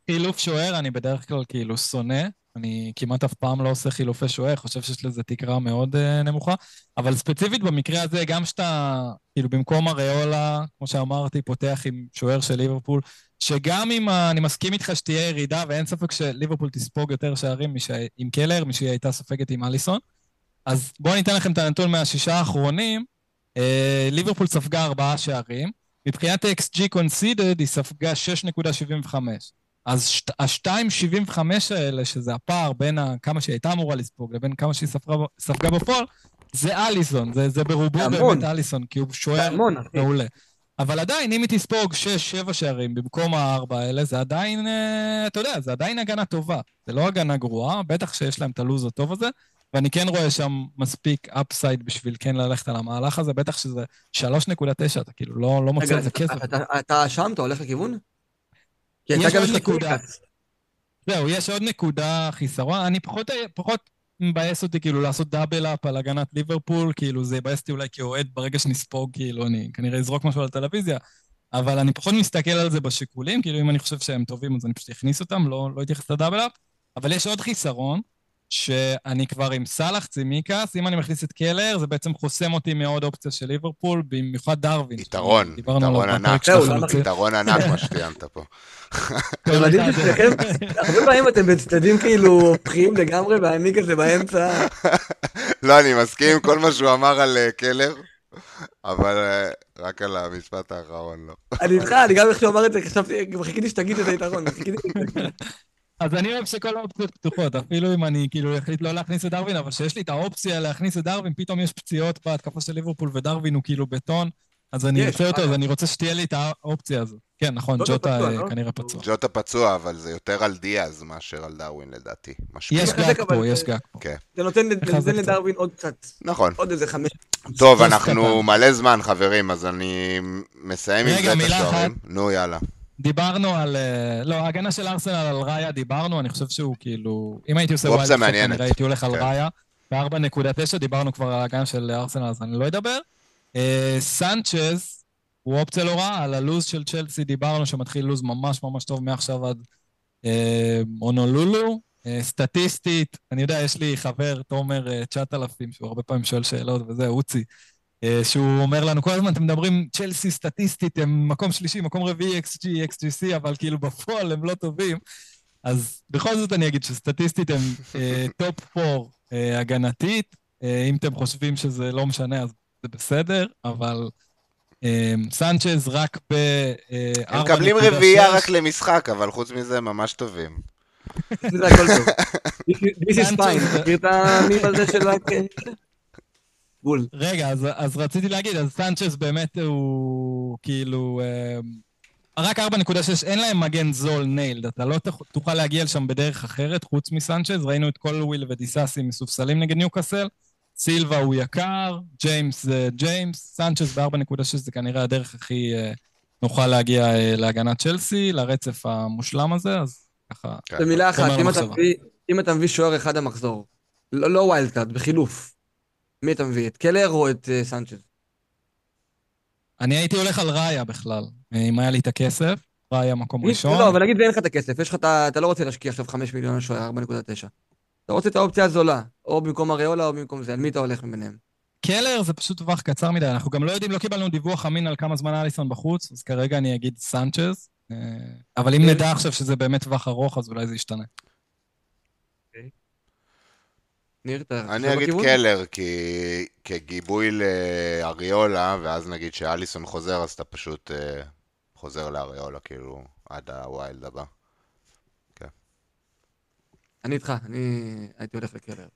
חילופי שוער, אני בדרך כלל כאילו שונא. אני כמעט אף פעם לא עושה חילופי שוער, חושב שיש לזה תקרה מאוד אה, נמוכה. אבל ספציפית במקרה הזה, גם שאתה, כאילו במקום אריולה, כמו שאמרתי, פותח עם שוער של ליברפול, שגם אם אני מסכים איתך שתהיה ירידה, ואין ספק שליברפול תספוג יותר שערים מש- עם קלר, משהיא הייתה סופגת עם אליסון. אז בואו ניתן לכם את הנתון מהשישה האחרונים. אה, ליברפול ספגה ארבעה שערים. מבחינת ה-XG conceded היא ספגה 6.75. אז שת- ה-2.75 האלה, שזה הפער בין כמה שהיא הייתה אמורה לספוג לבין כמה שהיא ספגה, ספגה בפועל, זה אליסון, זה, זה ברובו זה המון. באמת אליסון, כי הוא שוער המון. מעולה. אבל עדיין, אם היא תספוג 6-7 שערים במקום הארבע האלה, זה עדיין, אה, אתה יודע, זה עדיין הגנה טובה. זה לא הגנה גרועה, בטח שיש להם את הלו"ז הטוב הזה, ואני כן רואה שם מספיק אפסייד בשביל כן ללכת על המהלך הזה, בטח שזה 3.9, אתה כאילו לא, לא מוצא על זה אתה- כסף. אתה- אתה שם? אתה הולך לכיוון? כי יש הייתה גם נקודה. זהו, יש עוד נקודה חיסרון. אני פחות, פחות מבאס אותי כאילו לעשות דאבל אפ על הגנת ליברפול, כאילו זה יבאס אותי אולי כאוהד ברגע שנספוג, כאילו אני כנראה אזרוק משהו על הטלוויזיה, אבל אני פחות מסתכל על זה בשיקולים, כאילו אם אני חושב שהם טובים אז אני פשוט אכניס אותם, לא, לא אתייחס לדאבל אפ, אבל יש עוד חיסרון, שאני כבר עם סאלח, צימיקס, אם אני מכניס את קלר, זה בעצם חוסם אותי מעוד אופציה של ליברפול, במיוחד דרווין. יתרון, יתרון ענק. יתרון ענק מה שציינת פה. מדהים ששניכם, הרבה פעמים אתם בצדדים כאילו פחיים לגמרי, ואני כזה באמצע. לא, אני מסכים עם כל מה שהוא אמר על אה, קלר, אבל אה, רק על המשפט האחרון לא. אני איתך, אני גם איך שהוא אמר את זה, חשבתי, חיכיתי שתגיד את היתרון, חיכיתי. אז אני אוהב שכל האופציות פתוחות, אפילו אם אני כאילו החליט לא להכניס את דרווין, אבל שיש לי את האופציה להכניס את דרווין, פתאום יש פציעות בהתקפה של ליברפול ודרווין הוא כאילו בטון, אז אני ארצה אותו, אה. אז אני רוצה שתהיה לי את האופציה הזו. כן, נכון, ג'וטה אה, לא? כנראה פצוע. ג'וטה פצוע, אבל זה יותר על דיאז מאשר על דרווין לדעתי. יש גג פה, יש גג פה. זה נותן לחזק נותן. לדרווין עוד קצת, נכון. עוד איזה חמש. טוב, אנחנו. מלא זמן, חברים, אז אני מסיים עם זה את מילה השוערים. נו, יאללה. דיברנו על... אה, לא, ההגנה של ארסנל על ראיה דיברנו, אני חושב שהוא כאילו... אם הייתי עושה wild מעניינת. כנראה הייתי הולך על כן. ראיה. ב-4.9 דיברנו כבר על ההגנה של ארסנל, אז אני לא אדבר. אה, סנצ'ז הוא אופציה לא רעה, על הלוז של צ'לסי דיברנו שמתחיל לוז ממש ממש טוב מעכשיו עד הונולולו. אה, סטטיסטית, אני יודע, יש לי חבר, תומר אה, 9000, שהוא הרבה פעמים שואל שאלות וזה, אוצי. אה, שהוא אומר לנו כל הזמן, אתם מדברים, צ'לסי סטטיסטית, הם מקום שלישי, מקום רביעי, XG, XGC, אבל כאילו בפועל הם לא טובים. אז בכל זאת אני אגיד שסטטיסטית הם אה, top 4 אה, הגנתית. אה, אם אתם חושבים שזה לא משנה, אז זה בסדר, אבל סנצ'ז רק ב... אה, הם 4.6. מקבלים רביעייה רק למשחק, אבל חוץ מזה הם ממש טובים. זה הכל טוב. This is סנצ'ז fine, זה- מכיר את המים הזה של. בול. רגע, אז, אז רציתי להגיד, אז סנצ'ס באמת הוא כאילו... אה, רק 4.6, אין להם מגן זול nailed, אתה לא תוכ- תוכל להגיע לשם בדרך אחרת חוץ מסנצ'ז, ראינו את קולוויל ודיסאסי מסופסלים נגד ניוקאסל, סילבה הוא יקר, ג'יימס זה ג'יימס, סנצ'ס ב-4.6 זה כנראה הדרך הכי אה, נוכל להגיע אה, להגנת צ'לסי, לרצף המושלם הזה, אז ככה... במילה אחת, אם אתה. מביא- אם אתה מביא שוער אחד המחזור, לא לא wild card, בחילוף, מי אתה מביא? את קלר או את אה, סנצ'ז? אני הייתי הולך על ראיה בכלל, אה, אם היה לי את הכסף, ראיה מקום ראשון. לא, אבל נגיד ואין לך את הכסף, יש לך את ה... אתה לא רוצה להשקיע עכשיו 5 מיליון שוער 4.9. אתה רוצה את האופציה הזולה, או במקום אריולה או במקום זה, על מי אתה הולך מביניהם? קלר זה פשוט טווח קצר מדי, אנחנו גם לא יודעים, לא קיבלנו דיווח אמין על כמה זמן אליסון בחוץ, אז כרגע אני אגיד סנצ'ז. אה, אבל אם כן. נדע עכשיו שזה באמת טווח ארוך, אז אולי זה ישתנה. ניר, אתה אני חושב אגיד בכיוון? קלר, כי כגיבוי לאריולה, ואז נגיד שאליסון חוזר, אז אתה פשוט אה, חוזר לאריולה, כאילו, עד ה wild הבא. אני איתך, אני הייתי הולך לקלר.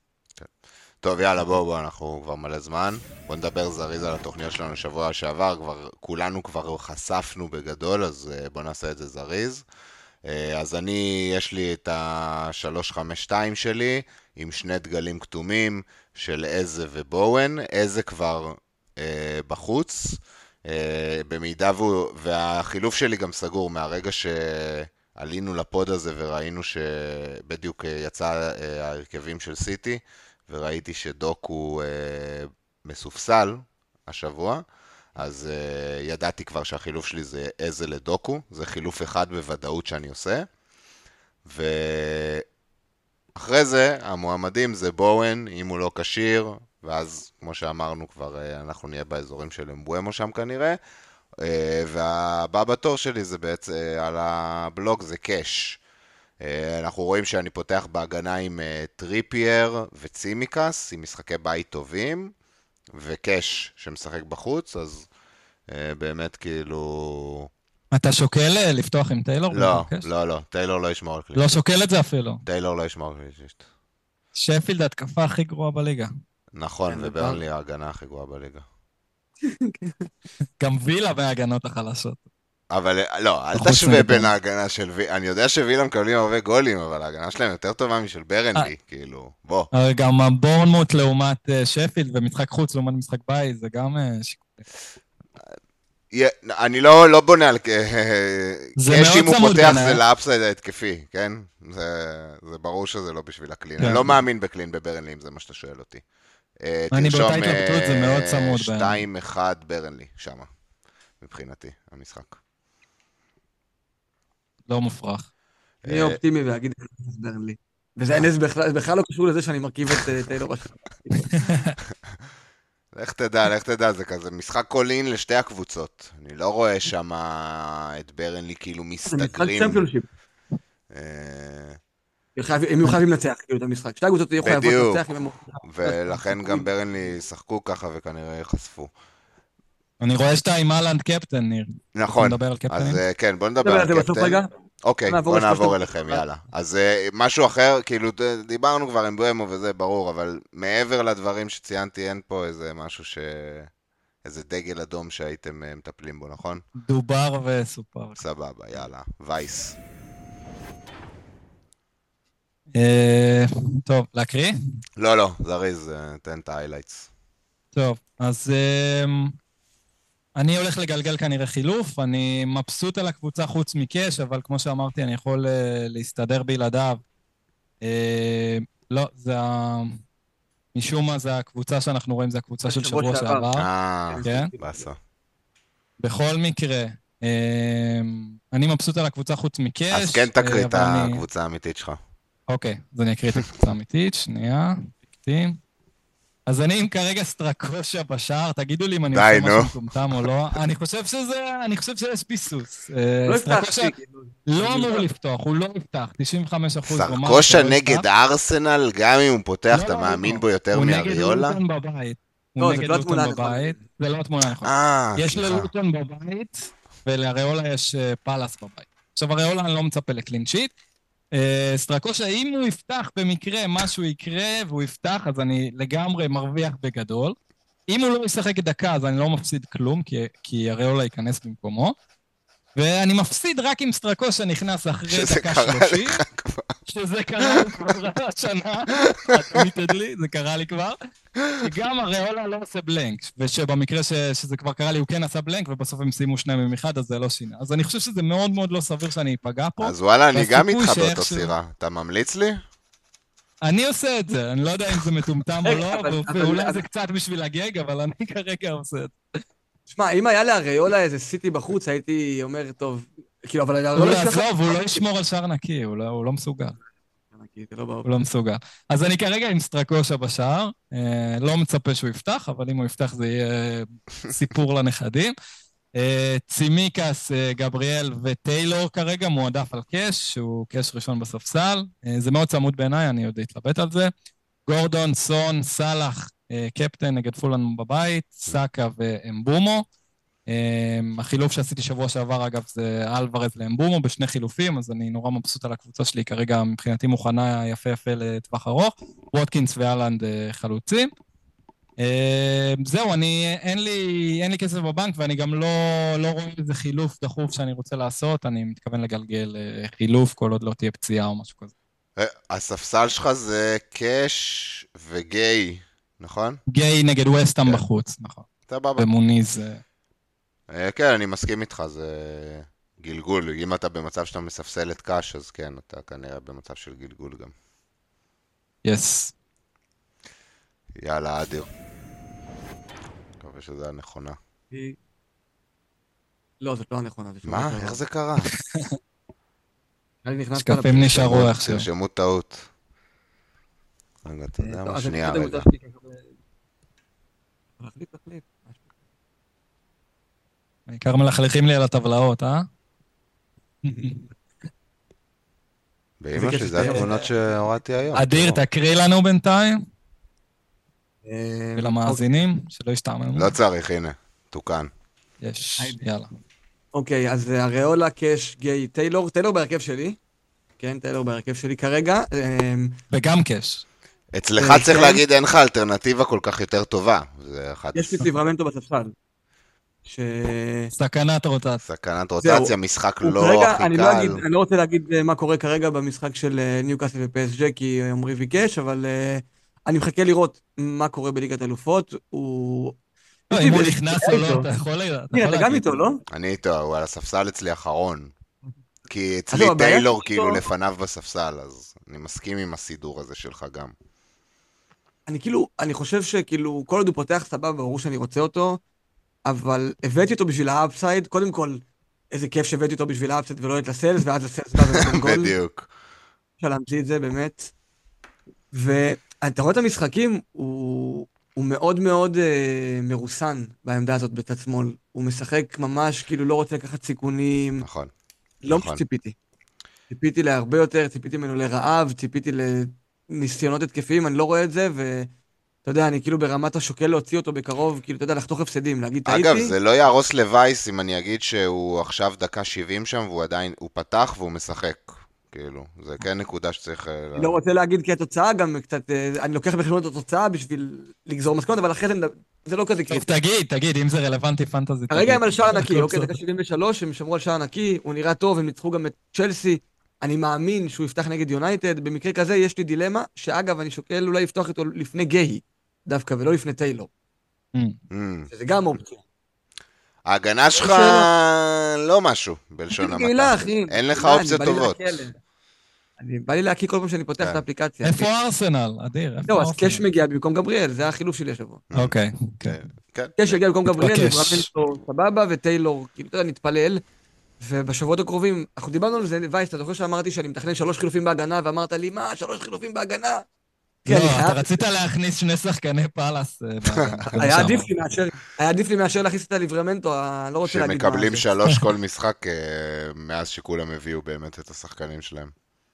טוב, יאללה, בואו, בואו, אנחנו כבר מלא זמן. בואו נדבר זריז על התוכניות שלנו שבוע שעבר, כבר, כולנו כבר חשפנו בגדול, אז אה, בואו נעשה את זה זריז. אה, אז אני, יש לי את ה-352 שלי, עם שני דגלים כתומים של איזה ובואן. איזה כבר אה, בחוץ, אה, במידה והוא, והחילוף שלי גם סגור מהרגע שעלינו לפוד הזה וראינו שבדיוק אה, יצא אה, ההרכבים של סיטי. וראיתי שדוקו אה, מסופסל השבוע, אז אה, ידעתי כבר שהחילוף שלי זה איזה לדוקו, זה חילוף אחד בוודאות שאני עושה. ואחרי זה, המועמדים זה בואן, אם הוא לא כשיר, ואז, כמו שאמרנו כבר, אה, אנחנו נהיה באזורים של אמבומו שם כנראה. אה, והבא בתור שלי זה בעצם, אה, על הבלוג זה קאש. אנחנו רואים שאני פותח בהגנה עם טריפייר וצימיקאס, עם משחקי בית טובים, וקאש שמשחק בחוץ, אז באמת כאילו... אתה שוקל אה, לפתוח עם טיילור? לא, מבקש? לא, לא, טיילור לא ישמור על קליט. לא שוקל את זה אפילו. טיילור לא ישמור על קליט. שפילד התקפה הכי גרועה בליגה. נכון, כן, וברנלי ההגנה הכי גרועה בליגה. גם וילה בהגנות החלשות. אבל אה, לא, אל תשווה. בין ההגנה של וילה, אני יודע שווילה מקבלים הרבה גולים, אבל ההגנה שלהם יותר טובה משל ברנלי, כאילו, בוא. גם הבורנמוט לעומת אה, שפילד ומשחק חוץ לעומת משחק בית, זה גם אה, שיקול. יה- אני לא, לא בונה על... זה יש אם הוא פותח. זה לאפסייד ההתקפי, כן? זה, זה ברור שזה לא בשביל הקלין. כן. אני לא מאמין בקלין בברנלי, אם זה מה שאתה שואל אותי. אה, אני תרשום, באותה התלבטות, זה מאוד צמוד בעיניי. 2-1 ברנלי, שמה, מבחינתי, המשחק. לא מופרך. אני אה, אופטימי ואגיד את ברנלי. וזה בכלל לא קשור לזה שאני מרכיב את אה, טיילור. לך תדע, לך תדע, זה כזה משחק קולין לשתי הקבוצות. אני לא רואה שם את ברנלי כאילו מסתגרים. אה, הם יהיו חייבים לנצח כאילו את המשחק. שתי הקבוצות יהיו חייבות בדיוק. לנצח הם... ולכן גם ברנלי ישחקו ככה וכנראה ייחשפו. אני רואה שאתה עם אהלנד קפטן, ניר. נכון, נדבר על קפטנים? אז אה, כן, בוא נדבר על קפטן. אוקיי, נעבור בוא נעבור. אליכם, יאללה. אז אה, משהו אחר, כאילו, דיברנו כבר אמבומו וזה ברור, אבל מעבר לדברים שציינתי, אין פה איזה משהו ש... איזה דגל אדום שהייתם אה, מטפלים בו, נכון? דובר וסופר. סבבה, יאללה. וייס. אה, טוב, להקריא? לא, לא, זריז, תן את ה highlights. טוב, אז אמ, אני הולך לגלגל כנראה חילוף, אני מבסוט על הקבוצה חוץ מקאש, אבל כמו שאמרתי, אני יכול אה, להסתדר בלעדיו. אה, לא, זה ה... משום מה זה הקבוצה שאנחנו רואים, זה הקבוצה של שבוע שעבר. אה, כן? באסה. בכל מקרה, אמ, אני מבסוט על הקבוצה חוץ מקאש. אז כן תקריא את הקבוצה האמיתית שלך. אוקיי, אז אני אקריא את הקבוצה האמיתית, שנייה, פיקטים. אז אני עם כרגע סטרקושה בשער, תגידו לי אם אני עושה. משהו מטומטם או לא. אני חושב שזה, אני חושב שיש ביסוס. אה, לא סטרקושה הבטחתי. לא אמור לפתוח, הוא לא יפתח, 95 אחוז סרקושה נגד ארסנל, גם אם הוא פותח, לא, אתה לא, מאמין לא. בו יותר הוא נגד מאריולה? לוטון בבית. לא, הוא נגד לא לוטון. בבית. זה לא התמונה הנכונה. אה, יש. ללוטון בבית, ולאריולה יש אה, פאלאס בבית. עכשיו, אריולה אני לא מצפה לקלין שיט. אה, סטרקושה, אם הוא יפתח במקרה, משהו יקרה והוא יפתח, אז אני לגמרי מרוויח בגדול. אם הוא לא ישחק דקה, אז אני לא מפסיד כלום, כי, כי אריולה ייכנס במקומו. ואני מפסיד רק אם סטרקושה נכנס אחרי שזה דקה קרה שלושים. לך כבר. שזה קרה לי כבר השנה, לי, זה קרה לי כבר. שגם הריאולה לא עושה בלנק, ושבמקרה ש, שזה כבר קרה לי הוא כן עשה בלנק, ובסוף הם סיימו שניים עם אחד, אז זה לא שינה. אז אני חושב שזה מאוד מאוד לא סביר שאני אפגע פה. אז וואלה, אני גם איתך באותו שאיכשהו- סירה. אתה ממליץ לי? אני עושה את זה, אני לא יודע אם זה מטומטם או לא, ואולי זה קצת בשביל הגג, אבל אני כרגע עושה את זה. שמע, אם היה לאריולה איזה סיטי בחוץ, הייתי אומר, טוב, כאילו, אבל הוא לא יש לך... עזוב, הוא לא ישמור על שער נקי, הוא לא- לא מסוגל. לא. הוא לא מסוגל. אז אני כרגע עם סטרקושה בשער, אה, לא מצפה שהוא יפתח, אבל אם הוא יפתח זה יהיה סיפור לנכדים. אה, צימיקס, אה, גבריאל וטיילור כרגע מועדף על קאש, שהוא קאש ראשון בספסל. זה מאוד צמוד בעיניי, אני עוד אתלבט על זה. גורדון, סון, סאלח, קפטן נגד פולן בבית, סאקה ואמבומו. אה, החילוף שעשיתי שבוע שעבר, אגב, זה אלוורז לאמבומו בשני חילופים, אז אני נורא מבסוט על הקבוצה שלי, כרגע מבחינתי מוכנה יפה יפה לטווח ארוך. ווטקינס ואלנד אה, חלוצים. אה, זהו, אני, אין לי, אין לי כסף בבנק ואני גם לא, לא רואה איזה חילוף דחוף שאני רוצה לעשות, אני מתכוון לגלגל חילוף כל עוד לא תהיה פציעה או משהו כזה. הספסל שלך זה קאש וגיי, נכון? גיי נגד וסטאם כן. בחוץ, נכון. סבבה. ומוניז... אה, אה, כן, אני מסכים איתך, זה גלגול. אם אתה במצב שאתה מספסל את קאש, אז כן, אתה כנראה במצב של גלגול גם. יס. יאללה, אדיר. מקווה שזה הנכונה. היא- לא, זאת לא הנכונה. זה מה? איך דבר. זה קרה? שקפים נשארו איכשהו. תרשמו טעות. רגע, אתה יודע טוב, מה? שנייה, רגע. העיקר מלכלכים לי על הטבלאות, אה? באמא שלי, זה התמונות שהורדתי היום. אדיר. תקריא לנו בינתיים, אה, ולמאזינים, שלא ישתעממו. לא צריך, הנה, תוקן. יש, היידה. יאללה. אוקיי, אז אה, אריולה, קאש, גיי, טיילור, טיילור בהרכב שלי. כן, טיילור בהרכב שלי כרגע. אה, וגם קאש. אצלך אה, צריך כן. להגיד, אין לך אלטרנטיבה כל כך יותר טובה. זה אחת יש לי ליברמנטו בספסל. ש... סכנת רוטציה. סכנת זהו. רוטציה, משחק לא כרגע, הכי אני לא, אגיד, קל. אני לא רוצה להגיד אה, מה קורה כרגע במשחק של אה, ניוקאסל ופסג'ה, כי עמרי ביקש, אבל אני מחכה לראות מה קורה בליגת אלופות. הוא... לא, אם הוא נכנס. או לא, אתה יכול לה- אתה גם להגיד. איתו, לא? אני איתו, הוא על הספסל אצלי אחרון. כי אצלי טיילור כאילו לפניו בספסל, אז אני מסכים עם הסידור הזה שלך גם. אני כאילו, אני חושב שכאילו, כל עוד הוא פותח סבבה, ברור שאני רוצה אותו, אבל הבאתי אותו בשביל ה upside, קודם כל, איזה כיף שהבאתי אותו בשביל ה upside ולא את לסלס, ואז לסלס בא ונותן גול. בדיוק. אפשר להמציא את זה, באמת. ואתה רואה את המשחקים, הוא, הוא מאוד מאוד אה, מרוסן בעמדה הזאת בצד שמאל. הוא משחק ממש כאילו לא רוצה לקחת סיכונים, נכון. לא נכון. שציפיתי. ציפיתי להרבה יותר, ציפיתי ממנו לרעב, ציפיתי לניסיונות התקפיים, אני לא רואה את זה, ואתה יודע, אני כאילו ברמת השוקל להוציא אותו בקרוב, כאילו, אתה יודע, לחתוך הפסדים, להגיד, טעיתי. אגב, זה לא יהרוס לווייס אם אני אגיד שהוא עכשיו דקה 70 שם, והוא עדיין, הוא פתח והוא משחק. כאילו, זה כן נקודה שצריך... אה, אני לא רוצה להגיד כי התוצאה גם קצת, אה, אני לוקח בחשבון את התוצאה בשביל לגזור מסקנות, אבל אחרי זה זה לא כזה קריטי. תגיד, תגיד, אם זה רלוונטי פנטזי. כרגע תגיד. הם על שער נקי, אוקיי. דקה 73, הם שמרו על שער נקי, הוא נראה טוב, הם ניצחו גם את צ'לסי. אני מאמין שהוא יפתח נגד יונייטד, במקרה כזה יש לי דילמה, שאגב, אני שוקל אולי לפתוח איתו לפני גיי, דווקא, ולא לפני טיילור, Mm. Mm. שזה גם אופציה. ההגנה שלך לא משהו, בלשון המעטה. אחי. אין לך אני אופציות טובות. אני בא לי להקיא כל פעם שאני פותח כן. את האפליקציה. איפה ארסנל? אדיר, זהו, אז? קאש מגיע במקום גבריאל, זה החילוף שלי השבוע. אוקיי, כן, כן. כן. קאש יגיע במקום גבריאל. ליברמנטו סבבה, וטיילור, כאילו, אתה יודע, נתפלל. ובשבועות הקרובים, אנחנו דיברנו על זה, וייס, אתה זוכר שאמרתי שאני מתכנן שלוש חילופים בהגנה, ואמרת לי, מה, שלוש חילופים בהגנה? כן, לא, אני אתה רצית להכניס שני שחקני פאלאס. אה, בהגנה, היה. עדיף לי מאשר, היה עדיף לי מאשר להכניס את הליברמנטו, אני לא רוצה להגיד מה שמקבלים זה. שלוש כל משחק אה, מאז שכולם הביאו באמת את השחקנים שלהם.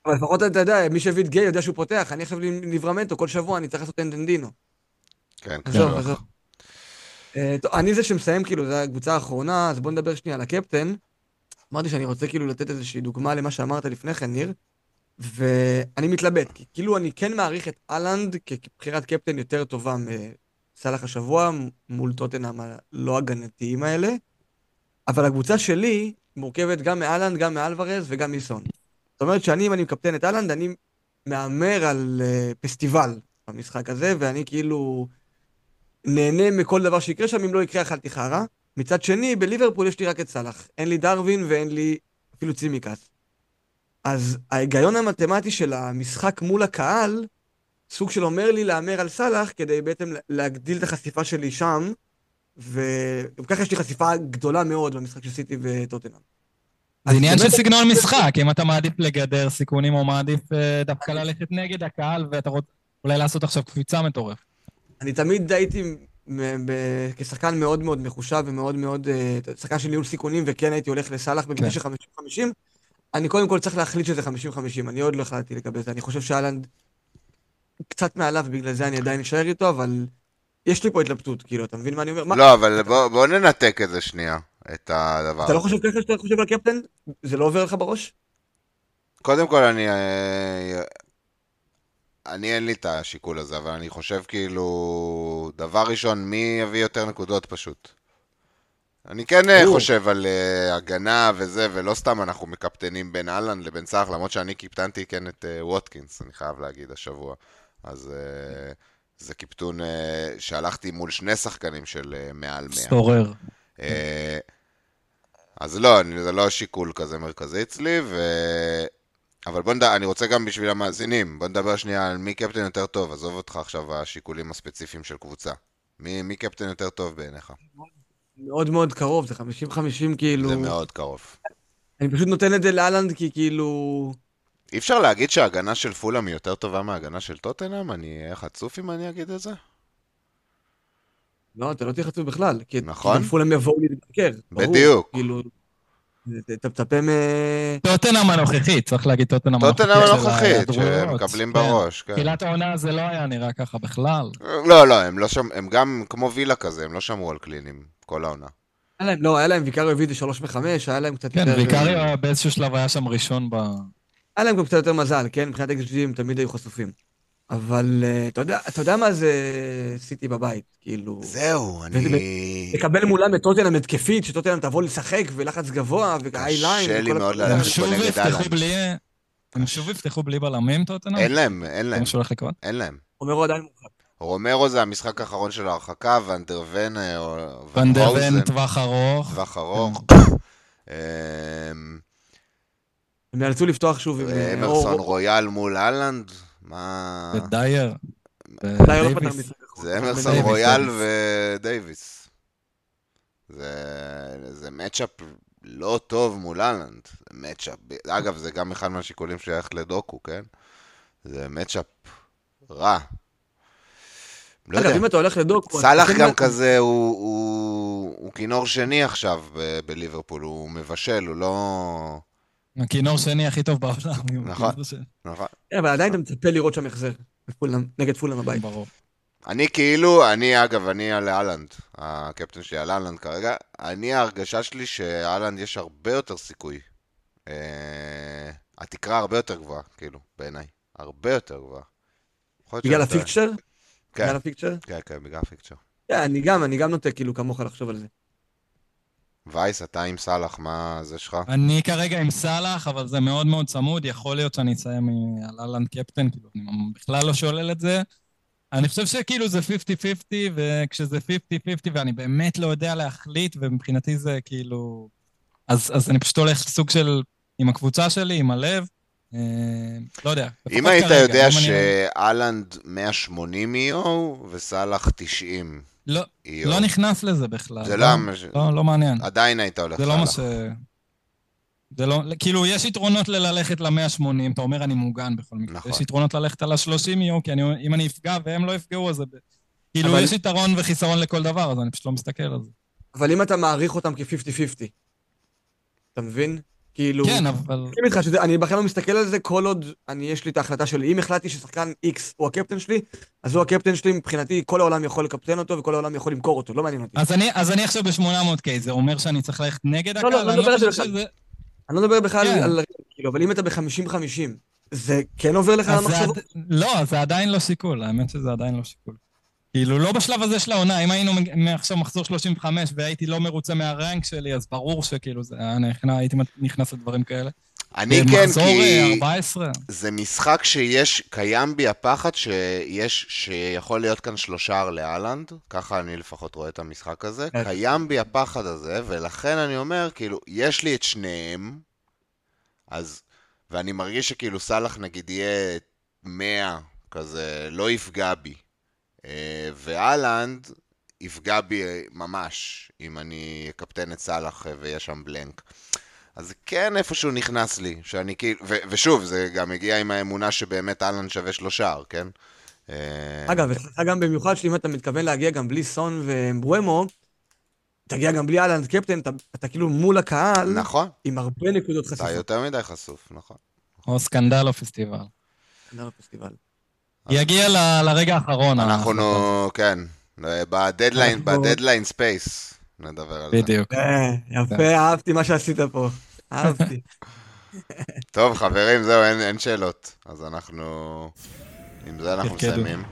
אבל לפחות אתה יודע, מי שהביא את גיי יודע שהוא פותח, אני עכשיו עם ליברמנטו, כל שבוע אני צריך לעשות אנדנדינו. כן, כן. עזוב. אה, אני זה שמסיים, כאילו, זו הקבוצה האחרונה, אז בוא נדבר שנייה על הקפטן. אמרתי שאני רוצה כאילו לתת איזושהי דוגמה למה שאמרת לפני כן, ניר, ואני מתלבט, כי כאילו אני כן מעריך את אהלנד כבחירת קפטן יותר טובה מסאלח השבוע, מול טוטנאם הלא הגנתיים האלה, אבל הקבוצה שלי מורכבת גם מאהלנד, גם מאלוורז וגם מסון. זאת אומרת שאני, אם אני מקפטן את אהלנד, אני מהמר על אה, פסטיבל במשחק הזה, ואני כאילו נהנה מכל דבר שיקרה שם, אם לא יקרה אכלתי חרא. מצד שני, בליברפול יש לי רק את סאלח. אין לי דרווין ואין לי אפילו צימקס. אז ההיגיון המתמטי של המשחק מול הקהל, סוג של אומר לי להמר על סאלח, כדי בעצם להגדיל את החשיפה שלי שם, וגם ככה יש לי חשיפה גדולה מאוד במשחק של סיטי וטוטנאם. זה עניין של סגנון משחק, אם אתה מעדיף לגדר סיכונים או מעדיף אה, דווקא ללכת נגד הקהל ואתה רוצה אולי לעשות עכשיו קפיצה מטורפת. אני תמיד הייתי כשחקן מאוד מאוד מחושב ומאוד מאוד, אה, שחקן של ניהול סיכונים, וכן הייתי הולך לסאלח במקרה. של 50-50. אני קודם כל צריך להחליט שזה 50-50, אני עוד לא החלטתי לגבי זה. אני חושב שאלנד קצת מעליו, בגלל זה אני עדיין אשאר איתו, אבל יש לי פה התלבטות, כאילו, אתה מבין מה אני אומר? לא, אבל בוא, ננתק את זה שנייה, את הדבר אתה לא הזה. חושב ככה שאתה חושב על קפטן? זה לא עובר לך בראש? קודם כל, אני... אה, אני אין לי את השיקול הזה, אבל אני חושב כאילו... דבר ראשון, מי יביא יותר נקודות פשוט? אני כן אה, ברור. חושב על אה, הגנה וזה, ולא סתם אנחנו מקפטנים בין אהלן לבין סאלח, למרות שאני קיפטנתי כן את אה, ווטקינס, אני חייב להגיד, השבוע. אז אה, זה קיפטון אה, שהלכתי מול שני שחקנים של אה, מעל 100. סורר. אה, אז לא, אני- זה לא שיקול כזה מרכזי אצלי, ו... אבל בוא נדבר, אני רוצה גם בשביל המאזינים, בוא נדבר שנייה על מי קפטן יותר טוב, עזוב אותך עכשיו השיקולים הספציפיים של קבוצה. מי, מי קפטן יותר טוב בעיניך? מאוד מאוד קרוב, זה 50-50 כאילו. זה מאוד קרוב. אני פשוט נותן את זה לאלנד כי כאילו... אי אפשר להגיד שההגנה של פולאם היא יותר טובה מההגנה של טוטנאם? אני אהיה חצוף אם אני אגיד את זה? לא, אתה לא תהיה חצוף בכלל. כי נכון. כי פולאם יבואו להתבקר. ברור. בדיוק. כאילו, אתה מצפה מ... טוטנאם הנוכחית, צריך להגיד טוטנאם הנוכחית. טוטנאם הנוכחית. שמקבלים כן. בראש, כן. תחילת העונה זה לא היה נראה ככה בכלל. לא, לא, הם לא שם, הם גם כמו וילה כזה, הם לא שמרו על קלינים כל העונה. היה להם, לא, היה להם ויקריו הביא את זה 3 ו-5, היה להם קצת כן, יותר... ויקריו באיזשהו שלב היה שם ראשון ב... היה להם גם קצת יותר מזל, כן? מבחינת הם תמיד היו חשופים. אבל אה, אתה יודע, אתה יודע מה זה סיטי בבית, כאילו... זהו, אני... לקבל מולם את טוטנאם התקפית, שטוטנאם תבוא לשחק ולחץ גבוה והיי ליין. קשה לי מאוד ללכת. שוב נגד אהלן. הם שוב יפתחו בלי בלמים טוטנאם? אין להם, אין זה להם, מה שהולך לקרות? אין להם. רומרו עדיין מורחק. רומרו זה המשחק האחרון של ההרחקה, ואן דה ון אה, או ון דר בן טווח ארוך. טווח ארוך. אמ, הם יאלצו לפתוח שוב עם... אה, אמרסון רויאל מול האלנד? מה... ודייר. דייר לא. זה אמרסון דייוויס, רויאל דייוויס. ודייוויס. זה, זה matchup לא טוב מול אהלנד. זה מצ'אפ, אגב, זה גם אחד מהשיקולים ללכת לדוקו, כן? זה מצ'אפ רע. לא אגב, יודע. אם אתה הולך לדוקו... סאלח גם כזה, הוא, הוא, הוא כינור שני עכשיו ב- בליברפול, הוא מבשל, הוא לא... הכינור שני הכי טוב בעולם. נכון. נכון. כן, אבל עדיין אתה מצפה לראות שם החזר. נגד פולאם הבית. ברור. אני כאילו, אני אגב, אני על אהלנד, הקפטן שלי על אהלנד כרגע, אני ההרגשה שלי שאהלנד יש הרבה יותר סיכוי. אה, התקרה הרבה יותר גבוהה, כאילו, בעיניי. הרבה יותר גבוהה. בגלל. הפיקצ'ר? כן, בגלל הפיקצ'ר? כן, כן, בגלל הפיקצ'ר. כן, אני גם, אני גם נוטה כאילו כמוך לחשוב על זה. וייס, אתה עם סאלח, מה זה שלך? אני כרגע עם סאלח, אבל זה מאוד מאוד צמוד. יכול להיות שאני אסיים אה, על אהלן קפטן, כאילו, אני בכלל לא שולל את זה. אני חושב שכאילו זה 50-50, וכשזה 50-50 ואני באמת לא יודע להחליט, ומבחינתי זה כאילו... אז, אז אני פשוט הולך סוג של... עם הקבוצה שלי, עם הלב. אה, לא יודע. אם היית כרגע, יודע אני- שאלנד 180 EO וסאלח 90 לא, לא נכנס לזה בכלל. זה לא מה ש- לא, לא מעניין. עדיין היית הולך זה לא מה. ש... זה לא, כאילו, יש יתרונות ללכת ל-180, אתה אומר אני מוגן בכל מקרה. נכון. יש יתרונות ללכת על ה-30 יום, כי אני, אם אני אפגע והם לא יפגעו, אז זה... כאילו, אבל- יש יתרון וחיסרון לכל דבר, אז אני פשוט לא מסתכל על זה. אבל אם אתה מעריך אותם כ-50-50, אתה מבין? כאילו... כן, אבל... מסכים איתך שזה, אני בכלל לא מסתכל על זה כל עוד אני, יש לי את ההחלטה שלי. אם החלטתי ששחקן X הוא הקפטן שלי, אז הוא הקפטן שלי, מבחינתי כל העולם יכול לקפטן אותו וכל העולם יכול למכור אותו, לא מעניין אותי. אז אני, אז אני עכשיו ב-800K, זה אומר שאני צריך ללכת נגד לא, הקהל? לא, לא אני מדבר על זה חושב בכלל. שזה... אני לא מדבר בכלל כן. על... כאילו, אבל אם אתה ב-50-50, זה כן עובר לך למחשבות? לא, זה עדיין לא שיקול, האמת שזה עדיין לא שיקול. כאילו, לא בשלב הזה של העונה, אם היינו מעכשיו מחזור 35 והייתי לא מרוצה מהרנק שלי, אז ברור שכאילו זה נכנע, הייתי נכנס לדברים כאלה. אני כן, אה, כי 14. זה משחק שיש, קיים בי הפחד שיש, שיכול להיות כאן שלושה לאלנד, ככה אני לפחות רואה את המשחק הזה, כן. קיים בי הפחד הזה, ולכן אני אומר, כאילו, יש לי את שניהם, אז, ואני מרגיש שכאילו סאלח נגיד יהיה 100, כזה, לא יפגע בי, אה, ואלנד יפגע בי ממש, אם אני אקפטן את סאלח אה, ויהיה שם בלנק. אז זה כן איפשהו נכנס לי, שאני כאילו, ו- ושוב, זה גם הגיע עם האמונה שבאמת אהלן שווה שלושה, כן? אה, אגב, אצלך גם במיוחד שאם אתה מתכוון להגיע גם בלי סון וברמו, תגיע גם בלי האלנד קפטן, אתה, אתה כאילו מול הקהל, נכון, עם הרבה נקודות אתה חשיפה. יותר מדי חשוף, נכון. או סקנדל או פסטיבל. לא בפסטיבל. יגיע ל- לרגע האחרון. אנחנו, כן, ב deadline, ב deadline space, נדבר על זה. בדיוק. אה, יפה, אהבתי מה שעשית פה. אהבתי. טוב, חברים, זהו, אין, אין שאלות. אז אנחנו... עם זה אנחנו. מסיימים.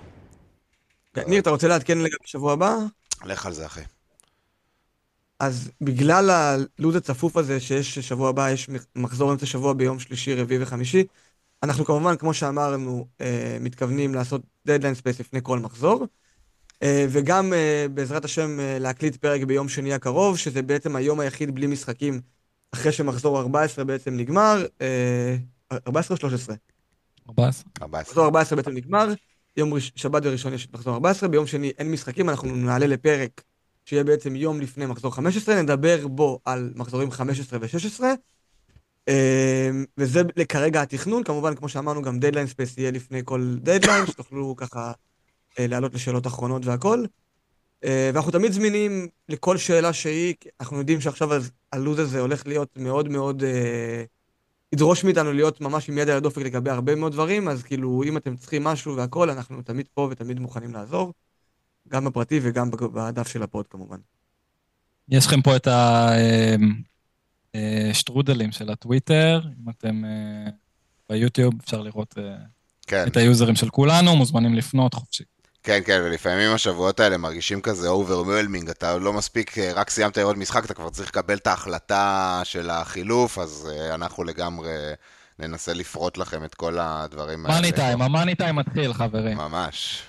ניר, אתה רוצה לעדכן לגבי שבוע הבא? לך על זה, אחי. אז בגלל הלו"ז הצפוף הזה שיש שבוע הבא, יש מחזור אמצע שבוע ביום שלישי, רביעי וחמישי, אנחנו כמובן, כמו שאמרנו, אה, מתכוונים לעשות deadline space לפני כל מחזור, אה, וגם אה, בעזרת השם אה, להקליט פרק ביום שני הקרוב, שזה בעצם היום היחיד בלי משחקים, אחרי שמחזור 14 בעצם נגמר, אה, 14 או 13? 14. 14. מחזור 14 בעצם נגמר, יום ראש, שבת וראשון יש את מחזור 14, ביום שני אין משחקים, אנחנו נעלה לפרק שיהיה בעצם יום לפני מחזור 15, נדבר בו על מחזורים 15 ו-16, וזה כרגע התכנון, כמובן כמו שאמרנו גם deadline space יהיה לפני כל דדליין, שתוכלו ככה אה, לעלות לשאלות אחרונות והכל. אה, ואנחנו תמיד זמינים לכל שאלה שהיא, אנחנו יודעים שעכשיו הלו"ז הזה הולך להיות מאוד מאוד... אה, ידרוש מאיתנו להיות ממש עם יד על הדופק לגבי הרבה מאוד דברים, אז כאילו, אם אתם צריכים משהו והכל, אנחנו תמיד פה ותמיד מוכנים לעזור, גם בפרטי וגם בדף של ה pod כמובן. יש לכם פה את השטרודלים של הטוויטר, אם אתם אה, ביוטיוב, אפשר לראות אה, כן, את היוזרים של כולנו, מוזמנים לפנות חופשי. כן, כן, ולפעמים השבועות האלה מרגישים כזה overwhelming, אתה לא מספיק, אה, רק סיימת לראות משחק, אתה כבר צריך לקבל את ההחלטה של החילוף, אז אה, אנחנו לגמרי ננסה לפרוט לכם את כל הדברים האלה. מאני טיים, המאני טיים מתחיל, חברים. ממש.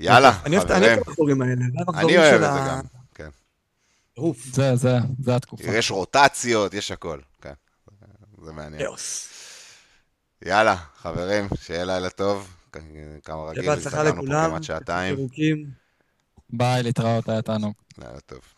יאללה, אני אוהב אני חברים, אוהב את המחזורים האלה, אני אוהב את זה גם. טירוף. זה, זה, זה התקופה. יש רוטציות, יש הכל, כן. זה מעניין. כאוס. יאללה, חברים, שיהיה לילה טוב. כמה רגיל, הסתכלנו פה. כמעט שעתיים. ביי, להתראות, היה תענוג. לילה טוב.